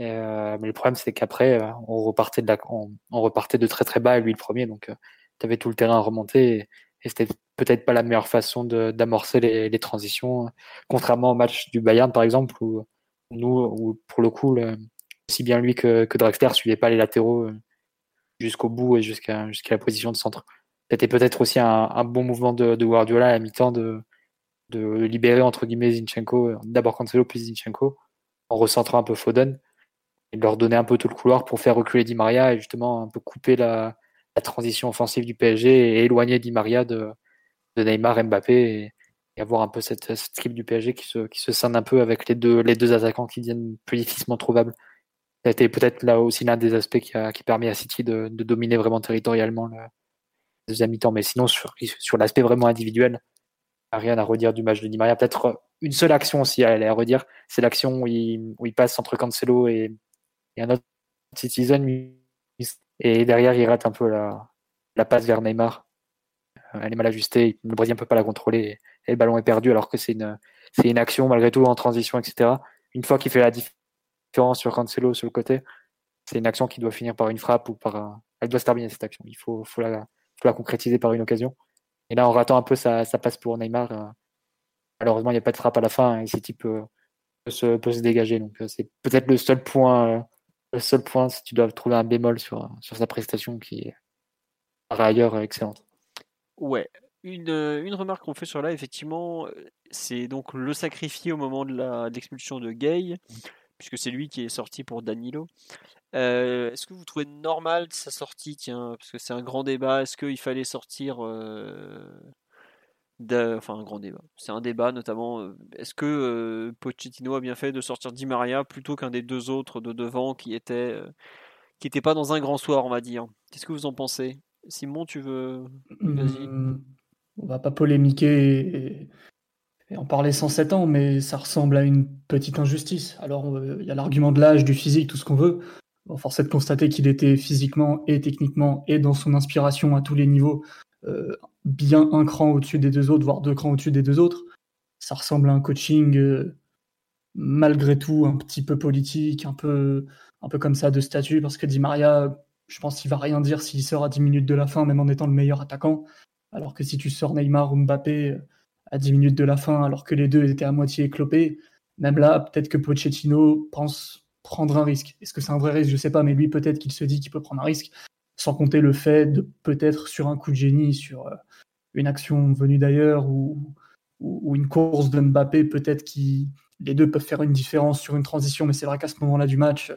euh, mais le problème, c'est qu'après, euh, on repartait de la, on, repartait de très très bas, et lui le premier. Donc, euh, tu avais tout le terrain à remonter. Et c'était peut-être pas la meilleure façon d'amorcer les, transitions, contrairement au match du Bayern par exemple, où nous, où pour le coup, aussi bien lui que, que Draxler suivaient pas les latéraux euh, jusqu'au bout et jusqu'à la position de centre. C'était peut-être aussi un, bon mouvement de, Guardiola à la mi-temps de, de libérer entre guillemets Zinchenko, d'abord Cancelo puis Zinchenko, en recentrant un peu Foden et de leur donner un peu tout le couloir pour faire reculer Di Maria et justement un peu couper la transition offensive du PSG et éloigner Di Maria de, de Neymar, Mbappé et, avoir un peu cette, cette, équipe du PSG qui se, qui se scinde un peu avec les deux, les deux attaquants qui deviennent plus difficilement trouvables. Ça a été peut-être là aussi l'un des aspects qui, a, qui permet à City de, de dominer vraiment territorialement le deuxième mi-temps. Mais sinon, sur, sur l'aspect vraiment individuel, rien à redire du match de Di Maria. Peut-être une seule action aussi à, à redire, c'est l'action où il, où il passe entre Cancelo et, et un autre Citizen et derrière, il rate un peu la, la passe vers Neymar. Euh, elle est mal ajustée, le Brésilien ne peut pas la contrôler et, le ballon est perdu alors que c'est une, action malgré tout en transition, etc. Une fois qu'il fait la différence sur Cancelo sur le côté, c'est une action qui doit finir par une frappe ou par. Elle doit se terminer cette action. Il faut, la, concrétiser par une occasion. Et là, en ratant un peu, ça, passe pour Neymar. Euh, malheureusement, il n'y a pas de frappe à la fin et City peut, peut, se, peut se dégager. Donc, euh, c'est peut-être le seul point le seul point, si tu dois trouver un bémol sur sa prestation qui est par ailleurs excellente. Ouais. Une, une remarque qu'on fait sur là, effectivement, c'est donc le sacrifié au moment de l'expulsion de, Gay, puisque c'est lui qui est sorti pour Danilo. Euh, est-ce que vous trouvez normal sa sortie Tiens, parce que c'est un grand débat. Est-ce qu'il fallait sortir euh, enfin un grand débat. C'est un débat notamment. Euh, est-ce que euh, Pochettino a bien fait de sortir Di Maria plutôt qu'un des deux autres de devant qui était euh, qui n'était pas dans un grand soir, on va dire? Qu'est-ce que vous en pensez? Simon, tu veux Vas-y. Mmh, on va pas polémiquer et, en parler 107 ans, mais ça ressemble à une petite injustice. Alors il y a l'argument de l'âge, du physique, tout ce qu'on veut. Bon, force est de constater qu'il était physiquement et techniquement et dans son inspiration à tous les niveaux bien un cran au-dessus des deux autres, voire deux crans au-dessus des deux autres. Ça ressemble à un coaching euh, malgré tout un petit peu politique, un peu, un peu comme ça de statut, parce que Di Maria, je pense qu'il va rien dire s'il sort à 10 minutes de la fin, même en étant le meilleur attaquant. Alors que si tu sors Neymar ou Mbappé euh, à 10 minutes de la fin, alors que les deux étaient à moitié éclopés, même là, peut-être que Pochettino pense prendre un risque. Est-ce que c'est un vrai risque? Je sais pas, mais lui, peut-être qu'il se dit qu'il peut prendre un risque sans compter le fait de peut-être sur un coup de génie, sur euh, une action venue d'ailleurs ou, une course de Mbappé peut-être qui, les deux peuvent faire une différence sur une transition, mais c'est vrai qu'à ce moment-là du match,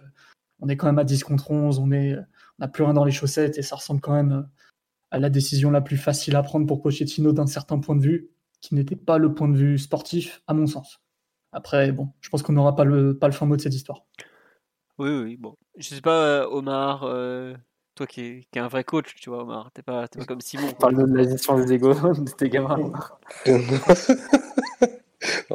on est quand même à 10 contre 11, on est, n'a plus rien dans les chaussettes et ça ressemble quand même à la décision la plus facile à prendre pour Pochettino d'un certain point de vue, qui n'était pas le point de vue sportif, à mon sens. Après, bon, je pense qu'on n'aura pas le, pas le fin mot de cette histoire. Oui, oui, bon. Je sais pas, euh, Omar, euh, toi qui es, qui un vrai coach, tu vois, Omar, t'es pas, pas comme Simon. Parle de la gestion des égos de tes gamins.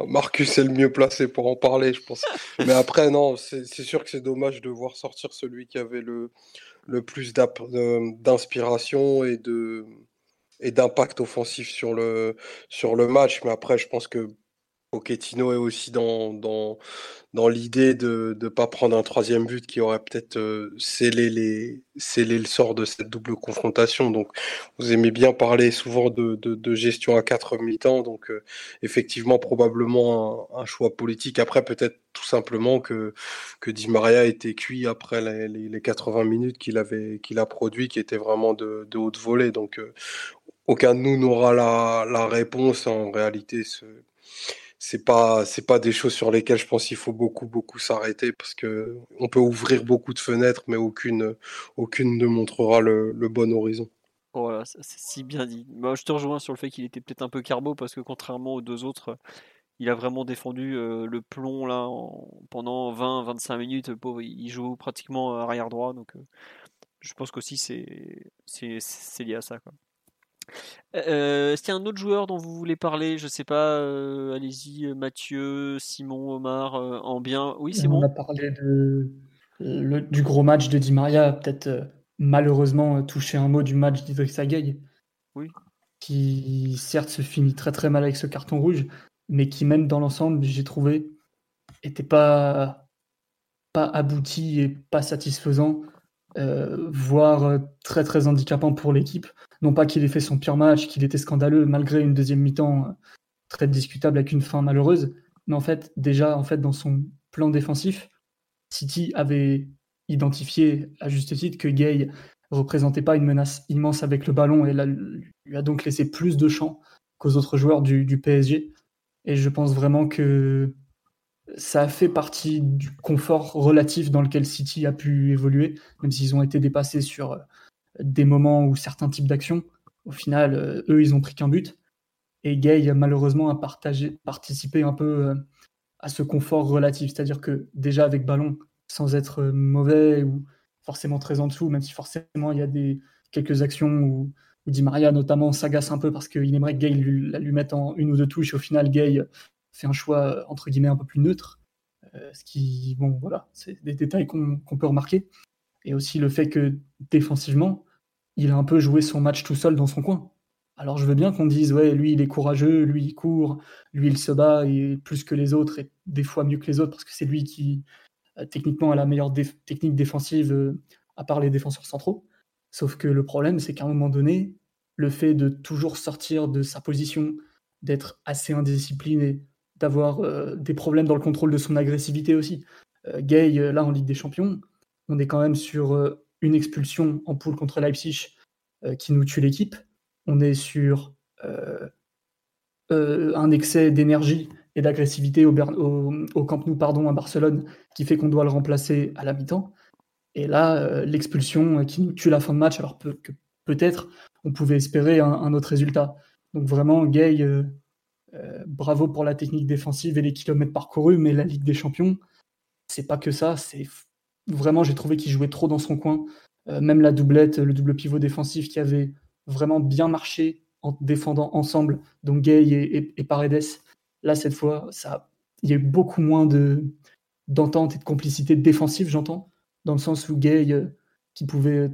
Marcus est le mieux placé pour en parler, je pense. Mais après, non, c'est sûr que c'est dommage de voir sortir celui qui avait le, le plus d'inspiration et d'impact offensif sur le match. Mais après, je pense que Pochettino est aussi dans, dans, dans l'idée de ne pas prendre un troisième but qui aurait peut-être euh, scellé, les, scellé le sort de cette double confrontation. Donc, vous aimez bien parler souvent de, de, gestion à quatre mi-temps. Donc, euh, effectivement, probablement un, choix politique. Après, peut-être tout simplement que, que Di Maria était cuit après les, les, 80 minutes qu'il avait a produit, qui étaient vraiment de, de haute volée. Donc, euh, aucun de nous n'aura la, la réponse. En réalité, c'est pas c'est pas des choses sur lesquelles je pense qu'il faut beaucoup beaucoup s'arrêter parce que on peut ouvrir beaucoup de fenêtres mais aucune aucune ne montrera le, bon horizon. Voilà, c'est si bien dit. Moi, je te rejoins sur le fait qu'il était peut-être un peu carbo parce que contrairement aux deux autres, il a vraiment défendu euh, le plomb là pendant 20-25 minutes. il joue pratiquement arrière droit donc euh, je pense qu'aussi c'est c'est lié à ça. Euh, Est-ce qu'il y a un autre joueur dont vous voulez parler? Je sais pas, euh, allez-y, euh, Mathieu, Simon, Omar, euh, en bien. Oui, Simon On a parlé de, du gros match de Di Maria, peut-être malheureusement toucher un mot du match d'Idrissa Gueye. Oui. Qui certes se finit très très mal avec ce carton rouge, mais qui même dans l'ensemble, j'ai trouvé, était pas, pas abouti et pas satisfaisant. voire très très handicapant pour l'équipe. Non pas qu'il ait fait son pire match, qu'il était scandaleux malgré une deuxième mi-temps euh, très discutable avec une fin malheureuse, mais en fait déjà en fait dans son plan défensif, City avait identifié à juste titre que Gay représentait pas une menace immense avec le ballon et lui a donc laissé plus de champ qu'aux autres joueurs du, du, PSG. Et je pense vraiment que ça a fait partie du confort relatif dans lequel City a pu évoluer, même s'ils ont été dépassés sur euh, des moments où certains types d'actions, au final, euh, eux, ils ont pris qu'un but. Et Gay, malheureusement, a partagé, participé un peu euh, à ce confort relatif. C'est-à-dire que déjà avec ballon, sans être euh, mauvais ou forcément très en dessous, même si forcément il y a des, quelques actions où, Di Maria notamment s'agace un peu parce qu'il aimerait que Gay lui, lui mette en une ou deux touches. Au final, Gay fait un choix entre guillemets un peu plus neutre. ce qui, bon, voilà, c'est des détails qu'on peut remarquer et aussi le fait que défensivement, il a un peu joué son match tout seul dans son coin. Alors je veux bien qu'on dise, ouais, lui il est courageux, lui il court, lui il se bat et plus que les autres et des fois mieux que les autres parce que c'est lui qui euh, techniquement a la meilleure technique défensive euh, à part les défenseurs centraux. Sauf que le problème c'est qu'à un moment donné, le fait de toujours sortir de sa position, d'être assez indiscipliné, d'avoir euh, des problèmes dans le contrôle de son agressivité aussi. Gay, là en Ligue des Champions, on est quand même sur euh, une expulsion en poule contre Leipzig euh, qui nous tue l'équipe. On est sur euh, un excès d'énergie et d'agressivité au, Camp Nou pardon, à Barcelone qui fait qu'on doit le remplacer à la mi-temps. Et là, l'expulsion qui nous tue la fin de match, alors que peut-être on pouvait espérer un, autre résultat. Donc vraiment, Gay, bravo pour la technique défensive et les kilomètres parcourus, mais la Ligue des Champions, c'est pas que ça, c'est Vraiment, j'ai trouvé qu'il jouait trop dans son coin. Euh, même la doublette, le double pivot défensif qui avait vraiment bien marché en défendant ensemble, donc Gay et, Paredes. Là, cette fois, il y a eu beaucoup moins de d'entente et de complicité défensive, j'entends, dans le sens où Gay, euh, qui pouvait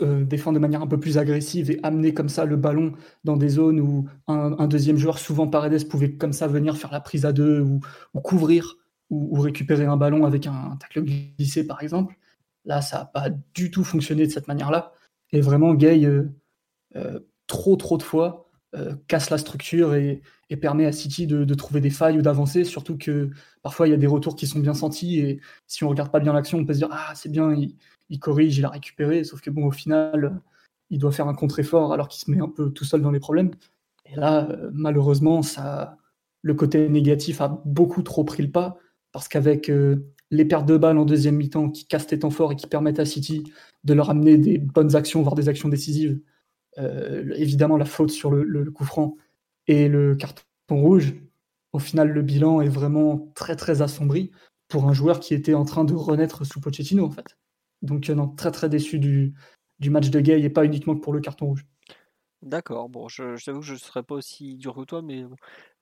euh, défendre de manière un peu plus agressive et amener comme ça le ballon dans des zones où un, deuxième joueur, souvent Paredes, pouvait comme ça venir faire la prise à deux ou couvrir ou, récupérer un ballon avec un, tacle glissé, par exemple. Là, ça n'a pas du tout fonctionné de cette manière-là. Et vraiment, Gay, euh, euh, trop, trop de fois, euh, casse la structure et, permet à City de, trouver des failles ou d'avancer. Surtout que parfois, il y a des retours qui sont bien sentis. Et si on regarde pas bien l'action, on peut se dire Ah, c'est bien, il, corrige, il a récupéré. Sauf que, bon, au final, il doit faire un contre-effort alors qu'il se met un peu tout seul dans les problèmes. Et là, malheureusement, ça le côté négatif a beaucoup trop pris le pas, parce qu'avec euh, les pertes de balles en deuxième mi-temps qui cassent les temps forts et qui permettent à City de leur amener des bonnes actions, voire des actions décisives, euh, évidemment la faute sur le, coup franc et le carton rouge, au final le bilan est vraiment très très assombri pour un joueur qui était en train de renaître sous Pochettino en fait. Donc non, très très déçu du, du match de Gay et pas uniquement pour le carton rouge. D'accord, bon, je, t'avoue que je ne serais pas aussi dur que toi, mais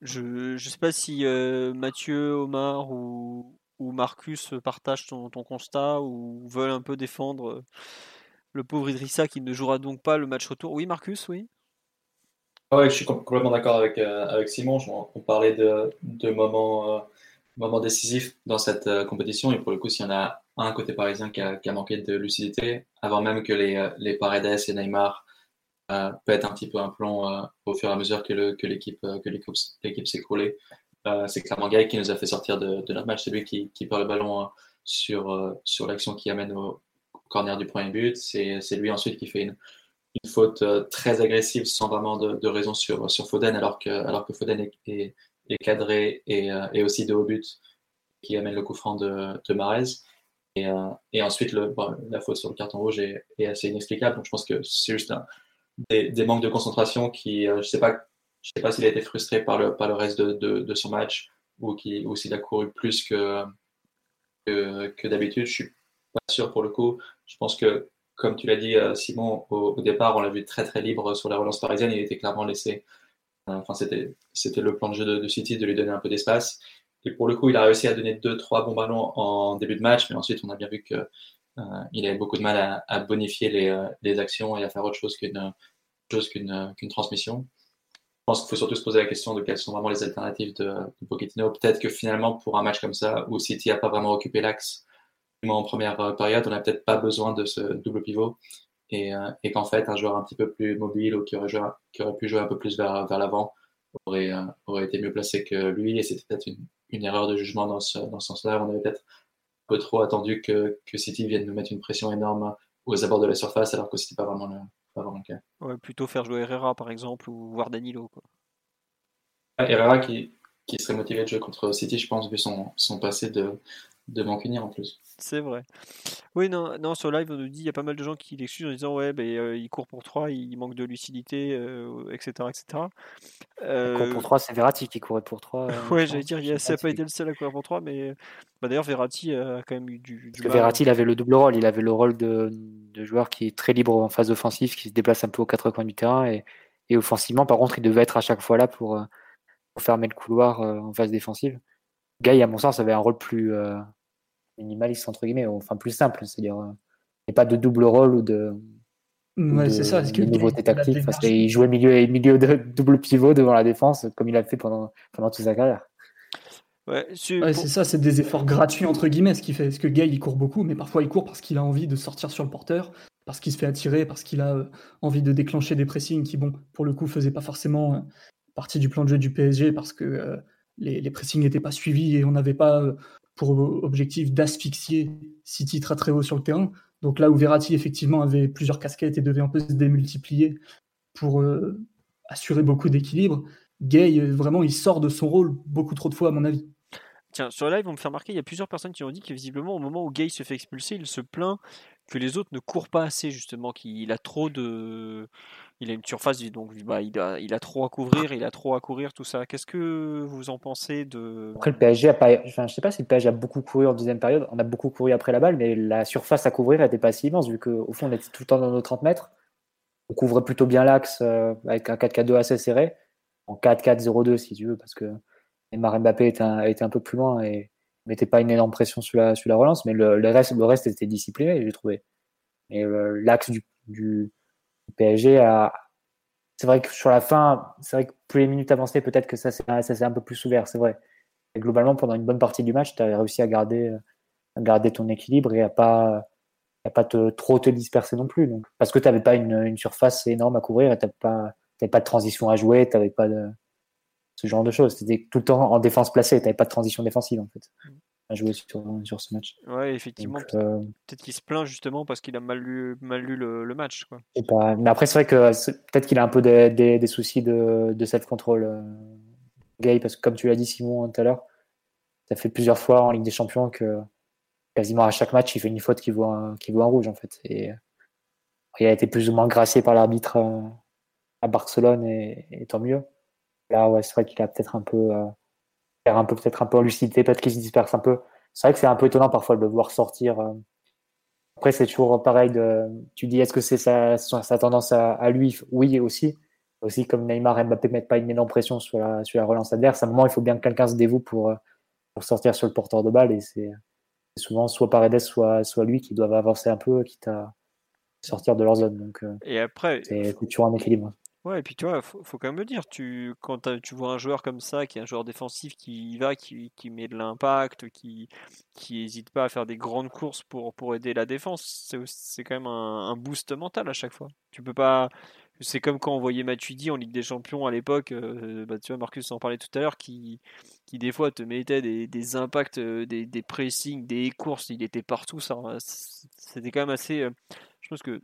je ne sais pas si euh, Mathieu, Omar ou, ou Marcus partagent ton, constat ou veulent un peu défendre euh, le pauvre Idrissa qui ne jouera donc pas le match retour. Oui, Marcus, oui Oui, je suis complètement d'accord avec, euh, avec Simon. On parlait de, de moments, moments décisifs dans cette compétition, et pour le coup, s'il y en a un côté parisien qui a, qui a manqué de lucidité, avant même que les, les Paredes et Neymar peut être un petit peu un plan euh, au fur et à mesure que l'équipe que. Euh, c'est clairement Gaï qui nous a fait sortir de, notre match. C'est lui qui, perd le ballon euh, sur, sur l'action qui amène au corner du premier but. C'est lui ensuite qui fait une, faute très agressive sans vraiment de, raison sur, sur Foden, alors que, alors que Foden est, cadré et, aussi de haut but qui amène le coup franc de, de Marez. Et, ensuite, la faute sur le carton rouge est, est, assez inexplicable. Donc, je pense que c'est juste un, des, manques de concentration qui, euh, je sais pas, je sais pas s'il a été frustré par le, par le reste de, de, son match ou, qui, ou s'il a couru plus que, que, d'habitude. Je suis pas sûr pour le coup. Je pense que, comme tu l'as dit, euh, Simon, au, départ, on l'a vu très très libre sur la relance parisienne. Il était clairement laissé. Euh, enfin, c'était, c'était le plan de jeu de, City de lui donner un peu d'espace. Et pour le coup, il a réussi à donner deux, trois bons ballons en début de match, mais ensuite, on a bien vu que il avait beaucoup de mal à, bonifier les, euh, les, actions et à faire autre chose qu'une chose qu'une transmission. Je pense qu'il faut surtout se poser la question de quelles sont vraiment les alternatives de, de Pochettino. Peut-être que finalement, pour un match comme ça, où City n'a pas vraiment occupé l'axe en première euh, période, on n'a peut-être pas besoin de ce double pivot. Et, qu'en fait, un joueur un petit peu plus mobile ou qui aurait, qui aurait pu jouer un peu plus vers, vers l'avant aurait, aurait été mieux placé que lui. Et c'était peut-être une, une, erreur de jugement dans ce, dans ce sens-là. On avait peut-être trop attendu que, que, City vienne nous mettre une pression énorme aux abords de la surface, alors que c'était pas vraiment le, pas vraiment le cas. Ouais, plutôt faire jouer Herrera par exemple ou voir Danilo. Quoi. Herrera qui, qui, serait motivé de jouer contre City, je pense, vu son, son passé de, de Mancunir en plus. C'est vrai. Oui, non, non, sur live, on nous dit il y a pas mal de gens qui l'excusent en disant ouais, ben, euh, il court pour 3, il manque de lucidité, etc. Euh, etc. Euh... Court pour 3, c'est Verratti qui courait pour 3. Euh, ouais, j'allais dire, il ça n'a pas été le seul à courir pour 3, mais bah, d'ailleurs, Verratti a quand même eu du. Parce que Verratti, il avait le double rôle. Il avait le rôle de, de, joueur qui est très libre en phase offensive, qui se déplace un peu aux quatre coins du terrain. Et, et offensivement, par contre, il devait être à chaque fois là pour, pour fermer le couloir en phase défensive. Guy, à mon sens, avait un rôle plus minimaliste entre guillemets, enfin plus simple, c'est-à-dire euh, il n'y a pas de double rôle ou de, ouais, c'est ça, est-ce que nouveauté tactique. Parce qu'il jouait milieu milieu de double pivot devant la défense comme il a fait pendant pendant toute sa carrière. Ouais, c'est ça, c'est des efforts gratuits entre guillemets ce qui fait. ce que Gay il court beaucoup, mais parfois il court parce qu'il a envie de sortir sur le porteur, parce qu'il se fait attirer, parce qu'il a euh, envie de déclencher des pressings qui, bon, pour le coup, faisaient pas forcément euh, partie du plan de jeu du PSG parce que les, pressings n'étaient pas suivis et on n'avait pas pour objectif d'asphyxier City très très haut sur le terrain. Donc là où Verratti effectivement avait plusieurs casquettes et devait un peu se démultiplier pour euh, assurer beaucoup d'équilibre, Gay euh, vraiment il sort de son rôle beaucoup trop de fois à mon avis. Tiens, sur le live, on me fait remarquer, il y a plusieurs personnes qui ont dit que visiblement, au moment où Gay se fait expulser, il se plaint que les autres ne courent pas assez, justement, qu'il a trop de. Il a une surface, donc bah, il, a, trop à couvrir, il a trop à courir, tout ça. Qu'est-ce que vous en pensez de. Après, le PSG a pas. Enfin, je sais pas si le PSG a beaucoup couru en deuxième période. On a beaucoup couru après la balle, mais la surface à couvrir n'était pas si immense, vu qu'au fond, on était tout le temps dans nos 30 mètres. On couvrait plutôt bien l'axe euh, avec un 4-4-2 assez serré, en 4-4-0-2 si tu veux, parce que Neymar Mbappé était un, un peu plus loin et mettait pas une énorme pression sur la, sur la relance, mais le, le, reste, le reste était discipliné, j'ai trouvé. Euh, l'axe du, du, PSG a. C'est vrai que sur la fin, c'est vrai que plus les minutes avançaient, peut-être que ça s'est un peu plus ouvert, c'est vrai. Et globalement, pendant une bonne partie du match, tu as réussi à garder, ton équilibre et à pas, à pas trop te disperser non plus. Parce que tu n'avais pas une, surface énorme à couvrir et tu n'avais pas, de transition à jouer, tu n'avais pas ce genre de choses. C'était tout le temps en défense placée, tu n'avais pas de transition défensive en fait. À jouer sur, sur ce match. Ouais, effectivement. Euh, peut-être qu'il se plaint justement parce qu'il a mal lu, mal lu le, match. Quoi. mais après, c'est vrai que peut-être qu'il a un peu des, des, soucis de, de self-control. Euh, Gay, parce que comme tu l'as dit Simon tout à l'heure, ça fait plusieurs fois en Ligue des Champions que quasiment à chaque match, il fait une faute qui vaut un, qui vaut un rouge en fait. Et il a été plus ou moins gracié par l'arbitre à Barcelone et, tant mieux. Là, ouais, c'est vrai qu'il a peut-être un peu, euh, un peu peut-être un peu en lucidité, peut-être qu'il se disperse un peu. C'est vrai que c'est un peu étonnant parfois de le voir sortir. Euh. Après, c'est toujours pareil. De, tu dis, est-ce que c'est sa, sa, tendance à, lui? Oui, aussi. Aussi, comme Neymar et Mbappé ne mettent pas une énorme pression sur la, sur la relance adverse, à un moment, il faut bien que quelqu'un se dévoue pour, euh, pour sortir sur le porteur de balle. Et c'est souvent soit Paredes, soit, soit lui qui doivent avancer un peu, quitte à sortir de leur zone. Donc, et après, c'est toujours un équilibre. Ouais, et puis tu vois, faut, faut quand même le dire, tu, quand tu vois un joueur comme ça, qui est un joueur défensif qui y va, qui, qui met de l'impact, qui qui hésite pas à faire des grandes courses pour, pour aider la défense, c'est quand même un, boost mental à chaque fois. Tu peux pas. C'est comme quand on voyait Matuidi en Ligue des Champions à l'époque, euh, bah, tu vois, Marcus en parlait tout à l'heure, qui, qui des fois te mettait des, des impacts, euh, des, des pressings, des courses, il était partout, ça c'était quand même assez. Euh, je pense que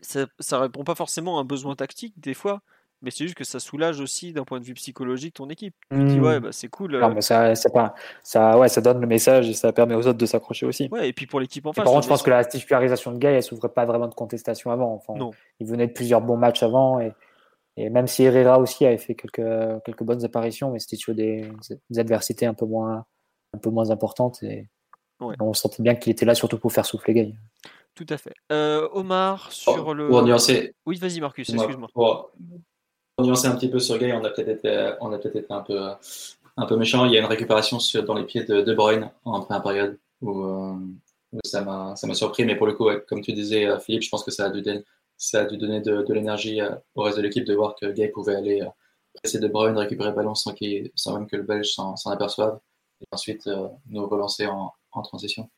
ça, ça répond pas forcément à un besoin tactique des fois, mais c'est juste que ça soulage aussi d'un point de vue psychologique ton équipe. Tu dis ouais, mmh. bah, c'est cool. Non, euh mais ça, pas, ça, ouais, ça donne le message et ça permet aux autres de s'accrocher aussi. Ouais, et puis pour l'équipe en face. Par contre, je pense que la titularisation de Gay, elle s'ouvre pas vraiment de contestation avant. Enfin, non. Il venait de plusieurs bons matchs avant et, et même si Herrera aussi avait fait quelques, quelques bonnes apparitions, mais c'était sur des, des, adversités un peu moins, un peu moins importantes et on sentait bien qu'il était là surtout pour faire souffler Gay. Tout à fait. Euh, Omar, sur le. Pour nuancer. Oui, vas-y, Marcus, excuse-moi. Pour, nuancer un petit peu sur Gay, on a peut-être été, on a peut été un peu, un peu méchant. Il y a une récupération sur, dans les pieds de De Bruyne en première période où, euh, ça m'a surpris. Mais pour le coup, comme tu disais, euh, Philippe, je pense que ça a dû, donner, ça a dû donner de, de l'énergie au reste de l'équipe de voir que Gay pouvait aller presser De Bruyne, récupérer le ballon sans, sans même que le Belge s'en aperçoive. Et ensuite nous relancer en, en transition.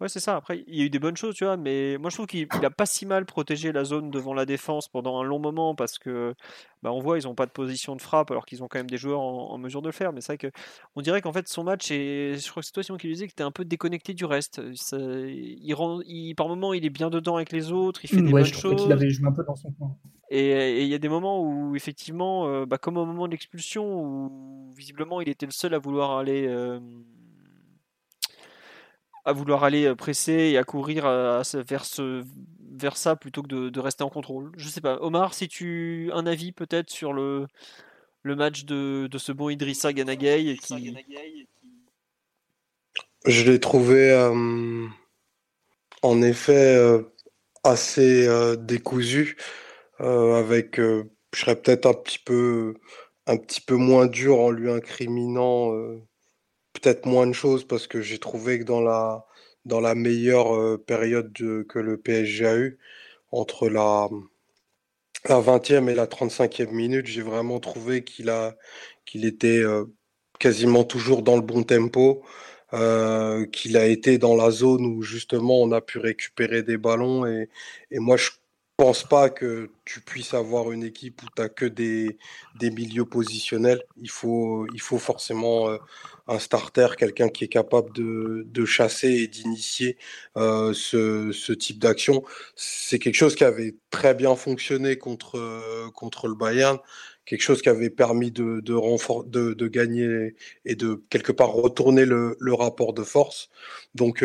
Ouais, c'est ça. Après, il y a eu des bonnes choses, tu vois, mais moi je trouve qu'il a pas si mal protégé la zone devant la défense pendant un long moment parce que bah, on voit ils n'ont pas de position de frappe alors qu'ils ont quand même des joueurs en, mesure de le faire. Mais c'est vrai que on dirait qu'en fait son match est, je crois que c'est toi Simon qui disait qu'il était un peu déconnecté du reste. il rend, il, par moment il est bien dedans avec les autres, il fait des bonnes choses. qu'il avait joué un peu dans son coin. Et il y a des moments où effectivement, euh, bah, comme au moment de l'expulsion où visiblement il était le seul à vouloir aller euh, à vouloir aller euh, presser et à courir euh, vers, ce, vers ça plutôt que de, rester en contrôle. Je sais pas. Omar, si tu un avis peut-être sur le, le match de, de ce bon Idrissa Ganagay qui... Je l'ai trouvé euh, en effet assez décousu avec je serais peut-être un petit peu un petit peu moins dur en lui incriminant peut-être moins de choses parce que j'ai trouvé que dans la, dans la meilleure période que le PSG a eu, entre la, la 20e et la 35e minute, j'ai vraiment trouvé qu'il a qu'il était quasiment toujours dans le bon tempo, qu'il a été dans la zone où justement on a pu récupérer des ballons et, et moi je pense pas que tu puisses avoir une équipe où tu n'as que des, des milieux positionnels? Il faut, il faut forcément euh, un starter, quelqu'un qui est capable de, de chasser et d'initier euh, ce, ce, type d'action. C'est quelque chose qui avait très bien fonctionné contre, euh, contre le Bayern, quelque chose qui avait permis de, de, de, de gagner et de quelque part retourner le, le rapport de force. Donc,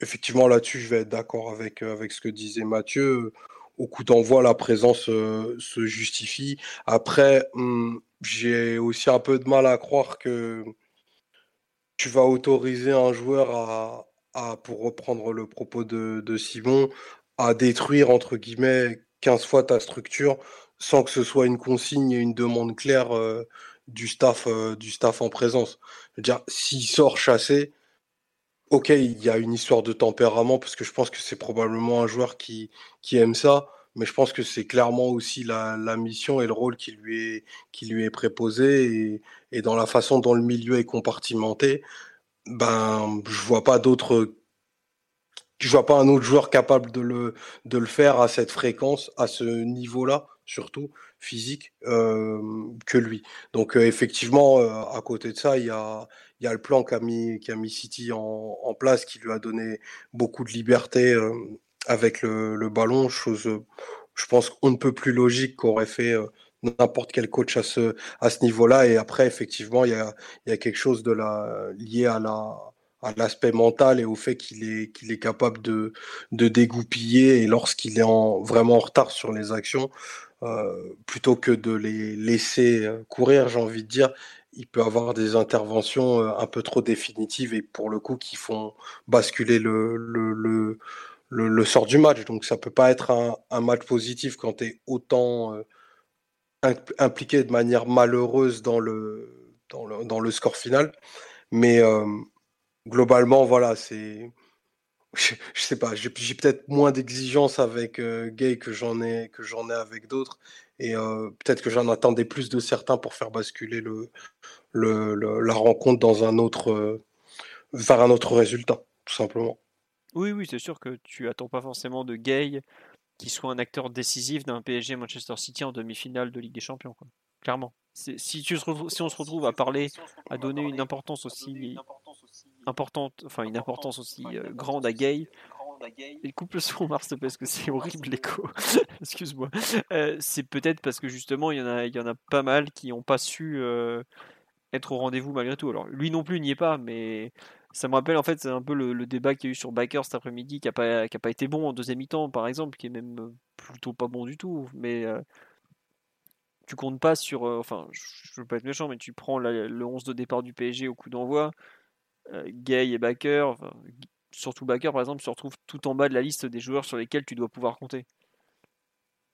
effectivement, là-dessus, je vais être d'accord avec, avec ce que disait Mathieu au coup d'envoi, la présence euh, se justifie. Après, hum, j'ai aussi un peu de mal à croire que tu vas autoriser un joueur à, pour reprendre le propos de, Simon, à détruire, entre guillemets, 15 fois ta structure sans que ce soit une consigne et une demande claire euh, du, staff, euh, du staff en présence. Je veux dire, s'il sort chassé, Ok, il y a une histoire de tempérament parce que je pense que c'est probablement un joueur qui, qui aime ça, mais je pense que c'est clairement aussi la, mission et le rôle qui lui est, qui lui est préposé et, et dans la façon dont le milieu est compartimenté, ben je vois pas d'autres je vois pas un autre joueur capable de le, de le faire à cette fréquence, à ce niveau-là, surtout physique, euh, que lui. Donc euh, effectivement, euh, à côté de ça, il y a, il y a le plan qu'a mis, mis City en, place, qui lui a donné beaucoup de liberté avec le, ballon, chose, je pense, on ne peut plus logique qu'aurait fait n'importe quel coach à ce, niveau-là. Et après, effectivement, il y a, quelque chose de lié à la, à l'aspect mental et au fait qu'il est, qu'il est capable de, de dégoupiller et lorsqu'il est en, vraiment en retard sur les actions, euh, plutôt que de les laisser euh, courir, j'ai envie de dire, il peut avoir des interventions euh, un peu trop définitives et pour le coup qui font basculer le, le, le, le, sort du match. Donc ça peut pas être un, un match positif quand tu es autant impliqué de manière malheureuse dans le, dans le, dans le score final. Mais globalement, voilà, c'est. Je, sais pas, j'ai peut-être moins d'exigences avec euh, Gay que j'en ai, que j'en ai avec d'autres. Et euh, peut-être que j'en attendais plus de certains pour faire basculer le, le, la rencontre dans un autre, euh, vers un autre résultat, tout simplement. Oui, oui, c'est sûr que tu attends pas forcément de Gay qui soit un acteur décisif d'un PSG Manchester City en demi-finale de Ligue des Champions, clairement. Si, tu si on se retrouve à parler, à donner une importance aussi importante, enfin une importance aussi euh, grande à Gay. Et coupe le son Mars parce que c'est horrible l'écho. Excuse-moi. Euh, c'est peut-être parce que justement il y en a, il y en a pas mal qui n'ont pas su euh, être au rendez-vous malgré tout. Alors lui non plus n'y est pas, mais ça me rappelle en fait c'est un peu le, débat qu'il y a eu sur Baker cet après-midi qui n'a pas, qui a pas été bon en deuxième mi-temps par exemple, qui est même plutôt pas bon du tout. Mais tu comptes pas sur. enfin, je veux pas être méchant, mais tu prends le 11 de départ du PSG au coup d'envoi euh, Gay et Baker, surtout Baker par exemple, se retrouve tout en bas de la liste des joueurs sur lesquels tu dois pouvoir compter.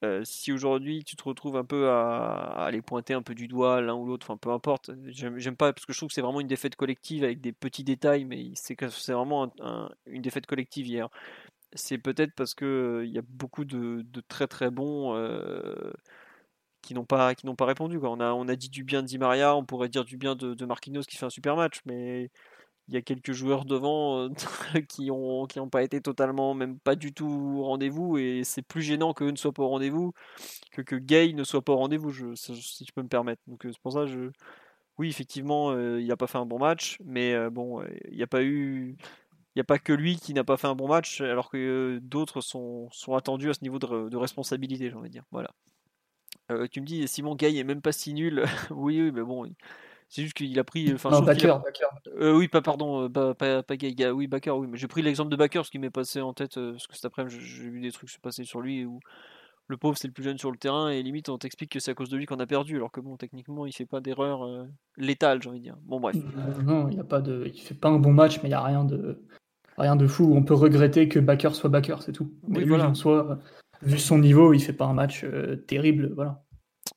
Euh, si aujourd'hui tu te retrouves un peu à, les pointer un peu du doigt l'un ou l'autre, enfin peu importe, j'aime pas parce que je trouve que c'est vraiment une défaite collective avec des petits détails, mais c'est vraiment une défaite collective hier. C'est peut-être parce que euh, il y a beaucoup de, très très bons qui n'ont pas pas répondu. On a on a dit du bien de Di Maria, on pourrait dire du bien de, de Marquinhos qui fait un super match, mais il y a quelques joueurs devant euh, qui ont qui n'ont pas été totalement, même pas du tout au rendez-vous, et c'est plus gênant qu'eux ne soient pas au rendez-vous que que Gay ne soit pas au rendez-vous, je, si je peux me permettre. Donc euh, c'est pour ça, je, oui, effectivement, euh, il n'a pas fait un bon match, mais bon, il n'y a pas eu, il n'y a pas que lui qui n'a pas fait un bon match, alors que d'autres sont, sont attendus à ce niveau de, de responsabilité, j'ai envie de dire. Voilà. tu me dis, Simon Gay est même pas si nul. oui, oui, mais bon, c'est juste qu'il a pris. Enfin, non, Baker. Euh, oui, pas pardon, pas, pas, pas Oui, Baker, oui. Mais j'ai pris l'exemple de Baker, ce qui m'est passé en tête, euh, parce que cet après-midi, j'ai vu des trucs se passer sur lui où le pauvre, c'est le plus jeune sur le terrain, et limite, on t'explique que c'est à cause de lui qu'on a perdu, alors que bon, techniquement, il fait pas d'erreur euh, létale, j'ai envie de dire. Bon, bref. Non, il a pas de. Il fait pas un bon match, mais il n'y a rien de. Rien de fou. On peut regretter que Baker soit Baker, c'est tout. Mais lui, en soi, vu son niveau, il fait pas un match terrible, voilà.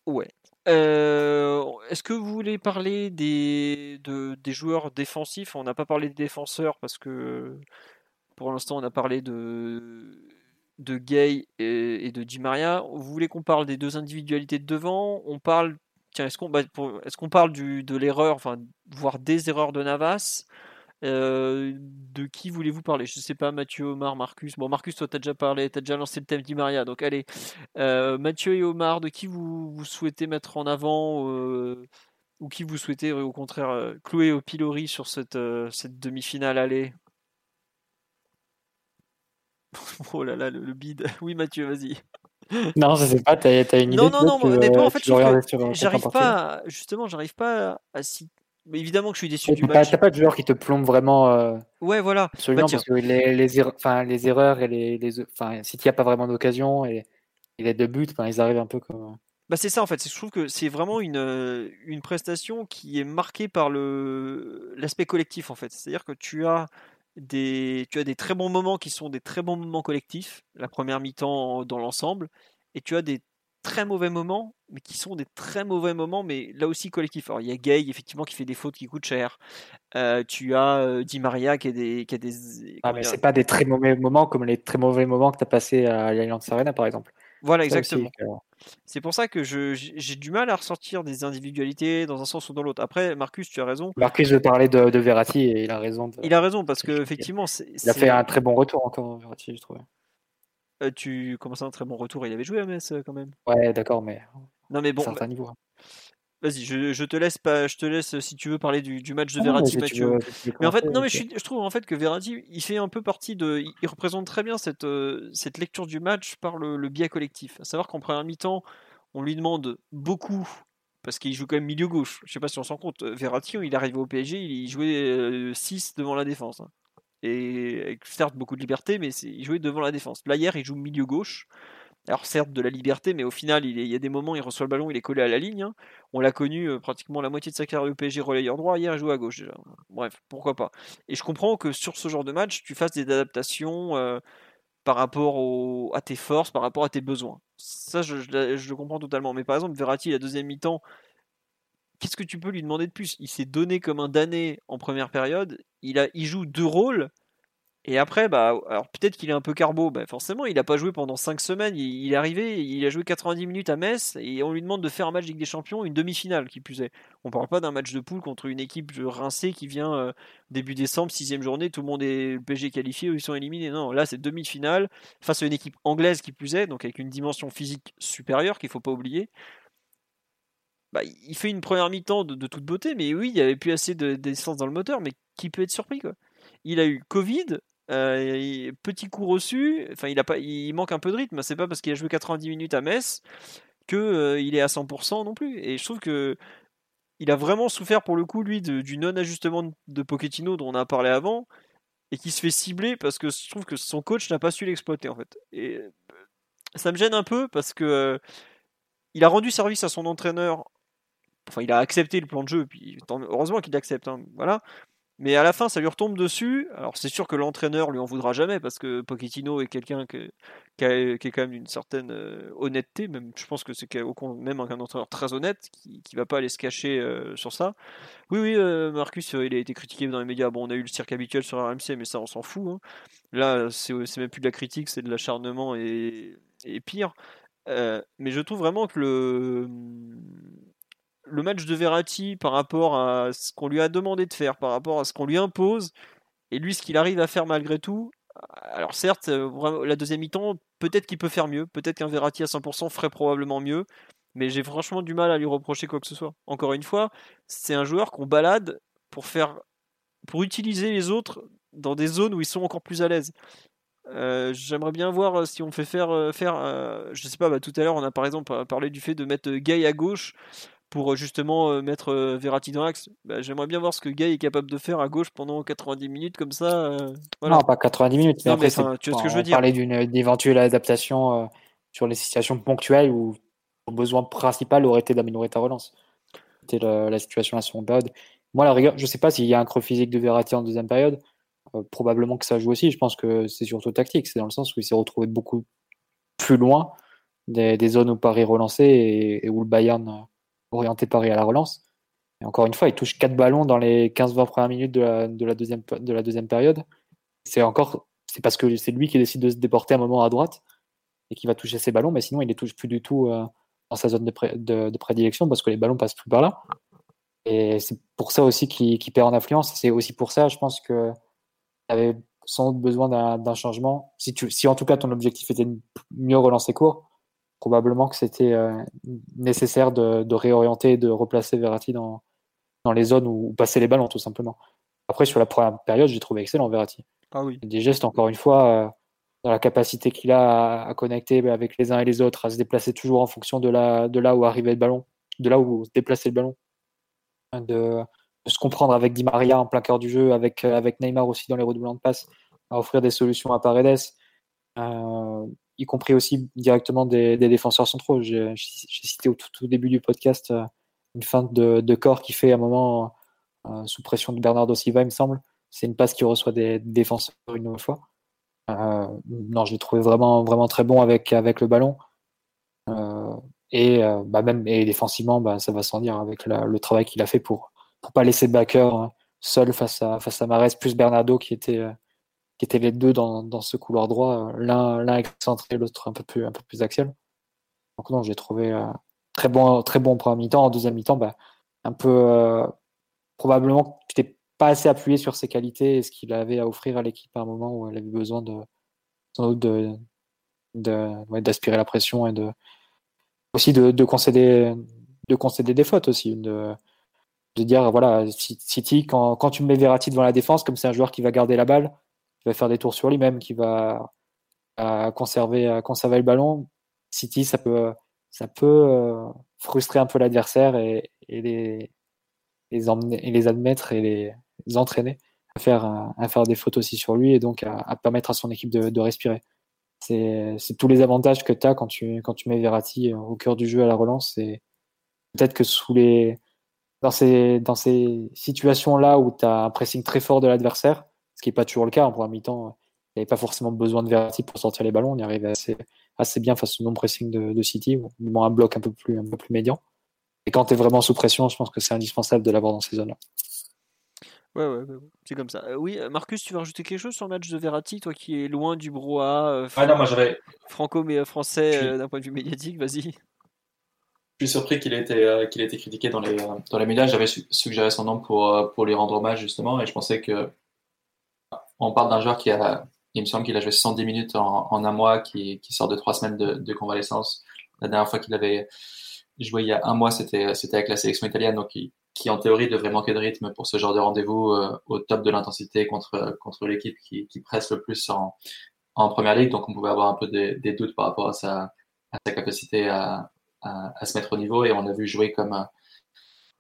Ouais. Euh, est-ce que vous voulez parler des, joueurs défensifs? On n'a pas parlé des défenseurs parce que pour l'instant on a parlé de, Gay et, de Di Maria. Vous voulez qu'on parle des deux individualités de devant? On parle, tiens, est-ce qu'on bah, est parle de l'erreur, voire des erreurs de Navas? Euh, de qui voulez-vous parler? Je sais pas, Mathieu, Omar, Marcus. Bon, Marcus, toi, tu as déjà parlé, tu as déjà lancé le thème d'I Maria. Donc, allez, euh, Mathieu et Omar, de qui vous, vous souhaitez mettre en avant euh, ou qui vous souhaitez, au contraire, clouer au pilori sur cette, cette demi-finale Allez. oh là là, le, bide. Oui, Mathieu, vas-y. Non, je sais pas, t'as as une idée. Non, non, non, honnêtement, en fait, j'arrive pas, justement, j'arrive pas à, citer évidemment que je suis déçu du match. T'as pas de joueur qui te plombe vraiment. Euh, ouais, voilà. Absolument, bah, parce que les, les, enfin, les erreurs et les, les enfin, si tu n'y a pas vraiment d'occasion et, les deux buts, ils arrivent un peu comme. Bah c'est ça en fait, je trouve que c'est vraiment une, euh, une prestation qui est marquée par l'aspect collectif en fait. C'est-à-dire que tu as des tu as des très bons moments qui sont des très bons moments collectifs, la première mi-temps dans l'ensemble, et tu as des très mauvais moments, mais qui sont des très mauvais moments, mais là aussi collectifs. Alors il y a Gay effectivement qui fait des fautes qui coûtent cher. Euh, tu as euh, Di Maria qui a des, qui a des. Ah mais c'est pas des très mauvais moments comme les très mauvais moments que tu as passé à l'Alliance Arena par exemple. Voilà exactement. C'est pour ça que j'ai du mal à ressortir des individualités dans un sens ou dans l'autre. Après, Marcus, tu as raison. Marcus veut parler de, de Verratti et il a raison. Il a raison parce que effectivement, il a fait un très bon retour encore Verratti, je trouve. Euh, tu commences un très bon retour. Il avait joué à Metz quand même. Ouais, d'accord, mais. Non, mais bon. Certain bah niveau. Hein. Vas-y, je, te laisse pas, je te laisse si tu veux parler du, match de Verratti, Mathieu. mais en fait, non, mais je, je, trouve en fait que Verratti, il fait un peu partie de, il représente très bien cette, cette lecture du match par le, biais collectif. À savoir qu'en première mi-temps, on lui demande beaucoup parce qu'il joue quand même milieu gauche. Je sais pas si on s'en compte. Verratti, il arrive au PSG, il jouait 6 devant la défense. Hein. Et avec certes beaucoup de liberté, mais il jouait devant la défense. Là, hier, il joue milieu gauche. Alors certes de la liberté, mais au final, il, y a des moments, il reçoit le ballon, il est collé à la ligne. Hein. On l'a connu pratiquement la moitié de sa carrière au PSG relayeur droit. Hier, il joue à gauche déjà. Bref, pourquoi pas. Et je comprends que sur ce genre de match, tu fasses des adaptations par rapport à tes forces, par rapport à tes besoins. Ça, je, le comprends totalement. Mais par exemple, Verratti, la deuxième mi-temps, qu'est-ce que tu peux lui demander de plus? Il s'est donné comme un damné en première période. Il, a, joue deux rôles. Et après, bah, alors peut-être qu'il est un peu carbo. Bah, forcément, il n'a pas joué pendant 5 semaines. Il, est arrivé, il a joué 90 minutes à Metz et on lui demande de faire un match Ligue des Champions, une demi-finale qui plus est. On parle pas d'un match de poule contre une équipe rincée qui vient euh, début décembre, sixième journée, tout le monde est le PG qualifié ils sont éliminés. Non, là c'est demi-finale face à une équipe anglaise qui plus est, donc avec une dimension physique supérieure qu'il faut pas oublier. Bah, il fait une première mi-temps de, toute beauté, mais oui, il n'y avait plus assez d'essence dans le moteur, mais qui peut être surpris quoi. Il a eu Covid, euh, petit coup reçu, enfin il, a pas, il manque un peu de rythme, c'est pas parce qu'il a joué 90 minutes à Metz qu'il euh, il est à 100% non plus. Et je trouve que il a vraiment souffert pour le coup, lui, du non-ajustement de Pochettino dont on a parlé avant, et qui se fait cibler parce que je trouve que son coach n'a pas su l'exploiter en fait. Et euh, ça me gêne un peu parce que il a rendu service à son entraîneur. Enfin, il a accepté le plan de jeu, puis heureusement qu'il accepte. Hein, voilà. Mais à la fin, ça lui retombe dessus. Alors, c'est sûr que l'entraîneur lui en voudra jamais parce que Pochettino est quelqu'un qui, est quand même d'une certaine euh, honnêteté. Même, je pense que c'est même un entraîneur très honnête qui, ne va pas aller se cacher euh, sur ça. Oui, oui, euh, Marcus, il a été critiqué dans les médias. Bon, on a eu le cirque habituel sur RMC, mais ça, on s'en fout. Hein. Là, c'est même plus de la critique, c'est de l'acharnement et, pire. mais je trouve vraiment que le le match de Verratti par rapport à ce qu'on lui a demandé de faire, par rapport à ce qu'on lui impose, et lui ce qu'il arrive à faire malgré tout. Alors certes, euh, la deuxième mi-temps, peut-être qu'il peut faire mieux, peut-être qu'un Verratti à 100% ferait probablement mieux, mais j'ai franchement du mal à lui reprocher quoi que ce soit. Encore une fois, c'est un joueur qu'on balade pour faire, pour utiliser les autres dans des zones où ils sont encore plus à l'aise. Euh, j'aimerais bien voir euh, si on fait faire, faire je sais pas, bah, tout à l'heure on a par exemple parlé du fait de mettre Gay à gauche pour euh, justement euh, mettre euh, Verratti dans l'axe. Bah, j'aimerais bien voir ce que Gay est capable de faire à gauche pendant 90 minutes comme ça. Non, pas 90 minutes, mais après, tu vois ce que je veux dire. Parler d'une éventuelle adaptation sur les situations ponctuelles où le besoin principal aurait été d'améliorer ta relance. C'était la, situation à son période. Moi, la rigueur, je sais pas s'il y a un creux physique de Verratti en deuxième période. probablement que ça joue aussi. Je pense que c'est surtout tactique. C'est dans le sens où il s'est retrouvé beaucoup plus loin des, zones où Paris relançait et, et où le Bayern orienté Paris à la relance. Et encore une fois, il touche 4 ballons dans les 15-20 premières minutes de la, de la, deuxième, de la deuxième période. C'est encore, c'est parce que c'est lui qui décide de se déporter un moment à droite et qui va toucher ses ballons, mais sinon il ne touche plus du tout euh, dans sa zone de, de, prédilection parce que les ballons passent plus par là. Et c'est pour ça aussi qu'il perd en influence. C'est aussi pour ça, je pense que avait sans doute besoin d'un changement. Si, tu, si en tout cas ton objectif était de mieux relancer court, probablement que c'était euh, nécessaire de, réorienter et de replacer Verratti dans, dans les zones où, passer les ballons, tout simplement. Après, sur la première période, j'ai trouvé excellent Verratti. Ah oui. Des gestes, encore une fois, euh, dans la capacité qu'il a à, connecter avec les uns et les autres, à se déplacer toujours en fonction de, la, de là où arrivait le ballon, de là où se déplaçait le ballon, de, se comprendre avec Di Maria en plein cœur du jeu, avec, avec Neymar aussi dans les redoublements de passe, à offrir des solutions à Paredes. Euh, y compris aussi directement des, défenseurs centraux. J'ai cité au tout, début du podcast euh, une feinte de, corps qui fait un moment euh, sous pression de Bernardo Silva, il me semble. C'est une passe qui reçoit des, défenseurs une nouvelle fois. Non, je l'ai trouvé vraiment, vraiment très bon avec, avec le ballon. et bah même et défensivement, bah, ça va sans dire avec le travail qu'il a fait pour ne pas laisser Baker seul face à, face à Mares, plus Bernardo qui était qui étaient les deux dans, ce couloir droit, l'un, l'un excentré, l'autre un peu plus, un axial. Donc non, j'ai trouvé euh, très bon, très bon premier mi-temps. En deuxième mi-temps, bah, un peu euh, probablement tu n'étais pas assez appuyé sur ses qualités et ce qu'il avait à offrir à l'équipe à un moment où elle avait besoin sans doute d'aspirer la pression et aussi de, de, concéder de concéder des fautes aussi de de dire voilà City quand, quand tu mets Verratti devant la défense comme c'est un joueur qui va garder la balle qui va faire des tours sur lui-même, qui va conserver, conserver le ballon. City, ça peut, ça peut frustrer un peu l'adversaire et, les, les, emmener, et les admettre et les, entraîner à faire, à faire des fautes aussi sur lui et donc à, permettre à son équipe de, respirer. C'est tous les avantages que tu as quand tu, quand tu mets Verratti au cœur du jeu à la relance. Et peut-être que sous les, dans ces, dans ces situations-là où tu as un pressing très fort de l'adversaire, ce qui n'est pas toujours le cas en première mi-temps, il n'y avait pas forcément besoin de Verratti pour sortir les ballons, on y arrivait assez, assez bien face au non-pressing de, de, City, ou moins un bloc un peu plus, un peu plus médian. Et quand tu es vraiment sous pression, je pense que c'est indispensable de l'avoir dans ces zones-là. Ouais, ouais, c'est comme ça. Euh, oui, euh, Marcus, tu veux rajouter quelque chose sur le match de Verratti, toi qui es loin du brouhaha euh, ah non, moi j'avais... franco mais français d'un point de vue médiatique, vas-y. Je suis surpris qu'il ait été, qu'il ait été critiqué dans les, dans les médias. J'avais suggéré son nom pour, pour lui rendre hommage justement, et je pensais que on parle d'un joueur qui a, il me semble qu'il a joué 110 minutes en, un mois, qui, sort de trois semaines de, convalescence. La dernière fois qu'il avait joué il y a un mois, c'était, avec la sélection italienne, donc qui en théorie devrait manquer de rythme pour ce genre de rendez-vous euh, au top de l'intensité contre, contre l'équipe qui, presse le plus en, en première ligue. Donc on pouvait avoir un peu des, doutes par rapport à sa, capacité à, à, se mettre au niveau. Et on a vu jouer comme,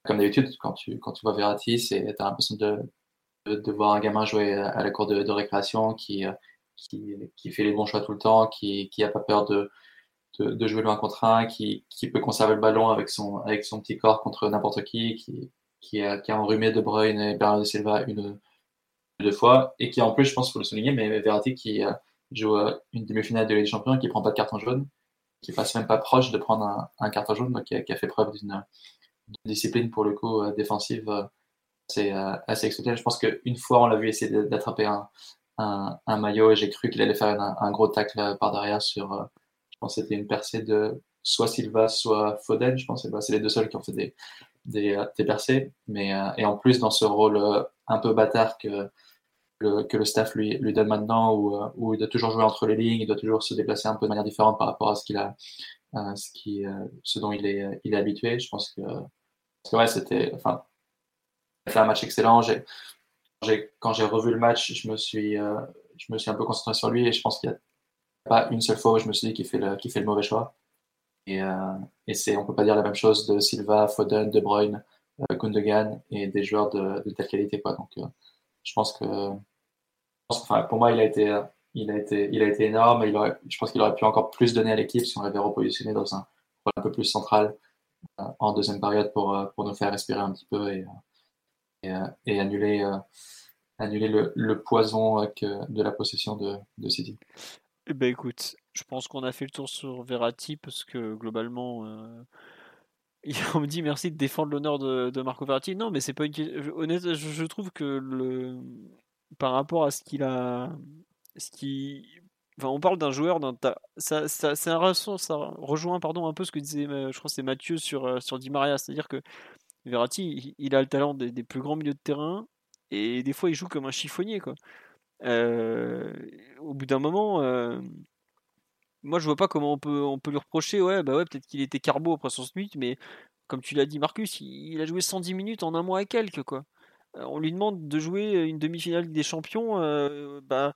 comme d'habitude, quand tu, quand tu vois Verratti, c'est, t'as l'impression de, de, voir un gamin jouer à la cour de, récréation qui, qui, fait les bons choix tout le temps, qui, qui a pas peur de, jouer loin contre un, qui, qui peut conserver le ballon avec son, avec son petit corps contre n'importe qui, qui, qui, a, qui a enrhumé De Bruyne et Bernardo Silva une, deux fois, et qui en plus, je pense, faut le souligner, mais Verratti qui euh, joue euh, une demi-finale de Ligue des Champions, qui prend pas de carton jaune, qui passe même pas proche de prendre un, carton jaune, donc qui a, fait preuve d'une discipline pour le coup euh, défensive c'est assez exceptionnel. Je pense qu'une fois, on l'a vu essayer d'attraper un, un, maillot et j'ai cru qu'il allait faire un, un, gros tacle par derrière sur, je pense que c'était une percée de soit Silva, soit Foden. Je pense c'est les deux seuls qui ont fait des, des, euh, des percées. Mais, euh, et en plus, dans ce rôle euh, un peu bâtard que, le, que le staff lui, donne maintenant, où, où il doit toujours jouer entre les lignes, il doit toujours se déplacer un peu de manière différente par rapport à ce qu'il a, ce, qui, ce dont il est, il est habitué. Je pense que, que ouais, c'était, enfin, fait un match excellent. J'ai, quand j'ai revu le match, je me suis, je me suis un peu concentré sur lui et je pense qu'il y a pas une seule fois où je me suis dit qu'il fait le, qu'il fait le mauvais choix. Et, euh, et c'est, on peut pas dire la même chose de Silva, Foden, De Bruyne, euh, Gundogan et des joueurs de, telle qualité. Quoi. Donc, euh, je pense que, pour moi, il a été, il a été, il a été énorme. il je pense qu'il aurait pu encore plus donner à l'équipe si on l'avait repositionné dans un rôle un peu plus central euh, en deuxième période pour, euh, pour nous faire respirer un petit peu et, et, et annuler, annuler le, poison que, de la possession de, de City. Eh ben écoute, je pense qu'on a fait le tour sur Verratti parce que globalement, euh, on me dit merci de défendre l'honneur de, Marco Verratti. Non, mais c'est pas une honnête. Je, trouve que le par rapport à ce qu'il a, ce qui, enfin, on parle d'un joueur d'un ça, ça, un ça rejoint pardon un peu ce que disait, euh, je crois c'est Mathieu sur euh, sur Di Maria, c'est-à-dire que Verratti, il, a le talent des, plus grands milieux de terrain et des fois il joue comme un chiffonnier quoi. Euh, au bout d'un moment, euh, moi je vois pas comment on peut, on peut lui reprocher. Ouais, bah ouais, peut-être qu'il était carbo après son SMIC, mais comme tu l'as dit, Marcus, il, a joué 110 minutes en un mois et quelques, quoi. Euh, on lui demande de jouer une demi-finale des champions, bah.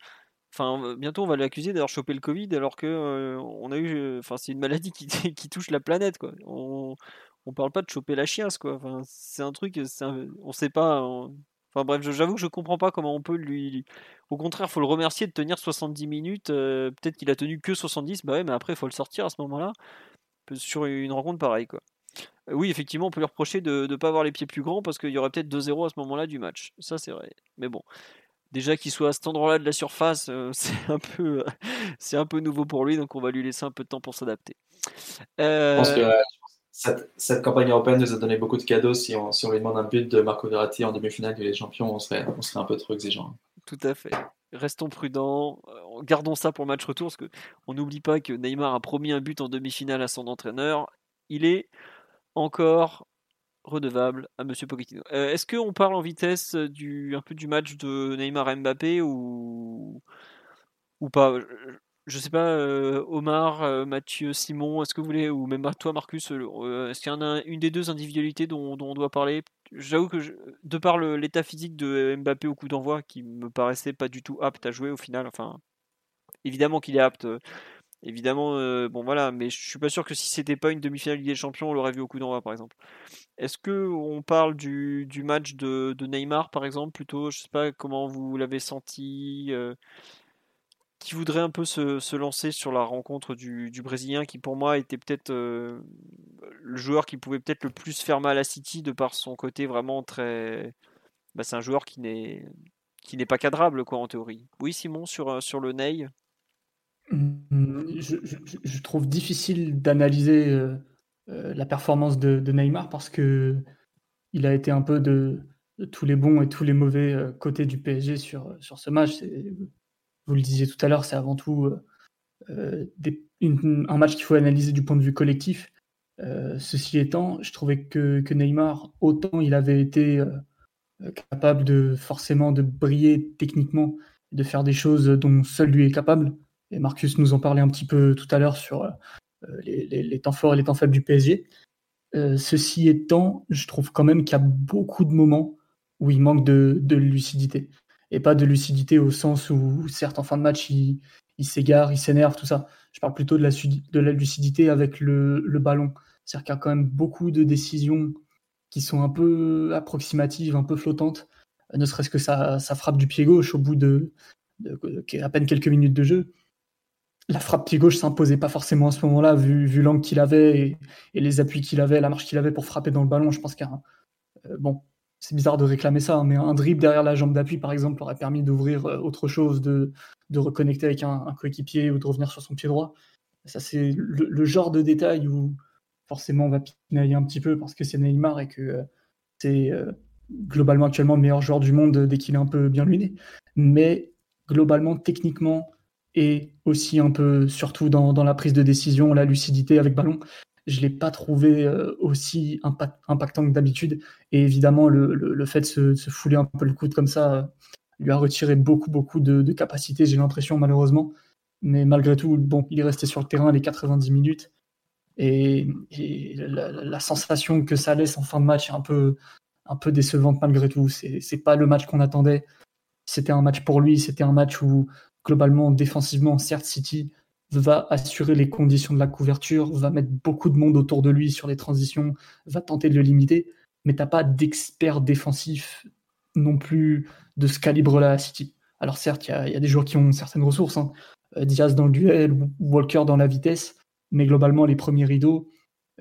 Enfin, bientôt on va l'accuser d'avoir chopé le Covid alors que on a eu, enfin c'est une maladie qui, touche la planète quoi. On parle pas de choper la chiasse quoi. Enfin, c'est un truc, un, on sait pas, Enfin bref, j'avoue que je comprends pas comment on peut lui. Au contraire, faut le remercier de tenir 70 minutes. Euh, peut-être qu'il a tenu que 70, bah ouais, mais après, il faut le sortir à ce moment-là. Sur une rencontre pareille, quoi. Euh, oui, effectivement, on peut lui reprocher de ne pas avoir les pieds plus grands parce qu'il y aurait peut-être 2-0 à ce moment-là du match. Ça, c'est vrai. Mais bon, déjà qu'il soit à cet endroit-là de la surface, euh, c'est un peu, c'est un peu nouveau pour lui, donc on va lui laisser un peu de temps pour s'adapter. Je pense que cette, campagne européenne nous a donné beaucoup de cadeaux. Si on, lui demande un but de Marco Verratti en demi-finale de les Champions, on serait, on serait un peu trop exigeant. Tout à fait. Restons prudents. Euh, gardons ça pour le match retour, parce qu'on n'oublie pas que Neymar a promis un but en demi-finale à son entraîneur. Il est encore redevable à Monsieur Pochettino. Euh, est-ce qu'on parle en vitesse du, un peu du match de Neymar Mbappé ou, ou pas? Je sais pas, euh, Omar, euh, Mathieu, Simon, est-ce que vous voulez, ou même toi, Marcus, euh, est-ce qu'il y en a une des deux individualités dont, on doit parler? J'avoue que, de par l'état physique de Mbappé au coup d'envoi, qui me paraissait pas du tout apte à jouer au final, enfin, évidemment qu'il est apte, Évidemment, bon voilà, mais je suis pas sûr que si c'était pas une demi-finale Ligue des Champions, on l'aurait vu au coup d'envoi, par exemple. Est-ce que on parle du, match de, Neymar, par exemple, plutôt? Je sais pas comment vous l'avez senti. Euh, qui voudrait un peu se, lancer sur la rencontre du, Brésilien, qui pour moi était peut-être euh, le joueur qui pouvait peut-être le plus faire mal à City de par son côté vraiment très. Bah, c'est un joueur qui n'est qui n'est pas cadrable quoi en théorie. Oui Simon sur sur le Ney. Je, trouve difficile d'analyser euh, euh, la performance de, Neymar parce que il a été un peu de, tous les bons et tous les mauvais euh, côtés du PSG sur, sur ce match. Vous le disiez tout à l'heure, c'est avant tout un match qu'il faut analyser du point de vue collectif. ceci étant, je trouvais que, Neymar, autant il avait été capable de forcément de briller techniquement, de faire des choses dont seul lui est capable, et Marcus nous en parlait un petit peu tout à l'heure sur euh, les, temps forts et les temps faibles du PSG. Euh, ceci étant, je trouve quand même qu'il y a beaucoup de moments où il manque de, lucidité. Et pas de lucidité au sens où, certes, en fin de match, il, s'égare, il s'énerve, tout ça. Je parle plutôt de la, lucidité avec le, ballon. C'est-à-dire qu'il y a quand même beaucoup de décisions qui sont un peu approximatives, un peu flottantes. Ne serait-ce que ça, frappe du pied gauche au bout de, à peine quelques minutes de jeu la frappe pied gauche s'imposait pas forcément à ce moment-là, vu, vu l'angle qu'il avait et, les appuis qu'il avait, la marche qu'il avait pour frapper dans le ballon. Je pense qu'un. Euh, bon, c'est bizarre de réclamer ça, hein, mais un dribble derrière la jambe d'appui, par exemple, aurait permis d'ouvrir euh, autre chose, de, de reconnecter avec un, coéquipier ou de revenir sur son pied droit. Ça, c'est le, genre de détail où forcément on va pinailler un petit peu parce que c'est Neymar et que euh, c'est globalement actuellement le meilleur joueur du monde dès qu'il est un peu bien luné. Mais globalement, techniquement, et aussi un peu, surtout dans, dans, la prise de décision, la lucidité avec ballon. Je ne l'ai pas trouvé euh, aussi impactant que d'habitude. Et évidemment, le, le, fait de se, fouler un peu le coude comme ça euh, lui a retiré beaucoup, beaucoup de, de capacité, j'ai l'impression, malheureusement. Mais malgré tout, bon, il est resté sur le terrain les 90 minutes. Et, la, sensation que ça laisse en fin de match est un peu, un peu décevante malgré tout. C'est pas le match qu'on attendait. C'était un match pour lui, c'était un match où globalement, défensivement, certes, City va assurer les conditions de la couverture, va mettre beaucoup de monde autour de lui sur les transitions, va tenter de le limiter, mais t'as pas d'expert défensif non plus de ce calibre-là à City. Alors certes, il y, a des joueurs qui ont certaines ressources, hein. euh, Diaz dans le duel, Walker dans la vitesse, mais globalement, les premiers rideaux,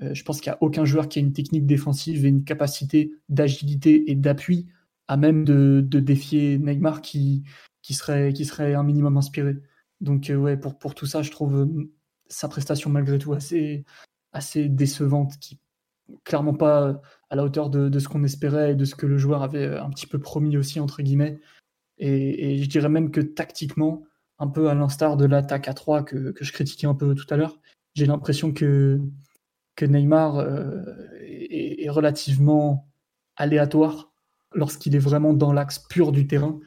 euh, je pense qu'il n'y a aucun joueur qui a une technique défensive et une capacité d'agilité et d'appui à même de, défier Neymar qui serait un minimum inspiré. Donc euh, ouais, pour, pour tout ça, je trouve euh, sa prestation malgré tout assez, décevante, qui clairement pas à la hauteur de, ce qu'on espérait et de ce que le joueur avait euh, un petit peu promis aussi, entre guillemets. Et, je dirais même que tactiquement, un peu à l'instar de l'attaque à 3 que, je critiquais un peu tout à l'heure, j'ai l'impression que, que Neymar est, relativement aléatoire lorsqu'il est vraiment dans l'axe pur du terrain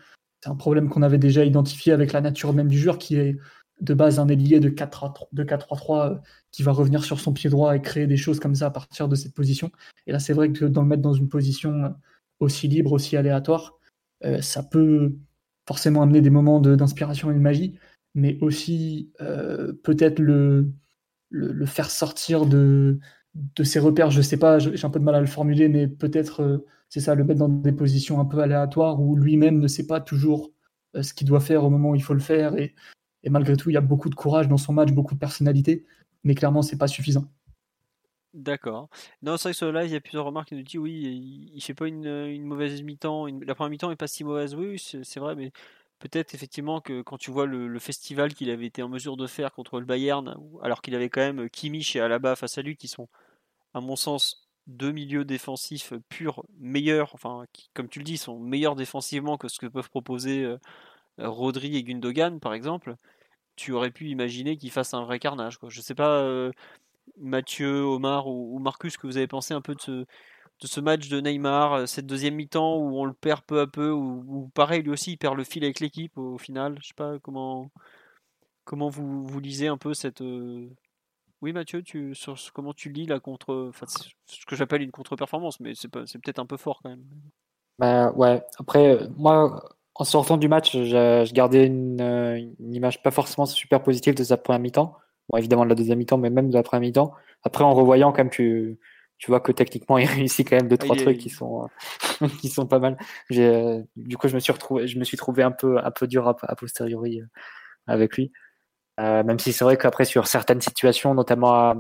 c'est un problème qu'on avait déjà identifié avec la nature même du joueur, qui est de base un ailier de 4-3-3 euh, qui va revenir sur son pied droit et créer des choses comme ça à partir de cette position. Et là, c'est vrai que dans le mettre dans une position euh, aussi libre, aussi aléatoire, euh, ça peut forcément amener des moments d'inspiration et de magie, mais aussi peut-être le, le, faire sortir de, de ses repères. Je sais pas, j'ai un peu de mal à le formuler, mais peut-être c'est ça, le mettre dans des positions un peu aléatoires où lui-même ne sait pas toujours euh, ce qu'il doit faire au moment où il faut le faire. Et, malgré tout, il y a beaucoup de courage dans son match, beaucoup de personnalité, mais clairement, c'est pas suffisant. D'accord. Non, c'est vrai que sur le live, il y a plusieurs remarques qui nous disent oui, il, fait pas une, mauvaise mi-temps. La première mi-temps est pas si mauvaise. Oui, c'est vrai, mais peut-être effectivement que quand tu vois le, festival qu'il avait été en mesure de faire contre le Bayern, alors qu'il avait quand même Kimmich et Alaba face à lui, qui sont, à mon sens, deux milieux défensifs purs meilleurs, enfin, qui, comme tu le dis, sont meilleurs défensivement que ce que peuvent proposer euh, Rodri et Gundogan, par exemple, tu aurais pu imaginer qu'ils fassent un vrai carnage. Je sais pas, euh, Mathieu, Omar ou, Marcus, que vous avez pensé un peu de ce, match de Neymar, euh, cette deuxième mi-temps où on le perd peu à peu, où, pareil, lui aussi, il perd le fil avec l'équipe au, final? Je sais pas comment, comment vous lisez un peu cette, oui, Mathieu, tu, sur comment tu lis la contre, enfin, ce que j'appelle une contre-performance, mais c'est, peut-être un peu fort quand même. Bah ouais. Après, euh, moi, en sortant du match, je, gardais une, euh, une, image pas forcément super positive de sa première mi-temps. bon, évidemment de la deuxième mi-temps, mais même de la première mi-temps. Après, en revoyant, quand même, tu, tu vois que techniquement, il réussit quand même deux, trois trucs qui sont, qui sont pas mal. J'ai, du coup, je me suis retrouvé, je me suis trouvé un peu, un peu dur à, posteriori avec lui. Même si c'est vrai qu'après, sur certaines situations, notamment à,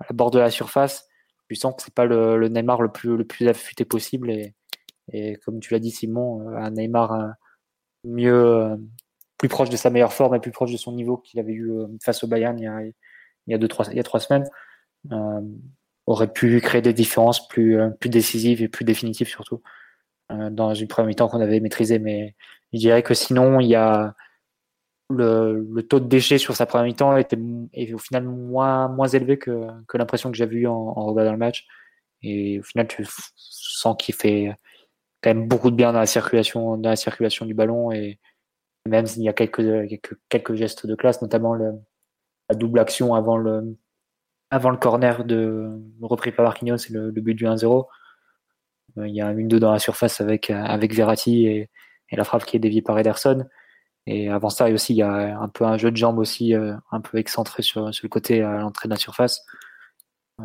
à bord de la surface, tu sens que c'est pas le, le, Neymar le plus, le plus affûté possible. Et, et comme tu l'as dit, Simon, un Neymar mieux, plus proche de sa meilleure forme et plus proche de son niveau qu'il avait eu euh, face au Bayern il y a, il y a, deux, trois, il y a trois semaines, euh, aurait pu créer des différences plus, euh, plus décisives et plus définitives surtout dans une première mi-temps qu'on avait maîtrisé. Mais je dirais que sinon, il y a le, taux de déchets sur sa première mi-temps était au final moins, moins élevé que, l'impression que j'avais eu en, regardant le match. Et au final, tu sens qu'il fait quand même beaucoup de bien dans la circulation, dans la circulation du ballon et, même s'il y a quelques, quelques, quelques, gestes de classe, notamment la double action avant le, avant le corner de repris par Marquinhos, c'est le, but du 1-0. Euh, il y a un 1-2 dans la surface avec, avec Verratti et, et, la frappe qui est déviée par Ederson. Et avant ça, aussi, il y a un peu un jeu de jambes aussi, euh, un peu excentré sur, sur le côté à l'entrée de la surface. Euh,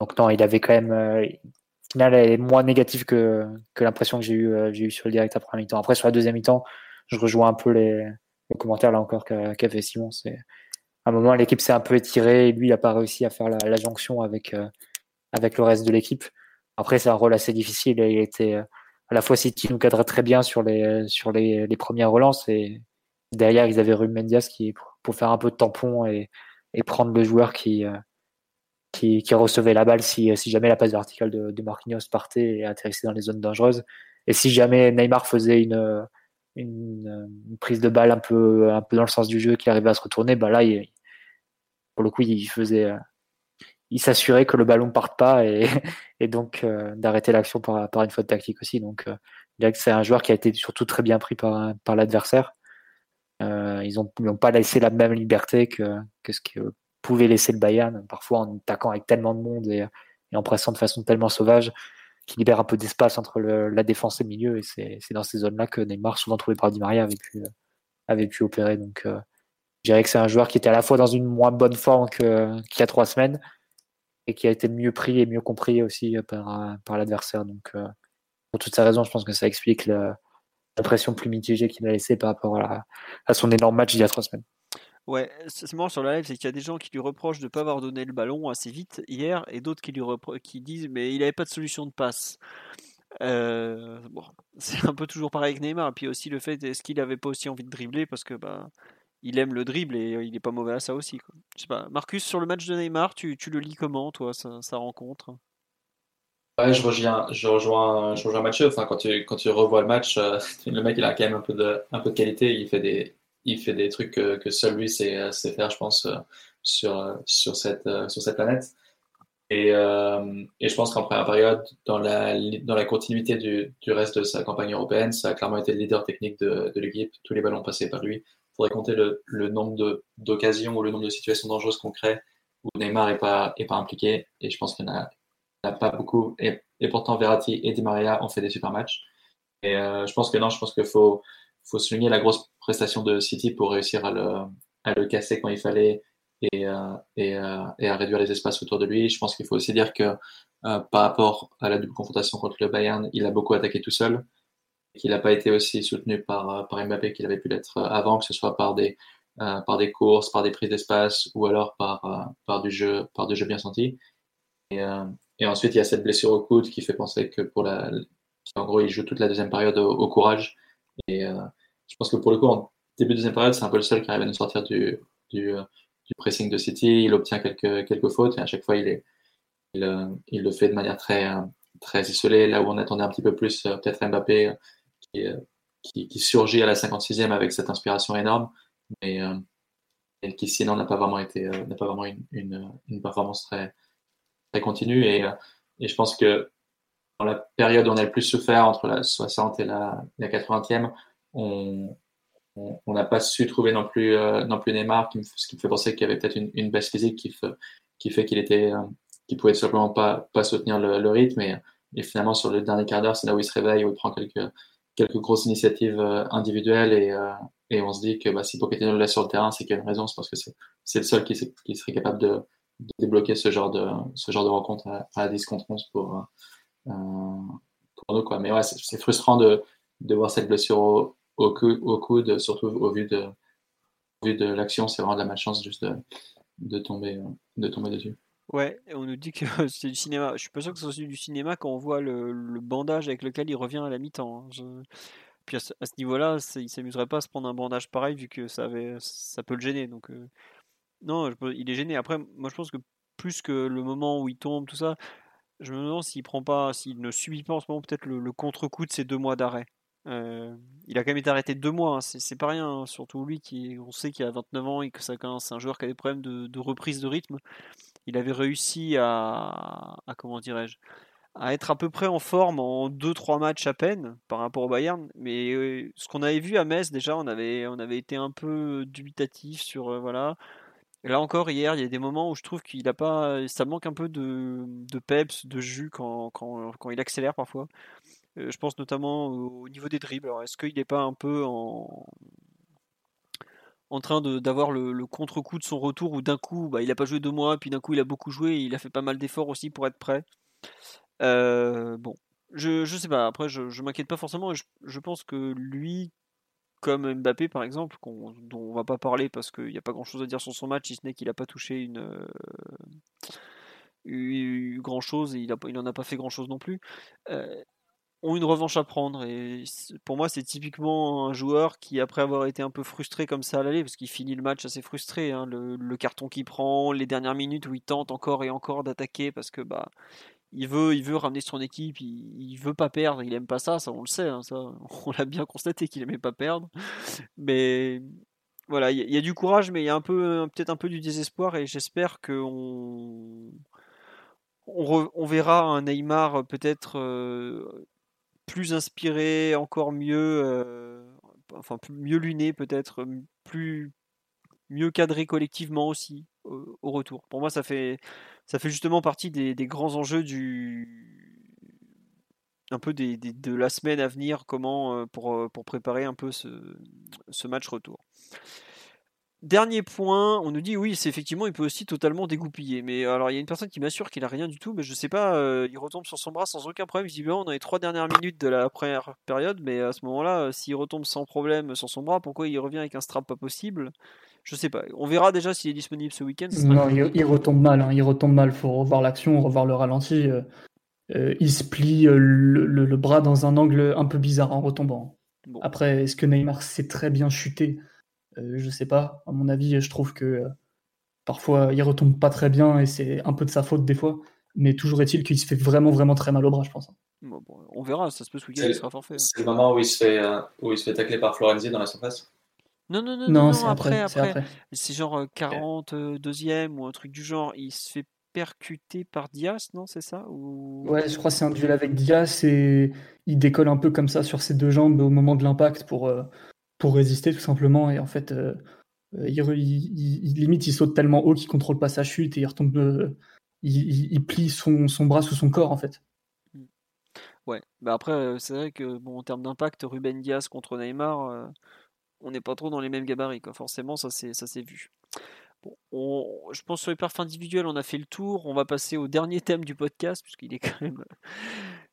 donc non, il avait quand même, euh, au final, elle est moins négative que, que l'impression que j'ai eu, j'ai eu sur le direct après mi-temps. Après, sur la deuxième mi-temps, je rejoins un peu les, commentaires là encore qu'a fait Simon. C'est à un moment l'équipe s'est un peu étirée et lui il n'a pas réussi à faire la, la jonction avec euh, avec le reste de l'équipe. Après c'est un rôle assez difficile. Il était à la fois City nous cadrait très bien sur les sur les, les premières relances et derrière ils avaient Ruben Mendias qui pour, faire un peu de tampon et, et prendre le joueur qui euh, qui, qui, recevait la balle si, si jamais la passe verticale de, de Marquinhos partait et atterrissait dans les zones dangereuses. Et si jamais Neymar faisait une, une, prise de balle un peu, un peu dans le sens du jeu qui arrivait à se retourner, bah là, il, pour le coup, il faisait, il s'assurait que le ballon parte pas et, et donc euh, d'arrêter l'action par, par une faute tactique aussi. Donc, euh, c'est un joueur qui a été surtout très bien pris par, par l'adversaire. Euh, ils n'ont pas laissé la même liberté que, que ce que pouvait laisser le Bayern, parfois en attaquant avec tellement de monde et, et en pressant de façon tellement sauvage qui libère un peu d'espace entre le, la défense et le milieu. Et c'est dans ces zones-là que Neymar, souvent trouvé par Di Maria, avait pu, avait pu opérer. Donc, euh, je dirais que c'est un joueur qui était à la fois dans une moins bonne forme qu'il y a trois semaines et qui a été mieux pris et mieux compris aussi par, par l'adversaire. Donc, euh, pour toutes ces raisons, je pense que ça explique l'impression plus mitigée qu'il a laissée par rapport à, son énorme match il y a trois semaines. Ouais, c'est marrant sur la live, c'est qu'il y a des gens qui lui reprochent de ne pas avoir donné le ballon assez vite hier, et d'autres qui lui qui disent mais il n'avait pas de solution de passe. Euh, bon, c'est un peu toujours pareil avec Neymar. Puis aussi le fait est-ce qu'il n'avait pas aussi envie de dribbler parce que bah il aime le dribble et il n'est pas mauvais à ça aussi. Je sais pas. Marcus, sur le match de Neymar, tu, tu le lis comment toi, sa, rencontre? Ouais, je rejoins, je rejoins, je rejoins Mathieu. Enfin, quand tu, quand tu revois le match, euh, le mec il a quand même un peu de, un peu de qualité. Il fait des, il fait des trucs que, que seul lui sait, sait, faire, je pense, euh, sur, euh, sur, cette, euh, sur cette planète. Et, euh, et je pense qu'en première période, dans la, dans la continuité du, du, reste de sa campagne européenne, ça a clairement été le leader technique de, de l'équipe. Tous les ballons passaient par lui. Faudrait compter le, nombre d'occasions ou le nombre de situations dangereuses qu'on crée où Neymar n'est pas, est pas impliqué. Et je pense qu'il n'y en, a pas beaucoup. Et, pourtant, Verratti et Di Maria ont fait des super matchs. Et euh, je pense que non, je pense qu'il faut, souligner la grosse prestation de City pour réussir à le, casser quand il fallait et, euh, euh, et, à réduire les espaces autour de lui. Je pense qu'il faut aussi dire que par rapport à la double confrontation contre le Bayern, il a beaucoup attaqué tout seul, qu'il n'a pas été aussi soutenu par, par Mbappé qu'il avait pu l'être avant, que ce soit par des, par des courses, par des prises d'espace ou alors par, par, du jeu, par du jeu bien senti. Et, et ensuite, il y a cette blessure au coude qui fait penser que pour la, en gros, il joue toute la deuxième période au, courage et euh, je pense que pour le coup, en début de deuxième période, c'est un peu le seul qui arrive à nous sortir du, du, euh, du, pressing de City. Il obtient quelques, quelques fautes et à chaque fois, il, est, euh, il le fait de manière très, très isolée. Là où on attendait un petit peu plus, peut-être Mbappé qui, qui, surgit à la 56e avec cette inspiration énorme, mais et qui sinon n'a pas vraiment été, n'a pas vraiment une, une, performance très, très continue. Et, et je pense que dans la période où on a le plus souffert, entre la 60 et la, la 80e, on n'a pas su trouver non plus, euh, non plus Neymar, qui ce qui me fait penser qu'il y avait peut-être une, une, baisse physique qui, fait, qui fait qu'il était, euh, pouvait simplement pas, pas soutenir le, rythme. Et, finalement, sur le dernier quart d'heure, c'est là où il se réveille, où il prend quelques, quelques grosses initiatives euh, individuelles et, euh, et on se dit que bah, si Pochettino le laisse sur le terrain, c'est qu'il y a une raison, c'est parce que c'est le seul qui, qui, serait capable de, débloquer ce genre de, ce genre de rencontre à, à 10 contre 11 pour, euh, pour nous. Quoi. Mais ouais, c'est frustrant de, de voir cette blessure au, au, coude, surtout au vu de, au vu de l'action. C'est vraiment de la malchance juste de, de, tomber, de tomber dessus. Ouais, on nous dit que c'est du cinéma. Je suis pas sûr que ce soit du cinéma quand on voit le, bandage avec lequel il revient à la mi-temps. Hein. Puis à ce, niveau-là, il s'amuserait pas à se prendre un bandage pareil vu que ça, avait, ça peut le gêner. Donc euh, non, il est gêné. Après, moi je pense que plus que le moment où il tombe, tout ça, je me demande s'il prend pas, s'il ne subit pas en ce moment peut-être le, contre-coup de ces deux mois d'arrêt. Euh, il a quand même été arrêté deux mois, hein. c'est pas rien, hein. surtout lui qui, on sait qu'il a 29 ans et que c'est un joueur qui a des problèmes de, de reprise de rythme il avait réussi à, comment dirais-je, à être à peu près en forme en 2-3 matchs à peine par rapport au Bayern. Mais euh, ce qu'on avait vu à Metz, déjà, on avait, été un peu dubitatif sur. Euh, là encore, hier, il y a des moments où je trouve qu'il a pas. Ça manque un peu de, de peps, de jus quand, il accélère parfois. Euh, je pense notamment au niveau des dribbles. est-ce qu'il n'est pas un peu en, en train d'avoir le, contre-coup de son retour où d'un coup bah, il n'a pas joué deux mois, puis d'un coup il a beaucoup joué il a fait pas mal d'efforts aussi pour être prêt. Euh, bon, je, je sais pas, après je, je m'inquiète pas forcément, je, je, pense que lui, comme Mbappé par exemple, dont on va pas parler parce qu'il n'y a pas grand chose à dire sur son match, si ce n'est qu'il n'a pas touché une. Euh, grand chose et il, a, il en a pas fait grand chose non plus. Euh, ont une revanche à prendre. Et pour moi, c'est typiquement un joueur qui, après avoir été un peu frustré comme ça à l'aller, parce qu'il finit le match assez frustré, hein, le, carton qu'il prend, les dernières minutes où il tente encore et encore d'attaquer parce que bah il veut, il veut ramener son équipe, il, il veut pas perdre, il aime pas ça, ça on le sait, hein, ça on l'a bien constaté qu'il aimait pas perdre. Mais voilà, il y, a du courage, mais il y a un peu, peut-être un peu du désespoir et j'espère que on, verra un Neymar peut-être euh, plus inspiré, encore mieux, euh, enfin mieux luné peut-être, plus mieux cadré collectivement aussi au, retour. Pour moi, ça fait ça fait justement partie des, grands enjeux du un peu de la semaine à venir, comment euh, pour, euh, pour préparer un peu ce, ce match retour. Dernier point, on nous dit oui, c'est effectivement, il peut aussi totalement dégoupiller. Mais alors, il y a une personne qui m'assure qu'il a rien du tout, mais je sais pas, euh, il retombe sur son bras sans aucun problème, visiblement, dans les trois dernières minutes de la première période. Mais à ce moment-là, euh, s'il retombe sans problème sur son bras, pourquoi il revient avec un strap pas possible? Je sais pas. On verra déjà s'il est disponible ce week-end. Non, il, retombe mal, hein, il retombe mal. Faut revoir l'action, revoir le ralenti. Euh, il se plie le, bras dans un angle un peu bizarre en retombant. Après, est-ce que Neymar s'est très bien chuté? euh, je sais pas. À mon avis, je trouve que euh, parfois il retombe pas très bien et c'est un peu de sa faute des fois. Mais toujours est-il qu'il se fait vraiment, vraiment très mal au bras, je pense. on verra, ça se peut ce week-end, il sera forfait. Hein. C'est le moment où il, se fait, euh, où il se fait tacler par Florenzi dans la surface? Non, non, non, non, après, après. C'est genre 42e ou un truc du genre. Il se fait percuter par Diaz, non C'est ça ou... Ouais, je crois que c'est un duel avec Diaz et il décolle un peu comme ça sur ses deux jambes au moment de l'impact pour, résister tout simplement. Et en fait, euh, euh, il, limite, il saute tellement haut qu'il contrôle pas sa chute et il retombe, euh, il, plie son, bras sous son corps en fait. Hmm. Ouais, bah après, c'est vrai que bon, en termes d'impact, Ruben Diaz contre Neymar, on n'est pas trop dans les mêmes gabarits. Quoi. Forcément, ça s'est vu. Bon, je pense sur les perfs individuels, on a fait le tour. On va passer au dernier thème du podcast, puisqu'il est quand même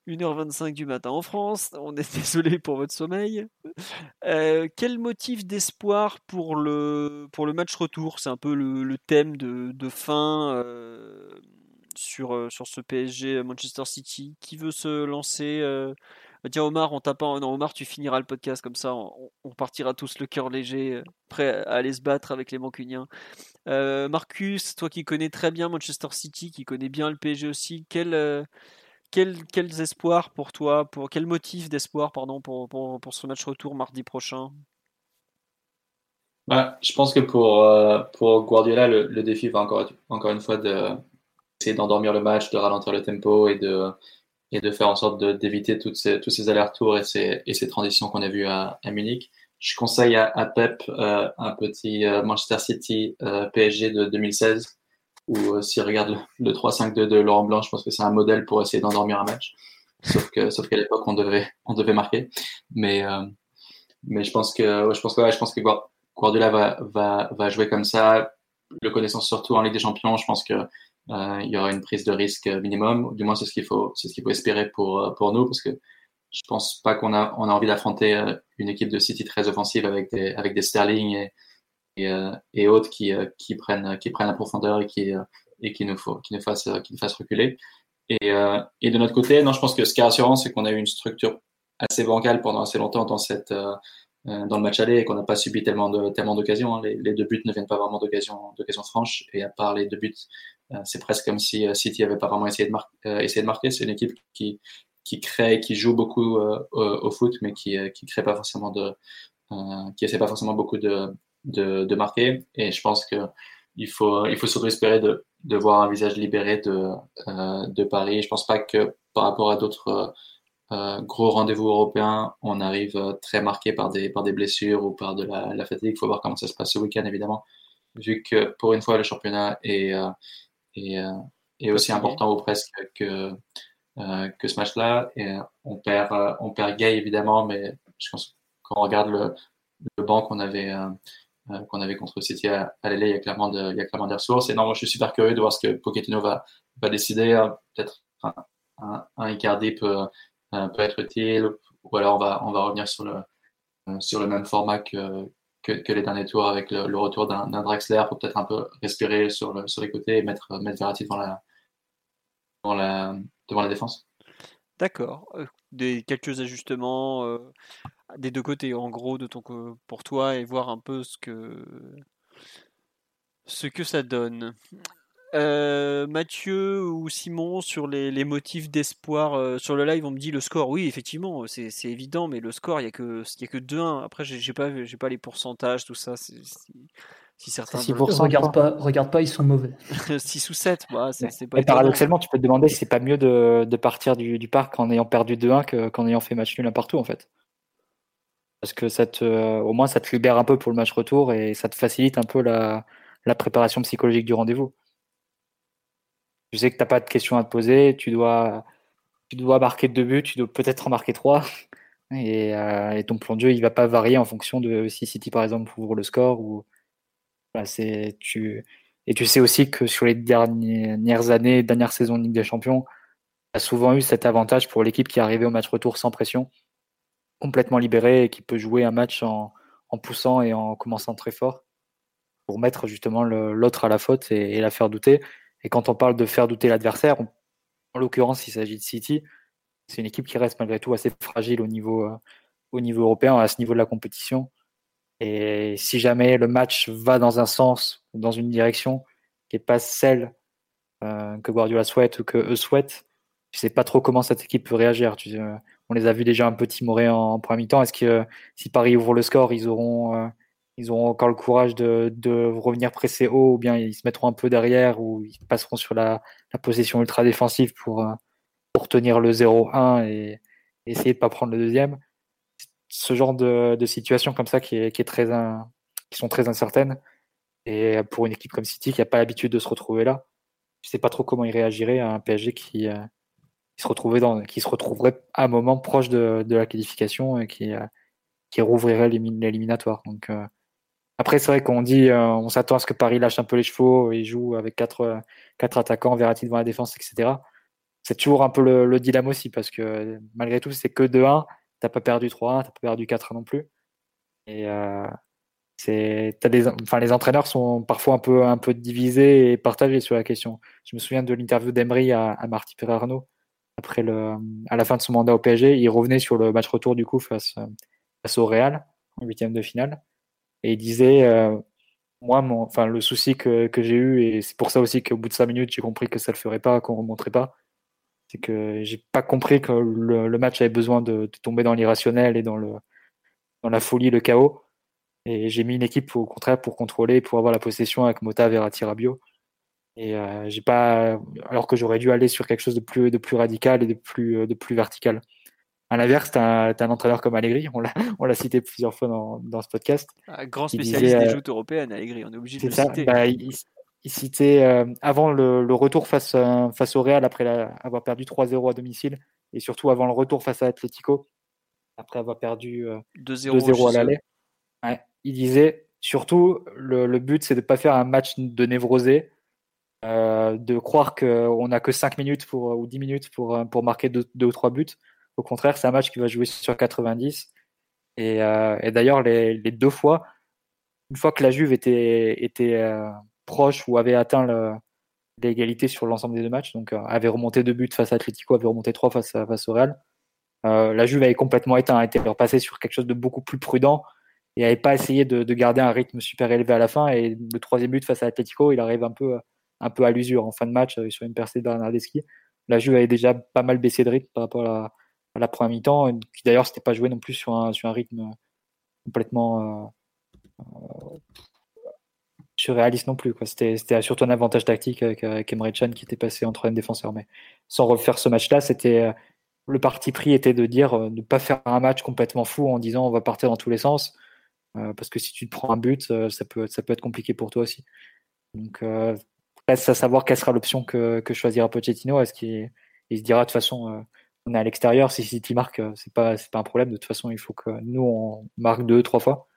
1h25 du matin en France. On est désolé pour votre sommeil. Euh, quel motif d'espoir pour le, pour le match retour? C'est un peu le, thème de, de fin euh, sur, euh, sur ce PSG Manchester City. Qui veut se lancer Tiens Omar, on tapant. Non Omar, tu finiras le podcast comme ça. On, partira tous le cœur léger, prêt à aller se battre avec les Mancuniens. Marcus, toi qui connais très bien Manchester City, qui connais bien le PSG aussi, quel quels espoirs pour toi, pour quel motif d'espoir pardon pour, pour, ce match retour mardi prochain? Bah, Je pense que pour, euh, pour Guardiola, le, défi va encore, encore une fois d'essayer d'endormir le match, de ralentir le tempo et de, et de faire en sorte d'éviter tous ces allers-retours et ces, et ces transitions qu'on a vues à, à, Munich. Je conseille à, à Pep euh, un petit euh, Manchester City PSG de 2016 ou euh, s'il regarde le, 3-5-2 de Laurent Blanc, je pense que c'est un modèle pour essayer d'endormir un match. Sauf qu'à l'époque, on devait, marquer. Mais, euh, mais je pense que, que, je pense que Guardiola va, jouer comme ça. Le connaissance surtout en Ligue des Champions, je pense que euh, il y aura une prise de risque minimum. Du moins, c'est ce qu'il faut, espérer pour pour nous, parce que je pense pas qu'on a envie d'affronter une équipe de City très offensive avec des avec Sterling et, et autres qui qui prennent qui prennent la profondeur et qui qui nous faut qui nous fassent reculer. Et, euh, de notre côté, non, je pense que ce qui est rassurant, c'est qu'on a eu une structure assez bancale pendant assez longtemps dans cette euh, euh, dans le match aller et qu'on n'a pas subi tellement de tellement d'occasions. Hein. Les, deux buts ne viennent pas vraiment d'occasions franches et à part les deux buts, c'est presque comme si City avait pas vraiment essayé de, marquer. C'est une équipe qui qui crée, qui joue beaucoup au, au, foot, mais qui qui crée pas forcément de qui essaie pas forcément beaucoup de, de, de marquer. Et je pense que il faut il faut surtout espérer de de voir un visage libéré de, euh, de Paris. Je pense pas que par rapport à d'autres euh, gros rendez-vous européens, on arrive euh, très marqué par des, par des blessures ou par de la, la fatigue. Il faut voir comment ça se passe ce week-end, évidemment, vu que pour une fois, le championnat est, euh, est, euh, est aussi important ou presque que, que ce match-là. Et on perd, on perd Gay, évidemment, mais je pense quand on regarde le, le banc qu'on avait euh, qu'on avait contre City à, à il y a clairement il y a clairement des ressources. Et non, moi, je suis super curieux de voir ce que Pochettino va, décider. Euh, peut-être un, un, Icardi peut, euh, peut être utile, ou alors on va, on va revenir sur le, sur le même format que, que, les derniers tours avec le, retour d'un Draxler pour peut-être un peu respirer sur, le, sur les côtés et mettre, mettre Verratti devant la, devant la, défense. D'accord. Des quelques ajustements. Euh, des deux côtés, en gros, de ton pour toi et voir un peu ce que ce que ça donne. Euh, Mathieu ou Simon sur les, les motifs d'espoir euh, sur le live on me dit le score. Oui effectivement c'est évident mais le score il y a que il y a que 2-1 après j'ai pas j'ai pas les pourcentages tout ça si, si certains si regarde pas regarde pas ils sont mauvais. 6 ou 7 bah, c'est pas paradoxalement tu peux te demander si c'est pas mieux de, de partir du, du, parc en ayant perdu 2-1 qu'en ayant fait match nul un partout en fait parce que ça te, au moins ça te libère un peu pour le match retour et ça te facilite un peu la, préparation psychologique du rendez-vous. Tu sais que tu n'as pas de questions à te poser, tu dois, tu dois marquer deux buts, tu dois peut-être en marquer trois, et, euh, et, ton plan de jeu il va pas varier en fonction de si City par exemple ouvre le score ou tu et tu sais aussi que sur les dernières années, dernières saisons de Ligue des Champions, tu as souvent eu cet avantage pour l'équipe qui arrivée au match retour sans pression complètement libéré et qui peut jouer un match en, poussant et en commençant très fort pour mettre justement l'autre à la faute et, la faire douter. Et quand on parle de faire douter l'adversaire, en l'occurrence, il s'agit de City. C'est une équipe qui reste malgré tout assez fragile au niveau, euh, au niveau européen, à ce niveau de la compétition. Et si jamais le match va dans un sens ou dans une direction qui n'est pas celle euh, que Guardiola souhaite ou que eux souhaitent, tu sais pas trop comment cette équipe peut réagir. Euh, on les a vus déjà un peu timorés en, en premier mi-temps. Est-ce que euh, si Paris ouvre le score, ils auront, euh, ils encore le courage de, revenir presser haut ou bien ils se mettront un peu derrière ou ils passeront sur la, possession ultra défensive pour, euh, pour tenir le 0-1 et, essayer de pas prendre le deuxième? Ce genre de, situation comme ça qui, est, très, qui sont très incertaines. Et pour une équipe comme City qui n'a pas l'habitude de se retrouver là, je sais pas trop comment il réagirait à un PSG qui, qui se retrouverait à un moment proche de, la qualification et qui, euh, rouvrirait l'éliminatoire. Donc euh, après, c'est vrai qu'on dit, euh, on s'attend à ce que Paris lâche un peu les chevaux et joue avec quatre, quatre attaquants, Verratti devant la défense, etc. C'est toujours un peu le, le, dilemme aussi parce que malgré tout, c'est que 2-1, t'as pas perdu 3-1, t'as pas perdu 4-1 non plus. Et c'est, des, enfin, les entraîneurs sont parfois un peu, divisés et partagés sur la question. Je me souviens de l'interview d'Emery à, à Marty Perarno après le, à la fin de son mandat au PSG, il revenait sur le match retour du coup face, au Real en huitième de finale. Et il disait euh, moi mon, enfin le souci que, que j'ai eu et c'est pour ça aussi qu'au bout de cinq minutes j'ai compris que ça le ferait pas qu'on remonterait pas c'est que j'ai pas compris que le, match avait besoin de, de tomber dans l'irrationnel et dans le dans la folie le chaos. Et j'ai mis une équipe au contraire pour contrôler pour avoir la possession avec Mota Verratti Rabiot et euh, j'ai pas, alors que j'aurais dû aller sur quelque chose de plus, de plus radical et de plus, euh, de plus vertical. À l'inverse, tu as, un entraîneur comme Allegri, on l'a, cité plusieurs fois dans, dans ce podcast. Un grand spécialiste disait, des joutes européennes, Allegri, on est obligé de le ça, citer. Bah, il, il, citait euh, avant le, le, retour face, euh, face au Real après la, avoir perdu 3-0 à domicile et surtout avant le retour face à Atletico. après avoir perdu 2-0 à l'aller. il disait surtout le, le but c'est de ne pas faire un match de névrosé, de croire qu'on n'a que 5 minutes pour, ou 10 minutes pour, pour marquer 2 ou 3 buts. Au contraire, c'est un match qui va jouer sur 90. Et, et d'ailleurs, les, deux fois, une fois que la Juve était, était proche ou avait atteint l'égalité sur l'ensemble des deux matchs, donc avait remonté deux buts face à Atletico, avait remonté trois face, face au Real, euh, la Juve avait complètement éteint, était repassée sur quelque chose de beaucoup plus prudent et n'avait pas essayé de, garder un rythme super élevé à la fin. Et le troisième but face à Atletico, il arrive un peu, un peu à l'usure en fin de match euh, sur une percée de Bernardeschi. La Juve avait déjà pas mal baissé de rythme par rapport à la, première mi-temps, qui d'ailleurs s'était pas joué non plus sur un, sur un rythme complètement euh, surréaliste non plus. C'était surtout un avantage tactique avec, Emre Can qui était passé en troisième défenseur. Mais sans refaire ce match-là, c'était le parti pris était de dire euh, ne pas faire un match complètement fou en disant on va partir dans tous les sens. Euh, parce que si tu te prends un but, euh, ça, peut, ça peut être compliqué pour toi aussi. Donc, reste à savoir quelle sera l'option que, choisira Pochettino. Est-ce qu'il il se dira de toute façon, on est à l'extérieur, si City marque, c'est pas, pas un problème. De toute façon, il faut que nous, on marque deux, trois fois.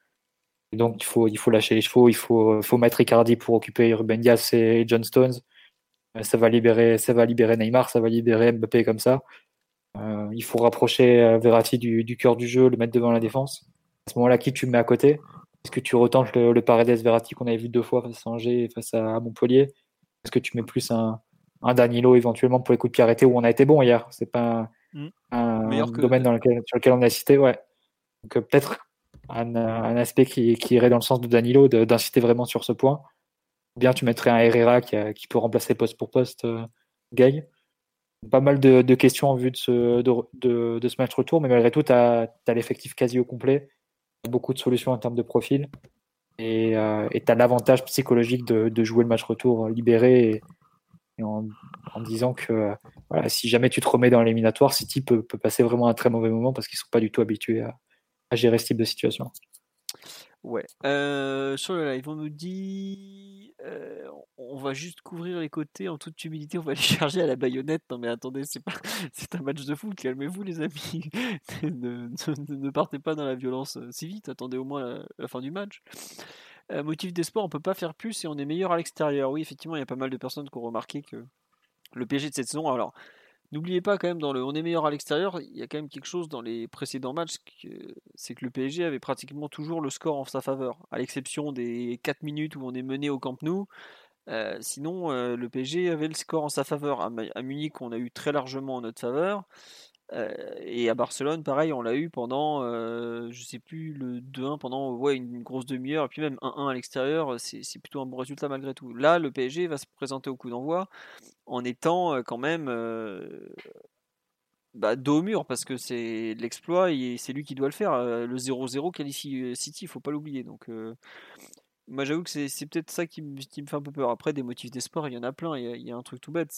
Donc, il faut, il faut lâcher les chevaux, il faut, faut mettre Icardi pour occuper Ruben Diaz et John Stones. Ça va libérer, ça va libérer Neymar, ça va libérer Mbappé comme ça. Euh, il faut rapprocher euh, Verratti du, cœur du jeu, le mettre devant la défense. À ce moment-là, qui tu mets à côté? Est-ce que tu retentes le, le Paredes Verratti qu'on avait vu deux fois face à Angers et face à Montpellier? Est-ce que tu mets plus un, Danilo éventuellement pour les coups de pied arrêtés où on a été bon hier? C'est pas un, mm. domaine dans lequel, sur lequel on a cité, ouais. Donc euh, peut-être un, aspect qui, irait dans le sens de Danilo, d'inciter vraiment sur ce point. Ou bien tu mettrais un Herrera qui, peut remplacer poste pour poste euh, Gay pas mal de, questions en vue de ce, de, ce match retour, mais malgré tout, tu as, l'effectif quasi au complet, beaucoup de solutions en termes de profil, et tu as l'avantage psychologique de, jouer le match retour libéré et, en, disant que si jamais tu te remets dans l'éliminatoire, City peut, peut, passer vraiment un très mauvais moment parce qu'ils sont pas du tout habitués à, à gérer ce type de situation. Ouais. Euh, sur le live, on nous dit euh, on va juste couvrir les côtés en toute humilité, on va les charger à la baïonnette. Non mais attendez, c'est pas c'est un match de foot, calmez-vous les amis. ne, partez pas dans la violence euh, si vite, attendez au moins la, fin du match. motif des sports, on peut pas faire plus et on est meilleur à l'extérieur. Oui, effectivement, il y a pas mal de personnes qui ont remarqué que le PSG de cette saison, alors N'oubliez pas quand même, le on est meilleur à l'extérieur, il y a quand même quelque chose dans les précédents matchs, c'est que le PSG avait pratiquement toujours le score en sa faveur, à l'exception des 4 minutes où on est mené au Camp Nou. Euh, sinon, euh, le PSG avait le score en sa faveur. À, Munich, on a eu très largement en notre faveur. Euh, et à Barcelone, pareil, on l'a eu pendant, je sais plus, le 2-1 pendant ouais, une, grosse demi-heure, et puis même 1-1 à l'extérieur, c'est plutôt un bon résultat malgré tout. Là, le PSG va se présenter au coup d'envoi en étant quand même bah, dos au mur, parce que c'est l'exploit, et c'est lui qui doit le faire. Le 0-0 qualifie City, il faut pas l'oublier. Donc, moi j'avoue que c'est peut-être ça qui, me fait un peu peur. Après, des motifs des sports, il y en a plein. Il y a, un truc tout bête,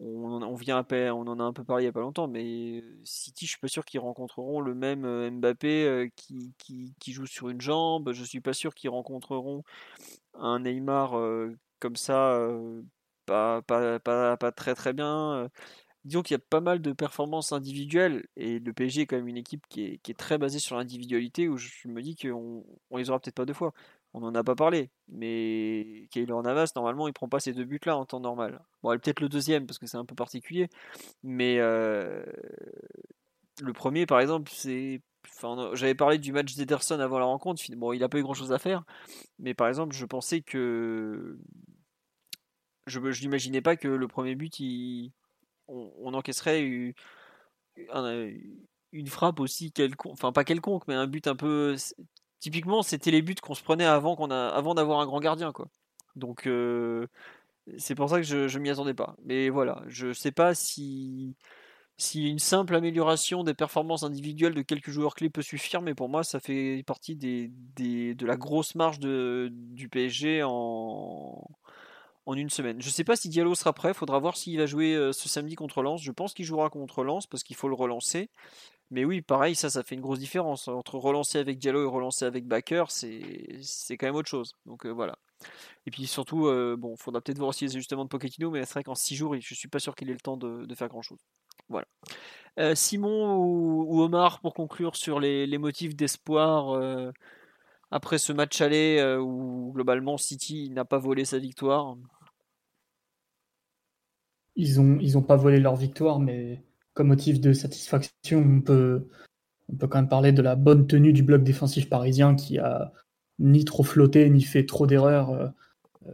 on, vient à on en a un peu parlé il n'y a pas longtemps, mais City, je suis pas sûr qu'ils rencontreront le même Mbappé qui, qui, joue sur une jambe. Je suis pas sûr qu'ils rencontreront un Neymar comme ça, pas, très très bien. Disons qu'il y a pas mal de performances individuelles et le PSG est quand même une équipe qui est, qui est très basée sur l'individualité où je me dis qu'on on les aura peut-être pas deux fois on n'en a pas parlé, mais Keylor Navas, normalement, il prend pas ces deux buts-là en temps normal. Bon, peut-être le deuxième, parce que c'est un peu particulier, mais euh, le premier, par exemple, c'est. J'avais parlé du match d'Ederson avant la rencontre. Bon, il n'a pas eu grand-chose à faire, mais par exemple, je pensais que. Je n'imaginais pas que le premier but, on, encaisserait une, une frappe aussi quelconque, enfin pas quelconque, mais un but un peu typiquement, c'était les buts qu'on se prenait avant qu'on a, avant d'avoir un grand gardien, quoi. Donc euh, c'est pour ça que je, je m'y attendais pas. Mais voilà, je sais pas si si une simple amélioration des performances individuelles de quelques joueurs clés peut suffire, mais pour moi, ça fait partie des, des de la grosse marge de, du PSG en, en une semaine. Je sais pas si Diallo sera prêt, faudra voir s'il va jouer euh, ce samedi contre Lens. Je pense qu'il jouera contre Lens parce qu'il faut le relancer. Mais oui, pareil, ça, ça fait une grosse différence. Entre relancer avec Diallo et relancer avec Backer, c'est quand même autre chose. Donc euh, voilà. Et puis surtout, euh, bon, faudra peut-être voir aussi les ajustements de Pochettino, mais c'est vrai qu'en 6 jours, je suis pas sûr qu'il ait le temps de, faire grand-chose. Voilà. Euh, Simon ou, Omar, pour conclure sur les, motifs d'espoir euh, après ce match aller où globalement City n'a pas volé sa victoire Ils n'ont ils ont pas volé leur victoire, mais comme motif de satisfaction, on peut, quand même parler de la bonne tenue du bloc défensif parisien qui a ni trop flotté, ni fait trop d'erreurs euh,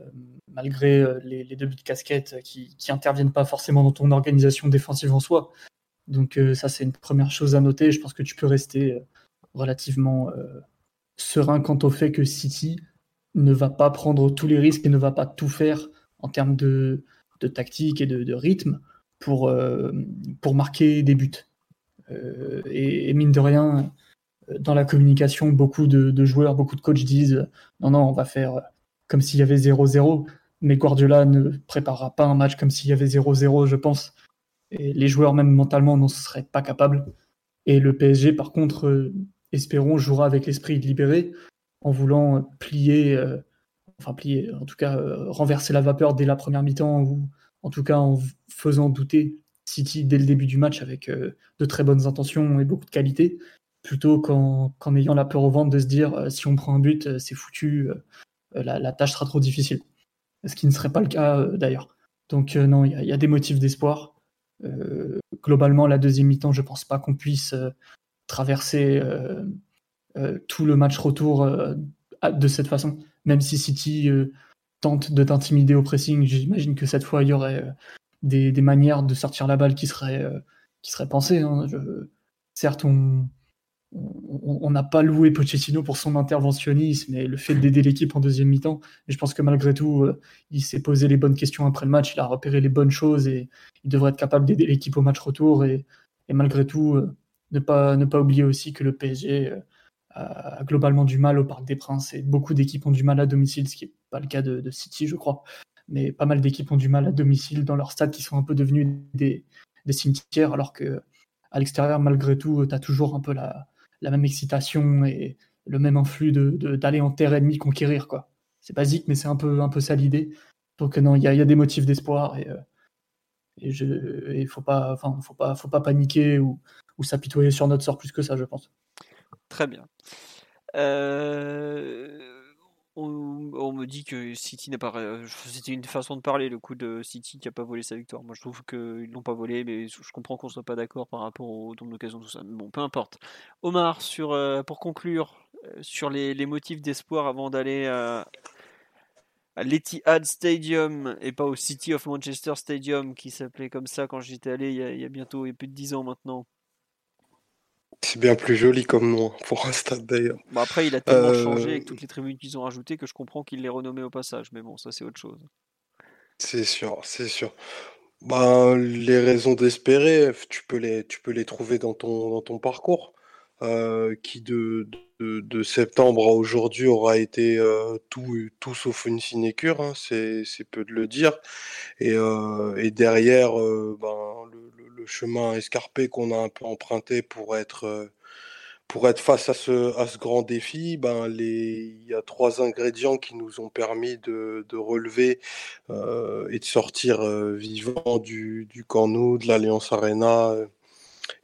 malgré euh, les, deux buts de casquette qui, qui interviennent pas forcément dans ton organisation défensive en soi. Donc euh, ça, c'est une première chose à noter. Je pense que tu peux rester relativement serein quant au fait que City ne va pas prendre tous les risques et ne va pas tout faire en termes de, tactique et de, rythme pour, pour marquer des buts. et, mine de rien, dans la communication, beaucoup de, joueurs, beaucoup de coachs disent non, non, on va faire comme s'il y avait 0-0. Mais Guardiola ne préparera pas un match comme s'il y avait 0-0, je pense. Et les joueurs, même mentalement, n'en seraient pas capables. Et le PSG, par contre, euh, espérons, jouera avec l'esprit libéré en voulant plier, euh, enfin plier, en tout cas euh, renverser la vapeur dès la première mi-temps, en tout cas en faisant douter City dès le début du match avec de très bonnes intentions et beaucoup de qualité, plutôt qu'en ayant la peur au ventre de se dire si on prend un but, c'est foutu, euh, la, tâche sera trop difficile. Ce qui ne serait pas le cas euh, d'ailleurs. Donc euh, non, il y, a des motifs d'espoir. globalement, la deuxième mi-temps, je ne pense pas qu'on puisse traverser tout le match retour de cette façon. Même si City tente de t'intimider au pressing, j'imagine que cette fois, il y aurait des, manières de sortir la balle qui seraient, qui seraient pensées. Hein. certes, on, on n'a pas loué Pochettino pour son interventionnisme et le fait d'aider l'équipe en deuxième mi-temps. Mais je pense que malgré tout, euh, il s'est posé les bonnes questions après le match, il a repéré les bonnes choses et il devrait être capable d'aider l'équipe au match retour. Et, malgré tout, euh, ne, pas, ne pas oublier aussi que le PSG euh, globalement du mal au Parc des Princes et beaucoup d'équipes ont du mal à domicile, ce qui n'est pas le cas de, City, je crois. Mais pas mal d'équipes ont du mal à domicile dans leurs stades qui sont un peu devenus des, cimetières, alors que à l'extérieur, malgré tout, tu as toujours un peu la, la même excitation et le même influx d'aller de, en terre ennemie conquérir. quoi. C'est basique, mais c'est un peu, un peu ça l'idée. Donc non, il y a, des motifs d'espoir et, euh, et il faut pas, faut pas, faut pas paniquer ou, ou s'apitoyer sur notre sort plus que ça, je pense. Très bien. Euh on, me dit que City n'a pas. C'était une façon de parler, le coup de City qui n'a pas volé sa victoire. Moi, je trouve qu'ils l'ont pas volé, mais je comprends qu'on soit pas d'accord par rapport au nombre d'occasions, tout ça. bon, peu importe. Omar, sur, euh, pour conclure, euh, sur les, motifs d'espoir avant d'aller à, l'Etihad Stadium et pas au City of Manchester Stadium qui s'appelait comme ça quand j'étais allé il y, a, il y a bientôt il y a plus de 10 ans maintenant. C'est bien plus joli comme nom pour un stade d'ailleurs. Bon, après, il a tellement euh, changé avec toutes les tribunes qu'ils ont rajoutées que je comprends qu'il les renommé au passage. Mais bon, ça, c'est autre chose. C'est sûr, c'est sûr. Ben, les raisons d'espérer, tu peux les, tu peux les trouver dans ton, dans ton parcours, euh, qui de, de, septembre à aujourd'hui aura été euh, tout, tout sauf une sinécure, hein, c'est, peu de le dire. Et, et derrière, ben, chemin escarpé qu'on a un peu emprunté pour être, euh, pour être face à ce, à ce grand défi, ben les, il y a trois ingrédients qui nous ont permis de, de relever euh, et de sortir euh, vivant du, du Camp Nou, de l'Alliance Arena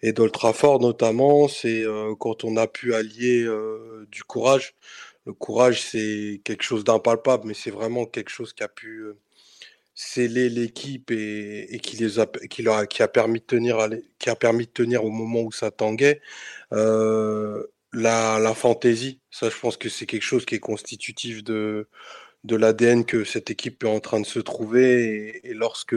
et d'Ultrafort notamment. C'est quand on a pu allier du courage. Le courage, c'est quelque chose d'impalpable, mais c'est vraiment quelque chose qui a pu sceller l'équipe et, qui les a, qui leur a, qui a permis de tenir, qui a permis de tenir au moment où ça tanguait. Euh, la, la fantaisie, ça, je pense que c'est quelque chose qui est constitutif de, de l'ADN que cette équipe est en train de se trouver. Et, lorsque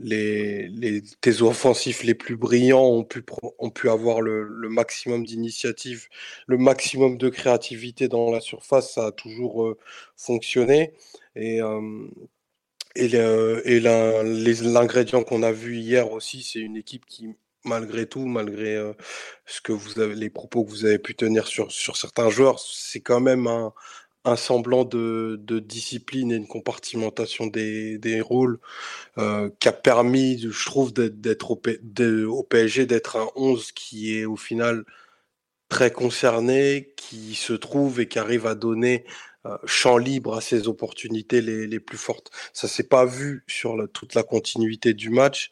les, les tes offensifs les plus brillants ont pu, ont pu avoir le, le maximum d'initiative, le maximum de créativité dans la surface, ça a toujours euh, fonctionné. Et euh, et l'ingrédient qu'on a vu hier aussi, c'est une équipe qui, malgré tout, malgré euh, ce que vous avez, les propos que vous avez pu tenir sur, sur certains joueurs, c'est quand même un, un semblant de, de, discipline et une compartimentation des, des rôles euh, qui a permis, je trouve, d'être au, au, PSG, d'être un 11 qui est au final très concerné, qui se trouve et qui arrive à donner champ libre à ses opportunités les, les plus fortes. Ça s'est pas vu sur toute la continuité du match.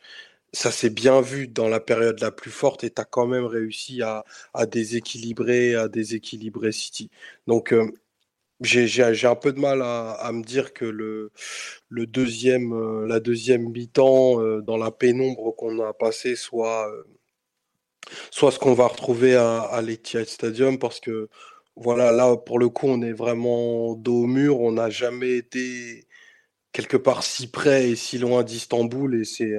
Ça s'est bien vu dans la période la plus forte et tu as quand même réussi à, à déséquilibrer, à déséquilibrer City. Donc, j'ai un peu de mal à, me dire que le, le deuxième, la deuxième mi-temps, dans la pénombre qu'on a passé soit, soit ce qu'on va retrouver à, à l'Etihad Stadium parce que voilà, là, pour le coup, on est vraiment dos au mur. On n'a jamais été quelque part si près et si loin d'Istanbul. Et c'est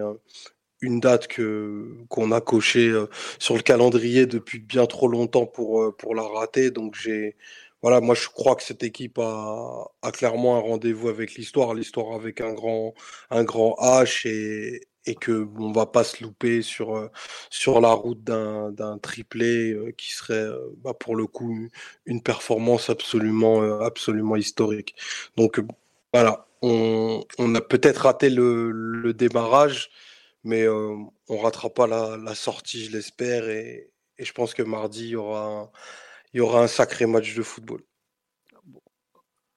une date que qu'on a cochée sur le calendrier depuis bien trop longtemps pour, pour la rater. Donc, j'ai. Voilà, moi je crois que cette équipe a, a clairement un rendez-vous avec l'histoire, l'histoire avec un grand, un grand H et, et que on va pas se louper sur sur la route d'un triplé qui serait bah, pour le coup une performance absolument absolument historique. Donc voilà, on, on a peut-être raté le, le, démarrage, mais on ratera pas la, la sortie, je l'espère, et, et, je pense que mardi il y aura il y aura un sacré match de football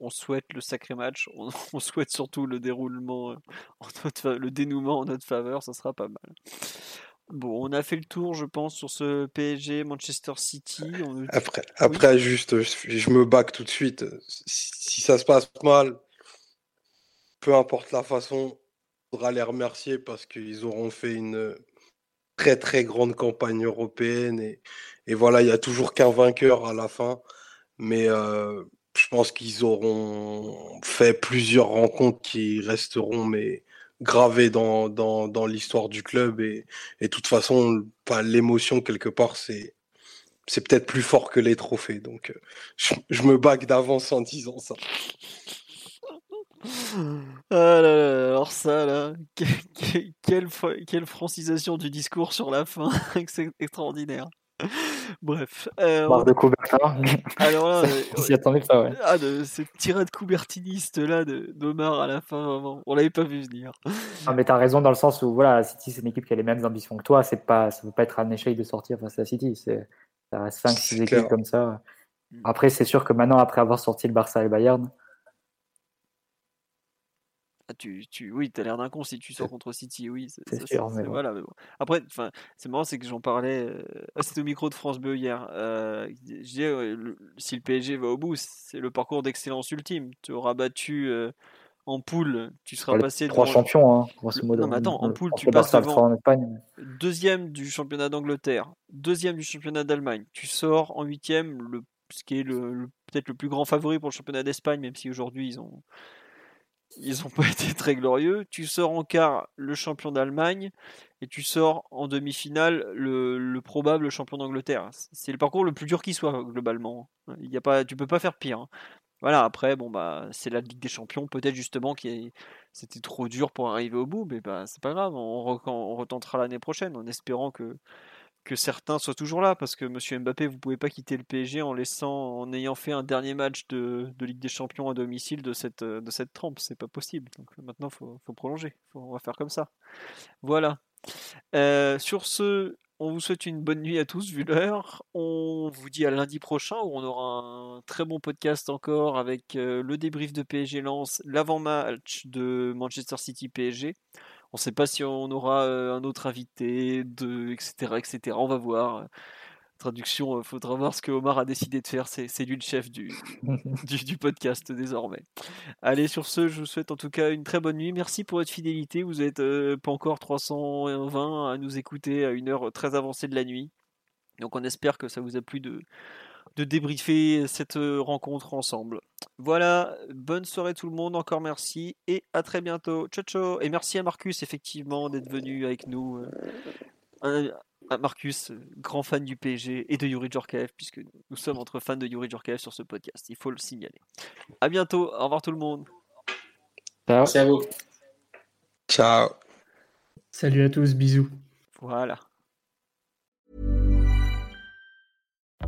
on souhaite le sacré match, on, souhaite surtout le déroulement, euh, le dénouement en notre faveur, ça sera pas mal. Bon, on a fait le tour, je pense, sur ce PSG Manchester City. Après, après juste, je, me back tout de suite. Si, ça se passe mal, peu importe la façon, il faudra les remercier parce qu'ils auront fait une très très grande campagne européenne et, et voilà, il n'y a toujours qu'un vainqueur à la fin. Mais euh, je pense qu'ils auront fait plusieurs rencontres qui resteront mais gravées dans, dans, dans l'histoire du club. Et, de toute façon l'émotion quelque part c'est c'est peut-être plus fort que les trophées. Donc euh, je, me bague d'avance en disant ça. Ah alors ça là, quelle, quelle francisation du discours sur la fin, c'est extraordinaire. Bref. Euh, de Coubertin. Alors là, s'y attendait pas, ouais. Ah, de cette tirade coubertiniste là d'Omar à la fin, vraiment. On l'avait pas vu venir. Non, mais t'as raison dans le sens où voilà, City c'est une équipe qui a les mêmes ambitions que toi. C'est pas, ça peut pas être un échec de sortir face à City. C'est, ça reste 5-6 équipes comme ça. Mm. Après, c'est sûr que maintenant, après avoir sorti le Barça et le Bayern, ah, tu, tu, oui, tu as l'air d'un con si tu sors contre City, oui. C'est sûr, voilà, Après, c'est marrant, c'est que j'en parlais. Euh, ah, c'était au micro de France Bleu hier. Euh, je disais, si le PSG va au bout, c'est le parcours d'excellence ultime. Tu auras battu euh, en poule, tu seras passé. Trois champions, hein, grosso modo. Non, mais attends, en poule, tu passes devant deuxième du championnat d'Angleterre, deuxième du championnat d'Allemagne. Tu sors en huitième, le, ce qui est le, peut-être le plus grand favori pour le championnat d'Espagne, même si aujourd'hui ils ont ils n'ont pas été très glorieux. Tu sors en quart le champion d'Allemagne et tu sors en demi-finale le, probable champion d'Angleterre. C'est le parcours le plus dur qui soit globalement. Il y a pas, tu peux pas faire pire. Hein. Voilà, après, bon bah c'est la Ligue des Champions, peut-être justement qui c'était trop dur pour arriver au bout, mais bah c'est pas grave, on, on retentera l'année prochaine en espérant que que certains soient toujours là, parce que Monsieur Mbappé, vous pouvez pas quitter le PSG en laissant, en ayant fait un dernier match de, Ligue des Champions à domicile de cette de cette trempe, c'est pas possible. Donc maintenant, faut, faut prolonger, on va faire comme ça. Voilà. Euh, sur ce, on vous souhaite une bonne nuit à tous, vu l'heure. On vous dit à lundi prochain où on aura un très bon podcast encore avec euh, le débrief de PSG Lens, l'avant-match de Manchester City PSG. On ne sait pas si on aura euh, un autre invité, de, etc., etc. On va voir. Traduction, il euh, faudra voir ce que Omar a décidé de faire. C'est lui le chef du, du, podcast désormais. Allez, sur ce, je vous souhaite en tout cas une très bonne nuit. Merci pour votre fidélité. Vous êtes euh, pas encore 320 à nous écouter à une heure très avancée de la nuit. Donc on espère que ça vous a plu de, de débriefer cette euh, rencontre ensemble. Voilà, bonne soirée tout le monde, encore merci et à très bientôt. Ciao ciao et merci à Marcus effectivement d'être venu avec nous. Euh, Marcus, grand fan du PSG et de Yuri Djorkaev puisque nous sommes entre fans de Yuri Djorkaev sur ce podcast, il faut le signaler. À bientôt, au revoir tout le monde. Ciao. Merci à vous. Ciao. Salut à tous, bisous. Voilà.